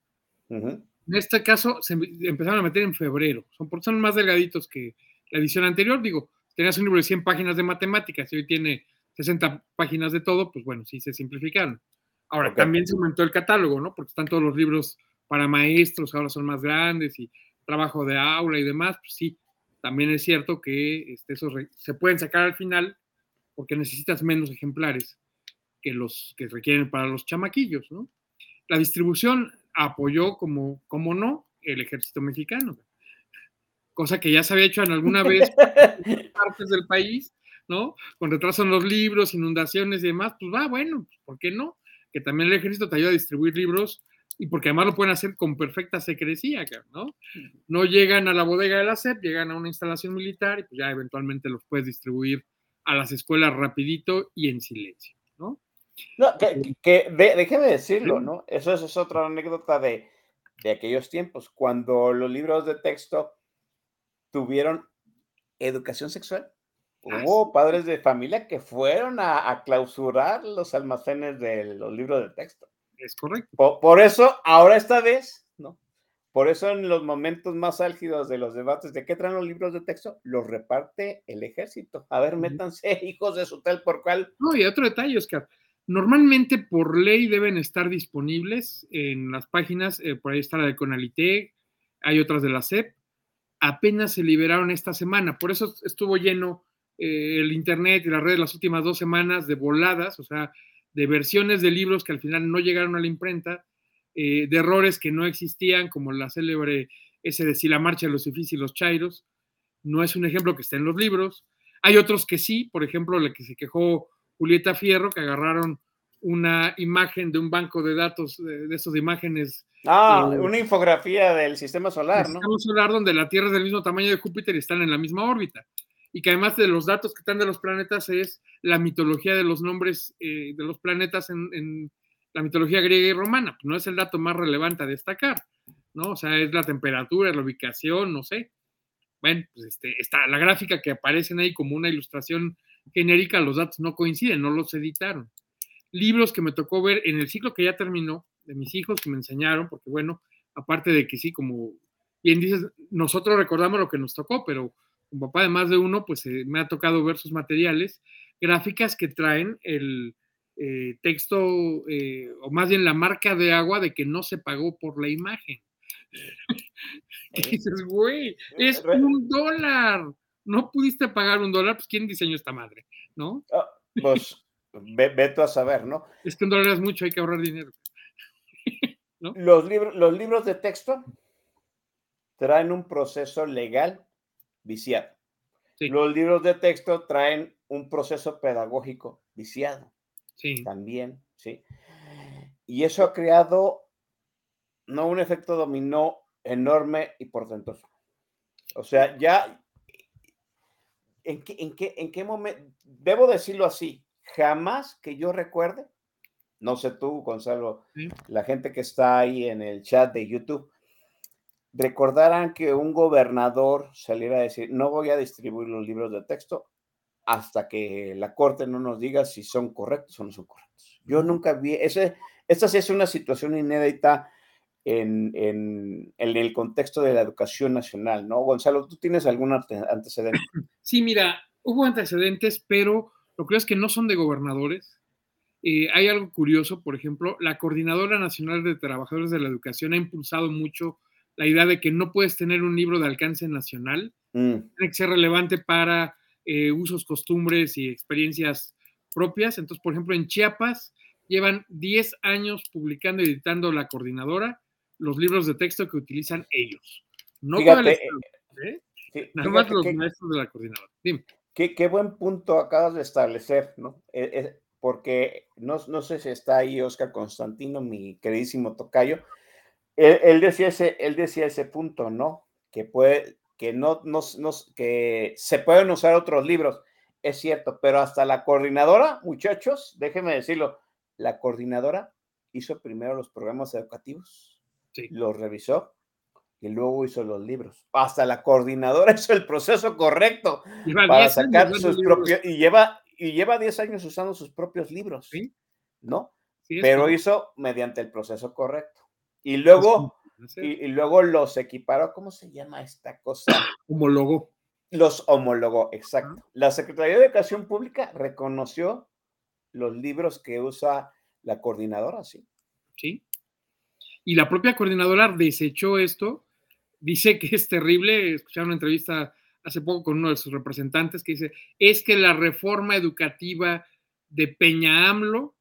En este caso, se empezaron a meter en febrero. Son, son más delgaditos que la edición anterior. Digo, tenías un libro de 100 páginas de matemáticas y hoy tiene 60 páginas de todo, pues bueno, sí se simplificaron. Ahora, también se aumentó el catálogo, ¿no? Porque están todos los libros para maestros, ahora son más grandes y trabajo de aula y demás, pues sí, también es cierto que este, esos se pueden sacar al final porque necesitas menos ejemplares que los que requieren para los chamaquillos, ¿no? La distribución apoyó, como, como no, el ejército mexicano, cosa que ya se había hecho en alguna vez en partes del país, ¿no? Con retraso en los libros, inundaciones y demás, pues va, bueno, pues, ¿por qué no? Que también el ejército te ayuda a distribuir libros y porque además lo pueden hacer con perfecta secrecía, ¿no? No llegan a la bodega de la SEP, llegan a una instalación militar y pues ya eventualmente los puedes distribuir a las escuelas rapidito y en silencio, ¿no? No, que, que déjeme decirlo, ¿no? Eso, es otra anécdota de, de aquellos tiempos, cuando los libros de texto tuvieron educación sexual. Hubo padres de familia que fueron a, clausurar los almacenes de los libros de texto. Es correcto. Por, eso, ahora esta vez, ¿no? Por eso en los momentos más álgidos de los debates de qué traen los libros de texto, los reparte el ejército. A ver, métanse, hijos de su tal por cual. No, y otro detalle, Oscar. Normalmente por ley deben estar disponibles en las páginas, eh, por ahí está la de Conalité, hay otras de la SEP, apenas se liberaron esta semana, por eso estuvo lleno eh, el Internet y las redes las últimas dos semanas de voladas, o sea, de versiones de libros que al final no llegaron a la imprenta, eh, de errores que no existían, como la célebre ese de si la marcha de los ifis y los chairos, no es un ejemplo que esté en los libros. Hay otros que sí, por ejemplo, la que se quejó Julieta Fierro, que agarraron una imagen de un banco de datos, de, de esas imágenes. Ah, eh, una infografía del sistema solar, ¿no? Sistema solar donde la Tierra es del mismo tamaño de Júpiter y están en la misma órbita y que además de los datos que están de los planetas es la mitología de los nombres eh, de los planetas en, la mitología griega y romana. No es el dato más relevante a destacar, ¿no? O sea, es la temperatura, la ubicación, no sé. Bueno, pues este, está la gráfica que aparecen ahí como una ilustración genérica, los datos no coinciden, no los editaron. Libros que me tocó ver en el ciclo que ya terminó, de mis hijos que me enseñaron, porque bueno, aparte de que sí, como bien dices, nosotros recordamos lo que nos tocó, pero como papá de más de uno, pues eh, me ha tocado ver sus materiales, gráficas que traen el eh, texto, eh, o más bien la marca de agua de que no se pagó por la imagen. ¿Qué dices, güey? Es un dólar. no pudiste pagar un dólar, pues ¿quién diseñó esta madre? ¿No? Ah, pues ve, ve, a saber, ¿no? Es que un dólar es mucho, hay que ahorrar dinero. ¿No? Los, libros, los libros de texto traen un proceso legal viciado. Sí. Los libros de texto traen un proceso pedagógico viciado. Sí. También, sí. Y eso ha creado no un efecto dominó enorme y portentoso. O sea, ya, ¿en qué, en qué, en qué momento? Debo decirlo así, jamás que yo recuerde, no sé tú, Gonzalo, sí. la gente que está ahí en el chat de YouTube, recordaran que un gobernador saliera a decir, no voy a distribuir los libros de texto hasta que la corte no nos diga si son correctos o no son correctos. Yo nunca vi, ese, esta sí es una situación inédita en, en, en, el contexto de la educación nacional, ¿no? Gonzalo, ¿tú tienes algún antecedente? Sí, mira, hubo antecedentes, pero lo que es que no son de gobernadores. Eh, hay algo curioso, por ejemplo, la Coordinadora Nacional de Trabajadores de la Educación ha impulsado mucho la idea de que no puedes tener un libro de alcance nacional, mm. tiene que ser relevante para eh, usos, costumbres y experiencias propias. Entonces, por ejemplo, en Chiapas llevan 10 años publicando y editando la coordinadora los libros de texto que utilizan ellos. No Fíjate, el ¿eh? Sí, Nada más los que, maestros de la coordinadora. Dime. Qué, qué, buen punto acabas de establecer, ¿no? Eh, eh, porque no, no, sé si está ahí Oscar Constantino, mi queridísimo tocayo. Él, él, decía, ese, él decía ese punto, ¿no? Que, puede, que, no, no, no, que se pueden usar otros libros. Es cierto, pero hasta la coordinadora, muchachos, déjenme decirlo, la coordinadora hizo primero los programas educativos, sí. los revisó y luego hizo los libros. Hasta la coordinadora hizo el proceso correcto lleva para sacar sus propios y lleva y lleva 10 años usando sus propios libros, ¿Sí? ¿no? Sí, Pero hizo mediante el proceso correcto. Y luego y, y, luego los equiparó, ¿cómo se llama esta cosa? Homologó. Los homologó, exacto. La Secretaría de Educación Pública reconoció los libros que usa la coordinadora, sí. Sí. Y la propia coordinadora desechó esto, dice que es terrible, escucharon una entrevista hace poco con uno de sus representantes que dice, es que la reforma educativa de Peña AMLO,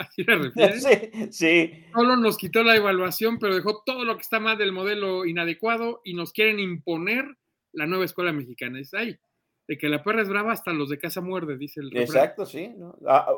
así sí, sí. solo nos quitó la evaluación, pero dejó todo lo que está mal del modelo inadecuado y nos quieren imponer la nueva escuela mexicana. Es ahí de que la perra es brava hasta los de casa muerde, dice el Exacto, sí. ¿no? Ah,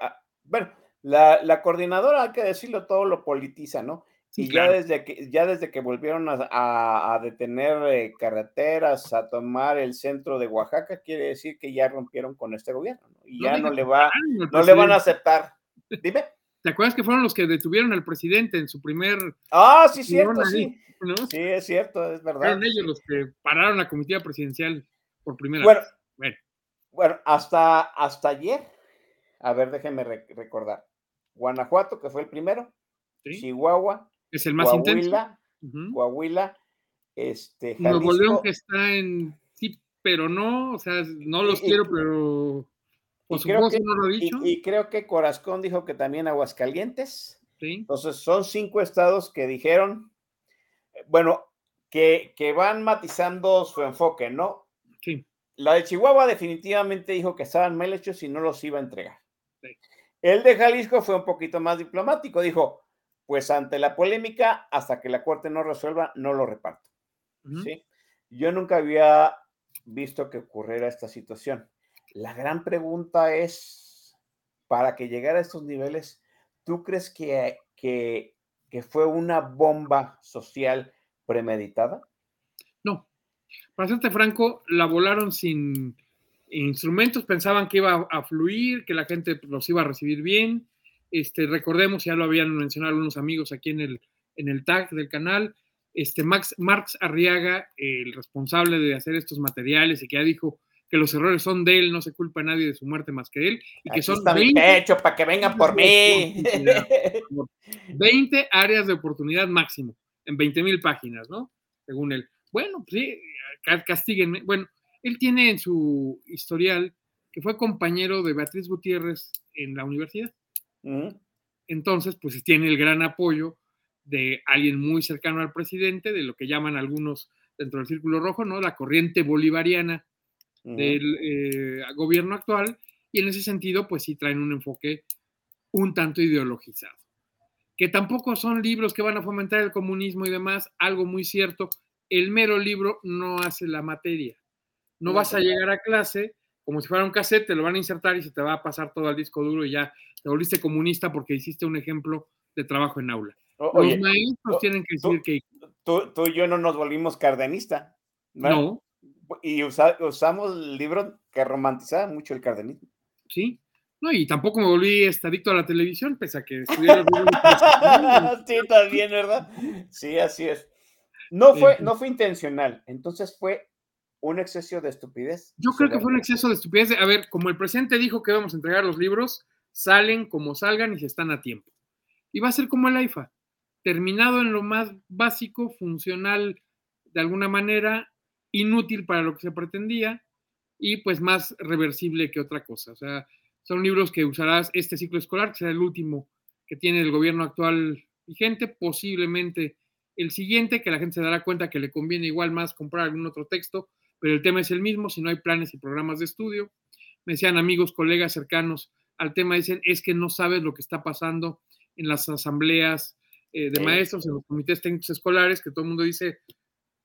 ah, bueno, la, la, coordinadora, hay que decirlo, todo lo politiza, ¿no? Sí, y claro. ya, desde que, ya desde que volvieron a, a, a detener eh, carreteras, a tomar el centro de Oaxaca, quiere decir que ya rompieron con este gobierno, ¿no? Y ya no, le va, no le van a aceptar. Dime. ¿Te acuerdas que fueron los que detuvieron al presidente en su primer... Ah, sí, cierto, sí. ¿no? Sí, es cierto, es verdad. Fueron ellos los que pararon la comitiva presidencial por primera bueno, vez. Bueno. bueno, hasta, hasta ayer, a ver, déjenme re recordar. Guanajuato, que fue el primero, ¿Sí? Chihuahua, es el más Coahuila, intenso. uh -huh. Coahuila, este, Jalisco. Nuevo León que está en sí, pero no, o sea, no los y, quiero, pero por supuesto que, no lo he dicho. Y, y, creo que Corazón dijo que también Aguascalientes. Sí. Entonces son cinco estados que dijeron, bueno, que, que van matizando su enfoque, ¿no? Sí. La de Chihuahua definitivamente dijo que estaban mal hechos y no los iba a entregar. Sí. El de Jalisco fue un poquito más diplomático, dijo, pues ante la polémica, hasta que la Corte no resuelva, no lo reparto. Uh -huh. ¿sí? Yo nunca había visto que ocurriera esta situación. La gran pregunta es, para que llegara a estos niveles, ¿tú crees que, que, fue una bomba social premeditada? No. Para serte franco, la volaron sin instrumentos, pensaban que iba a fluir, que la gente los iba a recibir bien. Este, recordemos, ya lo habían mencionado algunos amigos aquí en el, en el tag del canal, este Max, Marx Arriaga, el responsable de hacer estos materiales y que ya dijo que los errores son de él, no se culpa a nadie de su muerte más que él, y que son está 20, mi pecho para que vengan por mí. 20 áreas de oportunidad máximo, en 20 mil páginas, ¿no? Según él. Bueno, pues sí, castíguenme. Bueno, él tiene en su historial que fue compañero de Beatriz Gutiérrez en la universidad. Mm. Entonces, pues tiene el gran apoyo de alguien muy cercano al presidente, de lo que llaman algunos dentro del círculo rojo, ¿no? La corriente bolivariana del eh, gobierno actual y en ese sentido, pues sí traen un enfoque un tanto ideologizado. Que tampoco son libros que van a fomentar el comunismo y demás, algo muy cierto, el mero libro no hace la materia. No vas a llegar a clase como si fuera un cassette, te lo van a insertar y se te va a pasar todo al disco duro y ya te volviste comunista porque hiciste un ejemplo de trabajo en aula. Los maestros tienen que decir que... Tú, tú, y yo no nos volvimos cardenista. No. Y usamos libros que romantizaban mucho el cardenismo. Sí. No, y tampoco me volví este, adicto a la televisión, pese a que estudié Sí, también, ¿verdad? Sí, así es. No fue, no fue intencional, entonces fue un exceso de estupidez. Yo creo que fue un exceso de estupidez. A ver, como el presidente dijo que vamos a entregar los libros, salen como salgan y se están a tiempo. Y va a ser como el AIFA, terminado en lo más básico, funcional de alguna manera, inútil para lo que se pretendía y pues más reversible que otra cosa. O sea, son libros que usarás este ciclo escolar, que será el último que tiene el gobierno actual vigente, posiblemente el siguiente, que la gente se dará cuenta que le conviene igual más comprar algún otro texto pero el tema es el mismo, si no hay planes y programas de estudio. Me decían amigos, colegas cercanos al tema, dicen, es que no sabes lo que está pasando en las asambleas eh, de maestros, en los comités técnicos escolares, que todo el mundo dice,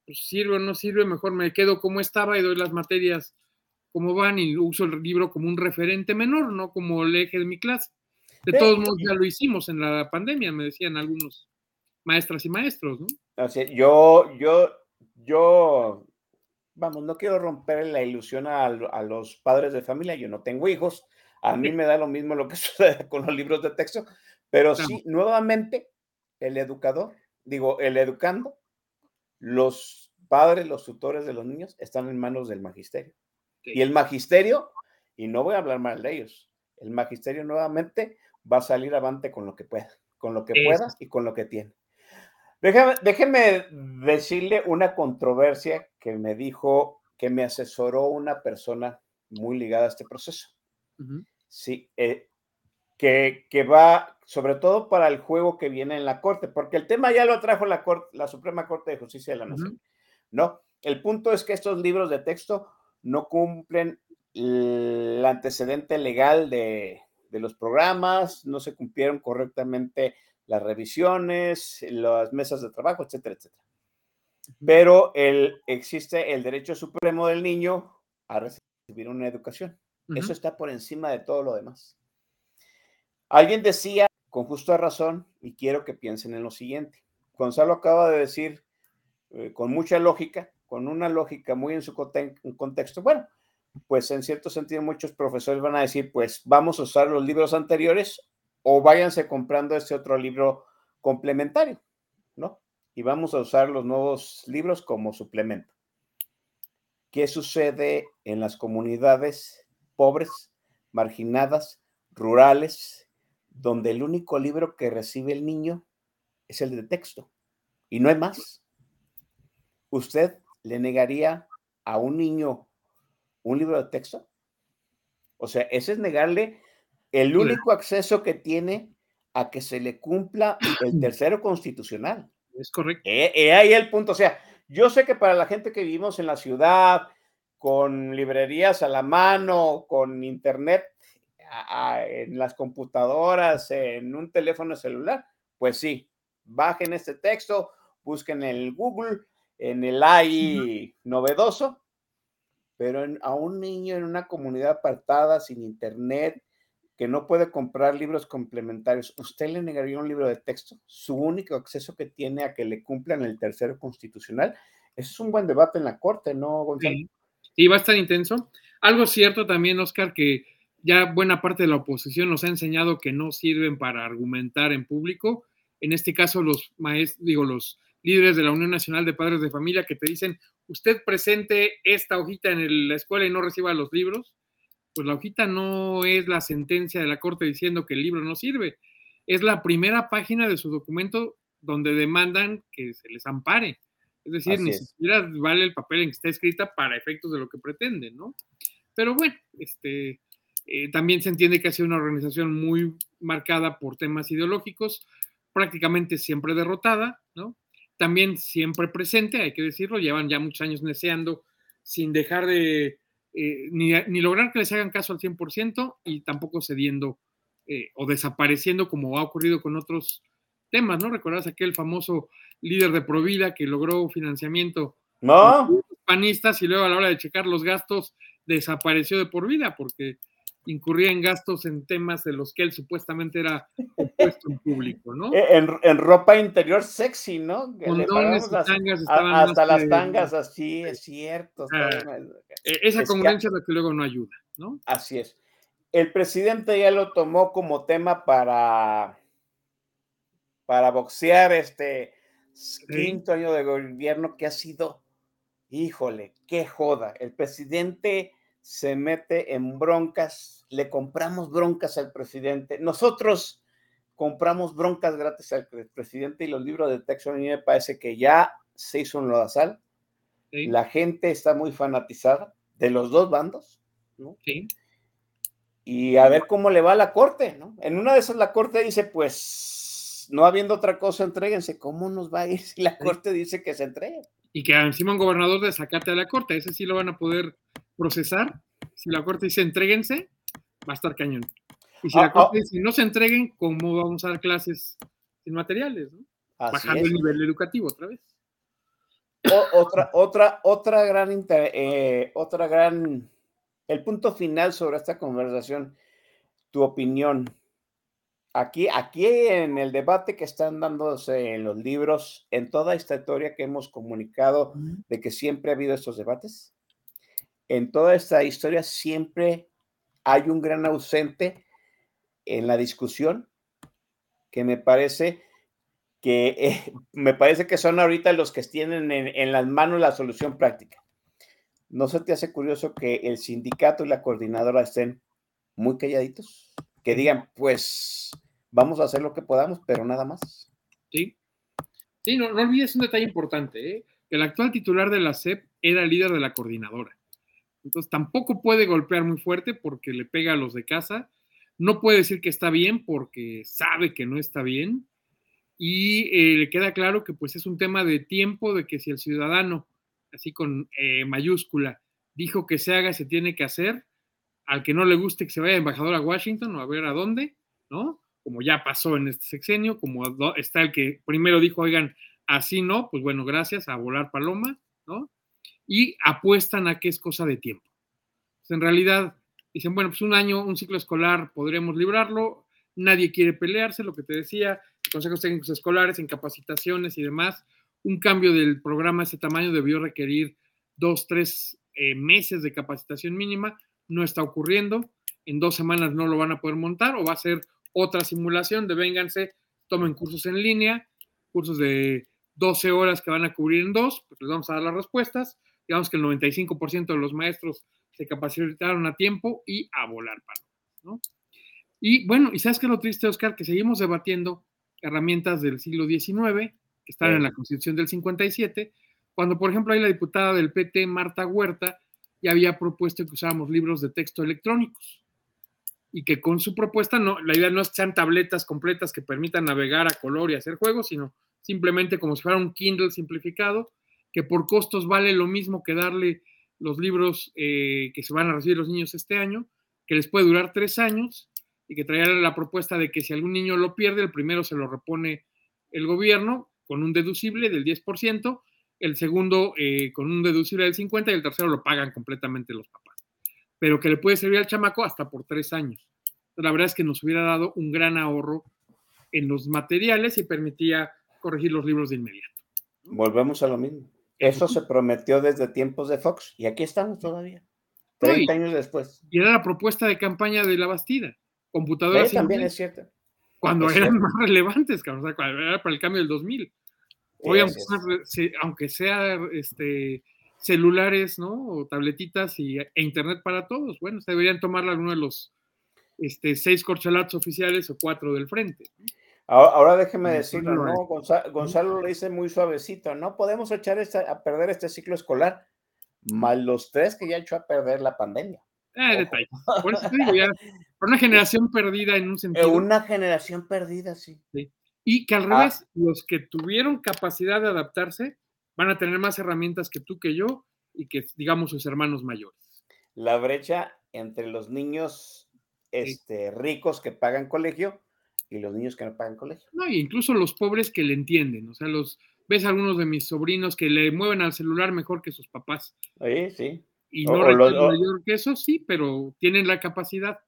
pues sirve o no sirve, mejor me quedo como estaba y doy las materias como van y uso el libro como un referente menor, no como el eje de mi clase. De todos modos, ya lo hicimos en la pandemia, me decían algunos maestras y maestros, ¿no? yo, yo, yo vamos, no quiero romper la ilusión a, los padres de familia, yo no tengo hijos, a mí me da lo mismo lo que sucede con los libros de texto, pero sí, nuevamente, el educador, digo, el educando, los padres, los tutores de los niños están en manos del magisterio. Y el magisterio, y no voy a hablar mal de ellos, el magisterio nuevamente va a salir avante con lo que pueda, con lo que pueda y con lo que tiene. Déjeme, decirle una controversia que me dijo, que me asesoró una persona muy ligada a este proceso. Sí, eh, que, que, va sobre todo para el juego que viene en la Corte, porque el tema ya lo trajo la, la Suprema Corte de Justicia de la Nación. No, el punto es que estos libros de texto no cumplen el antecedente legal de, de los programas, no se cumplieron correctamente las revisiones, las mesas de trabajo, etcétera, etcétera. Pero el, existe el derecho supremo del niño a recibir una educación. Eso está por encima de todo lo demás. Alguien decía, con justa razón, y quiero que piensen en lo siguiente. Gonzalo acaba de decir, eh, con mucha lógica, con una lógica muy en su contexto, bueno, pues en cierto sentido muchos profesores van a decir, pues vamos a usar los libros anteriores o váyanse comprando este otro libro complementario, ¿no? Y vamos a usar los nuevos libros como suplemento. ¿Qué sucede en las comunidades pobres, marginadas, rurales, donde el único libro que recibe el niño es el de texto y no hay más? ¿Usted le negaría a un niño un libro de texto? O sea, ese es negarle el único acceso que tiene a que se le cumpla el tercero constitucional. Es correcto. Eh, ahí el punto. O sea, yo sé que para la gente que vivimos en la ciudad, con librerías a la mano, con internet en las computadoras, en un teléfono celular, pues sí, bajen este texto, busquen en el Google, en el AI novedoso, pero a un niño en una comunidad apartada, sin internet, que no puede comprar libros complementarios, ¿usted le negaría un libro de texto? Su único acceso que tiene a que le cumplan el tercero constitucional. Ese es un buen debate en la Corte, ¿no, Gonzalo? Sí. va a estar intenso. Algo cierto también, Oscar, que ya buena parte de la oposición nos ha enseñado que no sirven para argumentar en público. En este caso, los maestros, digo, los líderes de la Unión Nacional de Padres de Familia que te dicen, usted presente esta hojita en la escuela y no reciba los libros pues la hojita no es la sentencia de la Corte diciendo que el libro no sirve, es la primera página de su documento donde demandan que se les ampare. Es decir, ni siquiera vale el papel en que está escrita para efectos de lo que pretenden, ¿no? Pero bueno, este, eh, también se entiende que ha sido una organización muy marcada por temas ideológicos, prácticamente siempre derrotada, ¿no? También siempre presente, hay que decirlo, llevan ya muchos años neceando sin dejar de eh, ni, ni, lograr que les hagan caso al 100% y tampoco cediendo eh, o desapareciendo como ha ocurrido con otros temas, ¿no? ¿Recordás aquel famoso líder de Provida que logró financiamiento no. panistas y luego a la hora de checar los gastos desapareció de por vida porque incurría en gastos en temas de los que él supuestamente era opuesto en público, ¿no? En, en ropa interior sexy, ¿no? Condones y las, tangas estaban hasta las que, tangas así, es cierto. Ah, esa congruencia es la que luego no ayuda, ¿no? Así es. El presidente ya lo tomó como tema para, para boxear este quinto año de gobierno que ha sido, híjole, qué joda. El presidente se mete en broncas, le compramos broncas al presidente. Nosotros compramos broncas gratis al presidente y los libros de texto a mí me parece que ya se hizo un lodazal. Sí. La gente está muy fanatizada de los dos bandos, ¿no? Sí. Y a ver cómo le va a la corte, ¿no? En una de esas la corte dice, pues, no habiendo otra cosa, entréguense. ¿Cómo nos va a ir si la corte dice que se entregue? Y que encima un gobernador de sacate a la corte, ese sí lo van a poder procesar. Si la corte dice entréguense, va a estar cañón. Y si Ah, la ah. corte dice no se entreguen, ¿cómo vamos a dar clases sin materiales? ¿no? Bajando es. el nivel educativo otra vez. O- otra, otra, otra gran, inter- eh, otra gran, el punto final sobre esta conversación, tu opinión. Aquí, aquí en el debate que están dándose en los libros, en toda esta historia que hemos comunicado de que siempre ha habido estos debates, en toda esta historia siempre hay un gran ausente en la discusión que me parece que eh, me parece que son ahorita los que tienen en, en las manos la solución práctica. ¿No se te hace curioso que el sindicato y la coordinadora estén muy calladitos? Que digan, pues vamos a hacer lo que podamos, pero nada más. Sí. Sí, no, no olvides un detalle importante, ¿eh? el actual titular de la SEP era líder de la coordinadora. Entonces tampoco puede golpear muy fuerte porque le pega a los de casa. No puede decir que está bien porque sabe que no está bien. Y eh, le queda claro que pues es un tema de tiempo, de que si el ciudadano, así con eh, mayúscula, dijo que se haga, se tiene que hacer. Al que no le guste que se vaya embajador a Washington o a ver a dónde, ¿no? Como ya pasó en este sexenio, como está el que primero dijo, oigan, así no, pues bueno, gracias, a volar paloma, ¿no? Y apuestan a que es cosa de tiempo. Pues en realidad dicen, bueno, pues un año, un ciclo escolar podremos librarlo, nadie quiere pelearse, lo que te decía, consejos técnicos escolares, en capacitaciones y demás, un cambio del programa ese tamaño debió requerir dos, tres eh, meses de capacitación mínima, no está ocurriendo, en dos semanas no lo van a poder montar o va a ser otra simulación de vénganse, tomen cursos en línea, cursos de 12 horas que van a cubrir en dos, pues les vamos a dar las respuestas, digamos que el 95% de los maestros se capacitaron a tiempo y a volar palo, ¿no? Y bueno, ¿y sabes qué es lo triste, Oscar? Que seguimos debatiendo herramientas del siglo XIX, que están en la Constitución del 57, cuando, por ejemplo, ahí la diputada del PT, Marta Huerta, ya había propuesto que usáramos libros de texto electrónicos y que con su propuesta, no, la idea no es que sean tabletas completas que permitan navegar a color y hacer juegos, sino simplemente como si fuera un Kindle simplificado, que por costos vale lo mismo que darle los libros eh, que se van a recibir los niños este año, que les puede durar tres años y que traía la propuesta de que si algún niño lo pierde, el primero se lo repone el gobierno con un deducible del 10%, el segundo eh, con un deducible del 50% y el tercero lo pagan completamente los papás. Pero que le puede servir al chamaco hasta por tres años. La verdad es que nos hubiera dado un gran ahorro en los materiales y permitía corregir los libros de inmediato. Volvemos a lo mismo. Eso se prometió desde tiempos de Fox y aquí estamos todavía, 30 años después. Y era la propuesta de campaña de la Bastida. Computadoras Sí, también es cierto. cuando Es eran cierto. más relevantes, cabrón, o sea, cuando era para el cambio del 2000. Hoy, aunque, sea, aunque sea este, celulares, ¿no? O tabletitas y, e internet para todos, bueno, se deberían tomar alguno de los este, seis corcholatos oficiales o cuatro del frente. Ahora, ahora déjeme decirlo, ¿no? Gonzalo, Gonzalo lo dice muy suavecito, no podemos echar esta, a perder este ciclo escolar, más los tres que ya echó a perder la pandemia. Eh, detalle. Por eso te digo, ya, por una generación perdida en un sentido. Una generación perdida, sí. sí. Y que al revés, ah. los que tuvieron capacidad de adaptarse van a tener más herramientas que tú, que yo, y que, digamos, sus hermanos mayores. la brecha entre los niños este, ricos que pagan colegio y los niños que no pagan colegio. No, y incluso los pobres que le entienden, o sea, los ves a algunos de mis sobrinos que le mueven al celular mejor que sus papás. Sí, sí. Y no O- los- mayor que eso, sí, pero tienen la capacidad.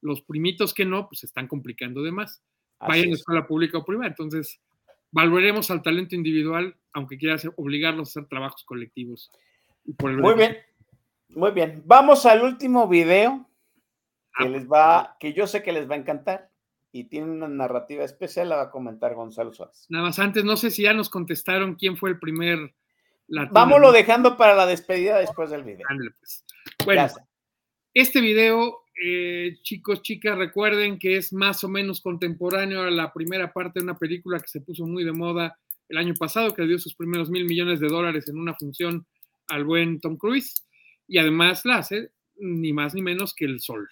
Los primitos que no, pues están complicando de más. Vayan a es. escuela pública o privada. Entonces, valoremos al talento individual, aunque quieras obligarlos a hacer trabajos colectivos. Y por el Muy bien, muy bien. Vamos al último video que Ah, les va, que yo sé que les va a encantar y tiene una narrativa especial, la va a comentar Gonzalo Suárez. Nada más antes, no sé si ya nos contestaron quién fue el primer latino. Vámonos dejando para la despedida después del video. Pues. Bueno, este video, eh, chicos, chicas, recuerden que es más o menos contemporáneo a la primera parte de una película que se puso muy de moda el año pasado, que dio sus primeros mil millones de dólares en una función al buen Tom Cruise, y además la hace ni más ni menos que el sol.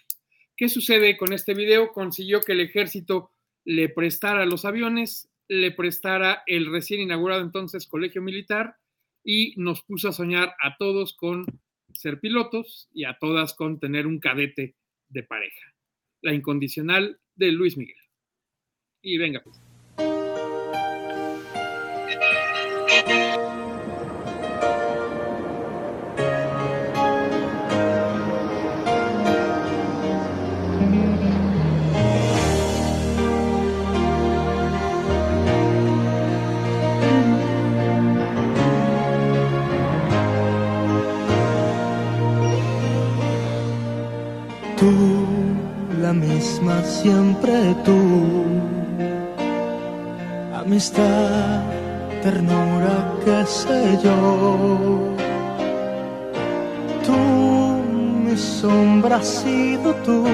¿Qué sucede con este video? Consiguió que el ejército le prestara los aviones, le prestara el recién inaugurado entonces colegio militar y nos puso a soñar a todos con ser pilotos y a todas con tener un cadete de pareja. La incondicional de Luis Miguel. Y venga, pues. Misma siempre tú. Amistad, ternura, qué sé yo. Tú, mi sombra has sido tú.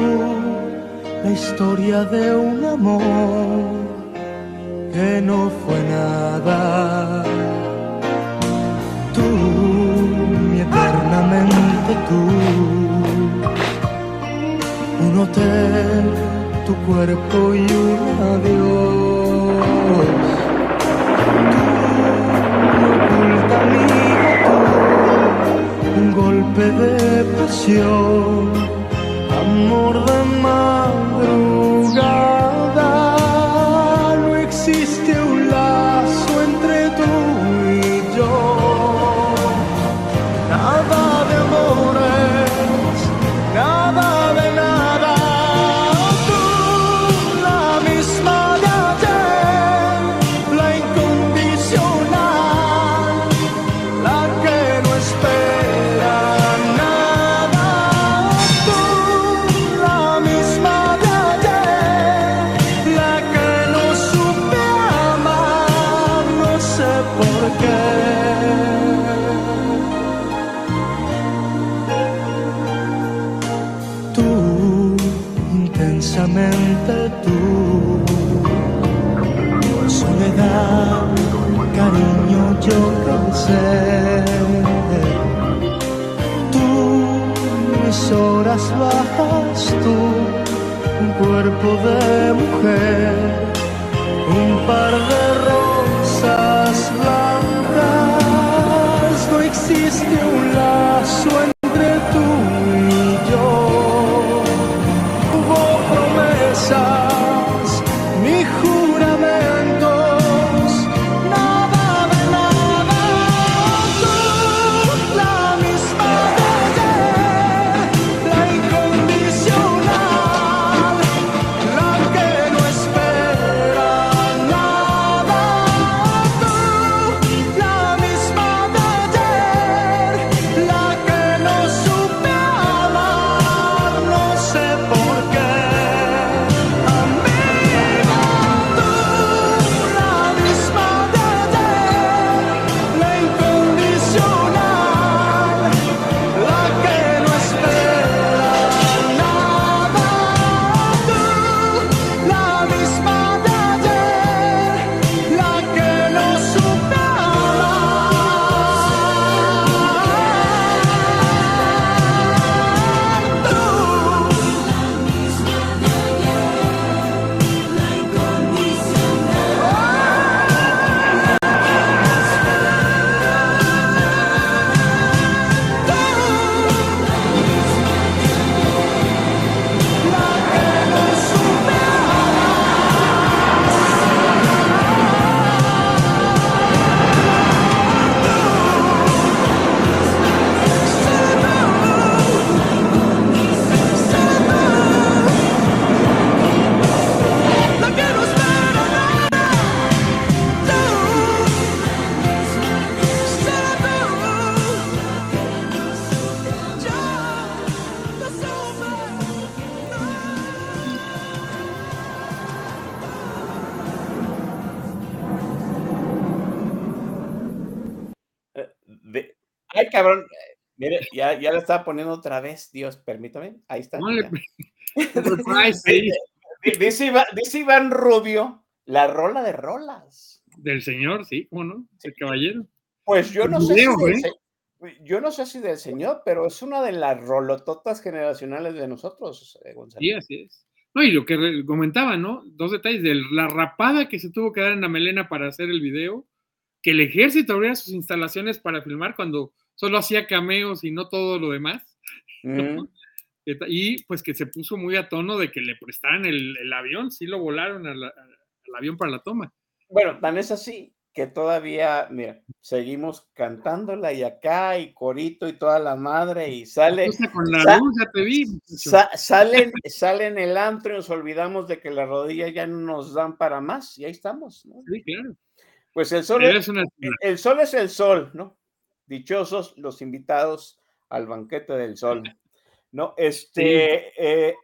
La historia de un amor que no fue nada. Tú, mi eternamente tú un tu cuerpo y un adiós. Tú, tú, un golpe de pasión, amor de madrugada. Tú. Soledad, cariño, yo qué sé. Tú, mis horas bajas, tú, un cuerpo de ya, ya le estaba poniendo otra vez. Dios, permítame. Ahí está. dice, Iván, dice Iván Rubio, la rola de rolas. Del señor, sí, ¿cómo no? El caballero. Pues yo no sé si yo no sé si del señor, pero es una de las rolototas generacionales de nosotros, eh, Gonzalo. Sí, así es. No, y lo que comentaba, ¿no? Dos detalles de la rapada que se tuvo que dar en la melena para hacer el video, que el ejército abriera sus instalaciones para filmar cuando solo hacía cameos y no todo lo demás. Y pues que se puso muy a tono de que le prestaran el, avión, sí lo volaron al avión para la toma. Bueno, tan es así que todavía, mira, seguimos cantándola y acá y corito y toda la madre y sale. Con la luz, ya te vi. salen, salen el antro y nos olvidamos de que las rodillas ya no nos dan para más y ahí estamos. ¿no? Sí, claro. Pues el sol, es, el sol es el sol, ¿no? Dichosos los invitados al banquete del sol. ¿No? Este, eh,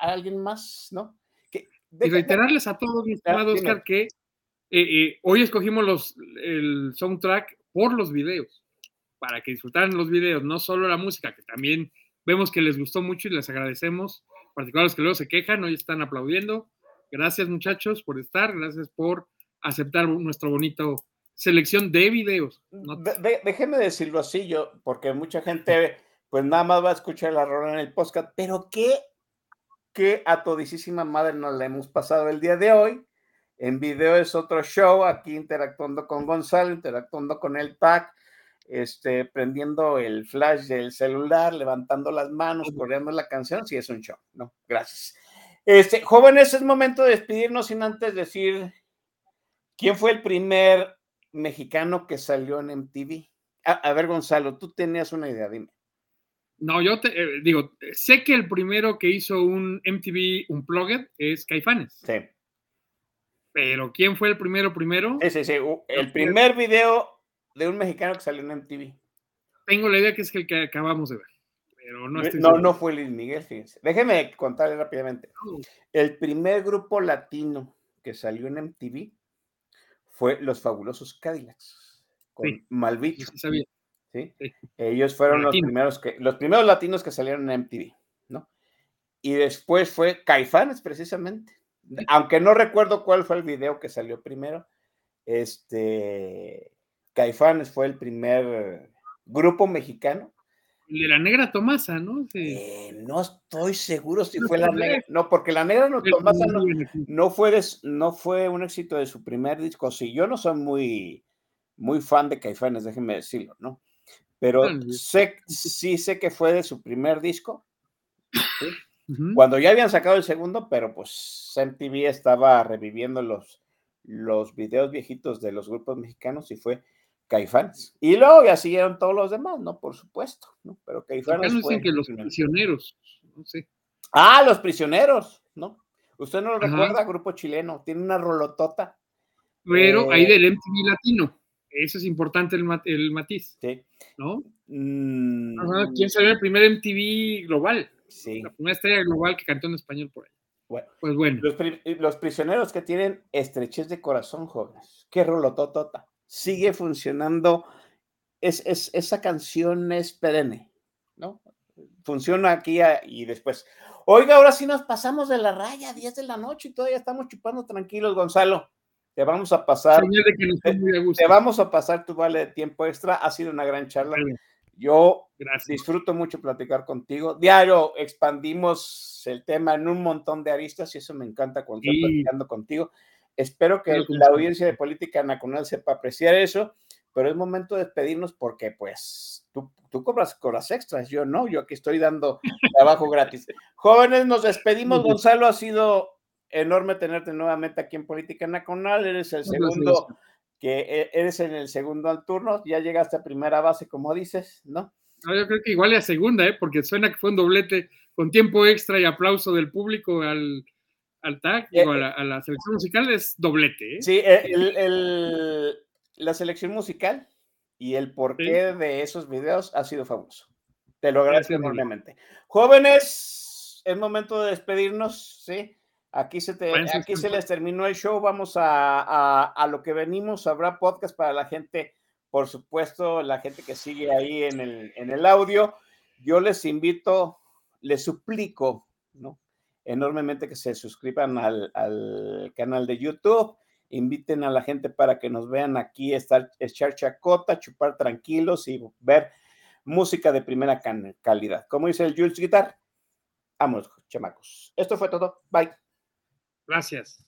¿alguien más? ¿No? Y reiterarles a todos, mi estimado Oscar, que eh, eh, hoy escogimos los, el soundtrack por los videos, para que disfrutaran los videos, no solo la música, que también vemos que les gustó mucho y les agradecemos, particulares que luego se quejan, hoy están aplaudiendo. Gracias muchachos por estar, gracias por aceptar nuestro bonito selección de videos. déjeme decirlo así, yo, porque mucha gente pues nada más va a escuchar la rola en el podcast, pero qué, qué a todisísima madre nos la hemos pasado el día de hoy en video es otro show, aquí interactuando con Gonzalo, interactuando con el pack, este, prendiendo el flash del celular, levantando las manos, corriendo la canción, sí es un show, ¿no? Gracias. Este, jóvenes, es momento de despedirnos sin antes decir quién fue el primer mexicano que salió en MTV. A, ver, Gonzalo, tú tenías una idea, dime. No, yo te eh, digo, sé que el primero que hizo un MTV Unplugged es Caifanes. Sí. Pero ¿quién fue el primero primero? Sí, sí, sí. El primer video de un mexicano que salió en MTV. Tengo la idea que es el que acabamos de ver. Pero no, no, no fue Luis Miguel, fíjense. Déjeme contarle rápidamente. El primer grupo latino que salió en MTV fue Los Fabulosos Cadillacs, con sí, Malvich. ¿sí? Ellos fueron los primeros, que, los primeros latinos que salieron en MTV, ¿no? Y después fue Caifanes, precisamente aunque no recuerdo cuál fue el video que salió primero, este, Caifanes fue el primer grupo mexicano. De la negra Tomasa, ¿no? Eh, no estoy seguro si fue la negra. No, porque la negra no, Tomasa no, fue no fue un éxito de su primer disco. Sí, yo no soy muy, muy fan de Caifanes, déjenme decirlo, ¿no? Pero sé, sí sé que fue de su primer disco. ¿sí? cuando ya habían sacado el segundo, pero pues MTV estaba reviviendo los, los videos viejitos de los grupos mexicanos y fue Caifanes. Y luego ya siguieron todos los demás, ¿no? Por supuesto, ¿no? Pero Caifanes fue... que los prisioneros, no sé. Ah, los prisioneros, ¿no? Usted no lo recuerda, grupo chileno, tiene una rolotota. Pero ahí eh, del MTV latino, eso es importante el, el matiz. Sí. ¿No? Mm. ¿Quién salió el primer MTV global? Sí. La primera estrella global que cantó en español por ahí. Bueno, pues bueno. Los, prisioneros que tienen estrechez de corazón, jóvenes. Qué rolototota. Sigue funcionando. Es, esa canción es perenne, ¿no? Funciona aquí y después. Oiga, ahora sí nos pasamos de la raya, 10 de la noche y todavía estamos chupando tranquilos, Gonzalo. Te vamos a pasar. te, vamos a pasar tu vale de tiempo extra. Ha sido una gran charla. Yo disfruto mucho platicar contigo. Diario expandimos el tema en un montón de aristas y eso me encanta cuando estoy platicando contigo. Espero que la audiencia de Política Nacional sepa apreciar eso, pero es momento de despedirnos porque pues tú, tú cobras horas extras, yo no, yo aquí estoy dando trabajo gratis. Jóvenes, nos despedimos. Gonzalo, ha sido enorme tenerte nuevamente aquí en Política Nacional. Eres el segundo que e, eres en el segundo al turno, ya llegaste a primera base, como dices, ¿no? No, yo creo que igual a segunda, ¿eh? porque suena que fue un doblete con tiempo extra y aplauso del público al, al tag, eh, a, la, selección musical es doblete. ¿eh? Sí, el, la selección musical y el porqué de esos videos ha sido famoso. Te lo agradezco enormemente. Jóvenes, es momento de despedirnos, ¿sí? Aquí se, te, aquí se les terminó el show. Vamos a, a, lo que venimos. Habrá podcast para la gente por supuesto, la gente que sigue ahí en el, en el audio, yo les invito, les suplico, ¿no? Enormemente que se suscriban al, al canal de YouTube, inviten a la gente para que nos vean aquí, estar, echar chacota, chupar tranquilos y ver música de primera calidad. Como dice el Jules Guitar, vámonos, chamacos. Esto fue todo. Bye. Gracias.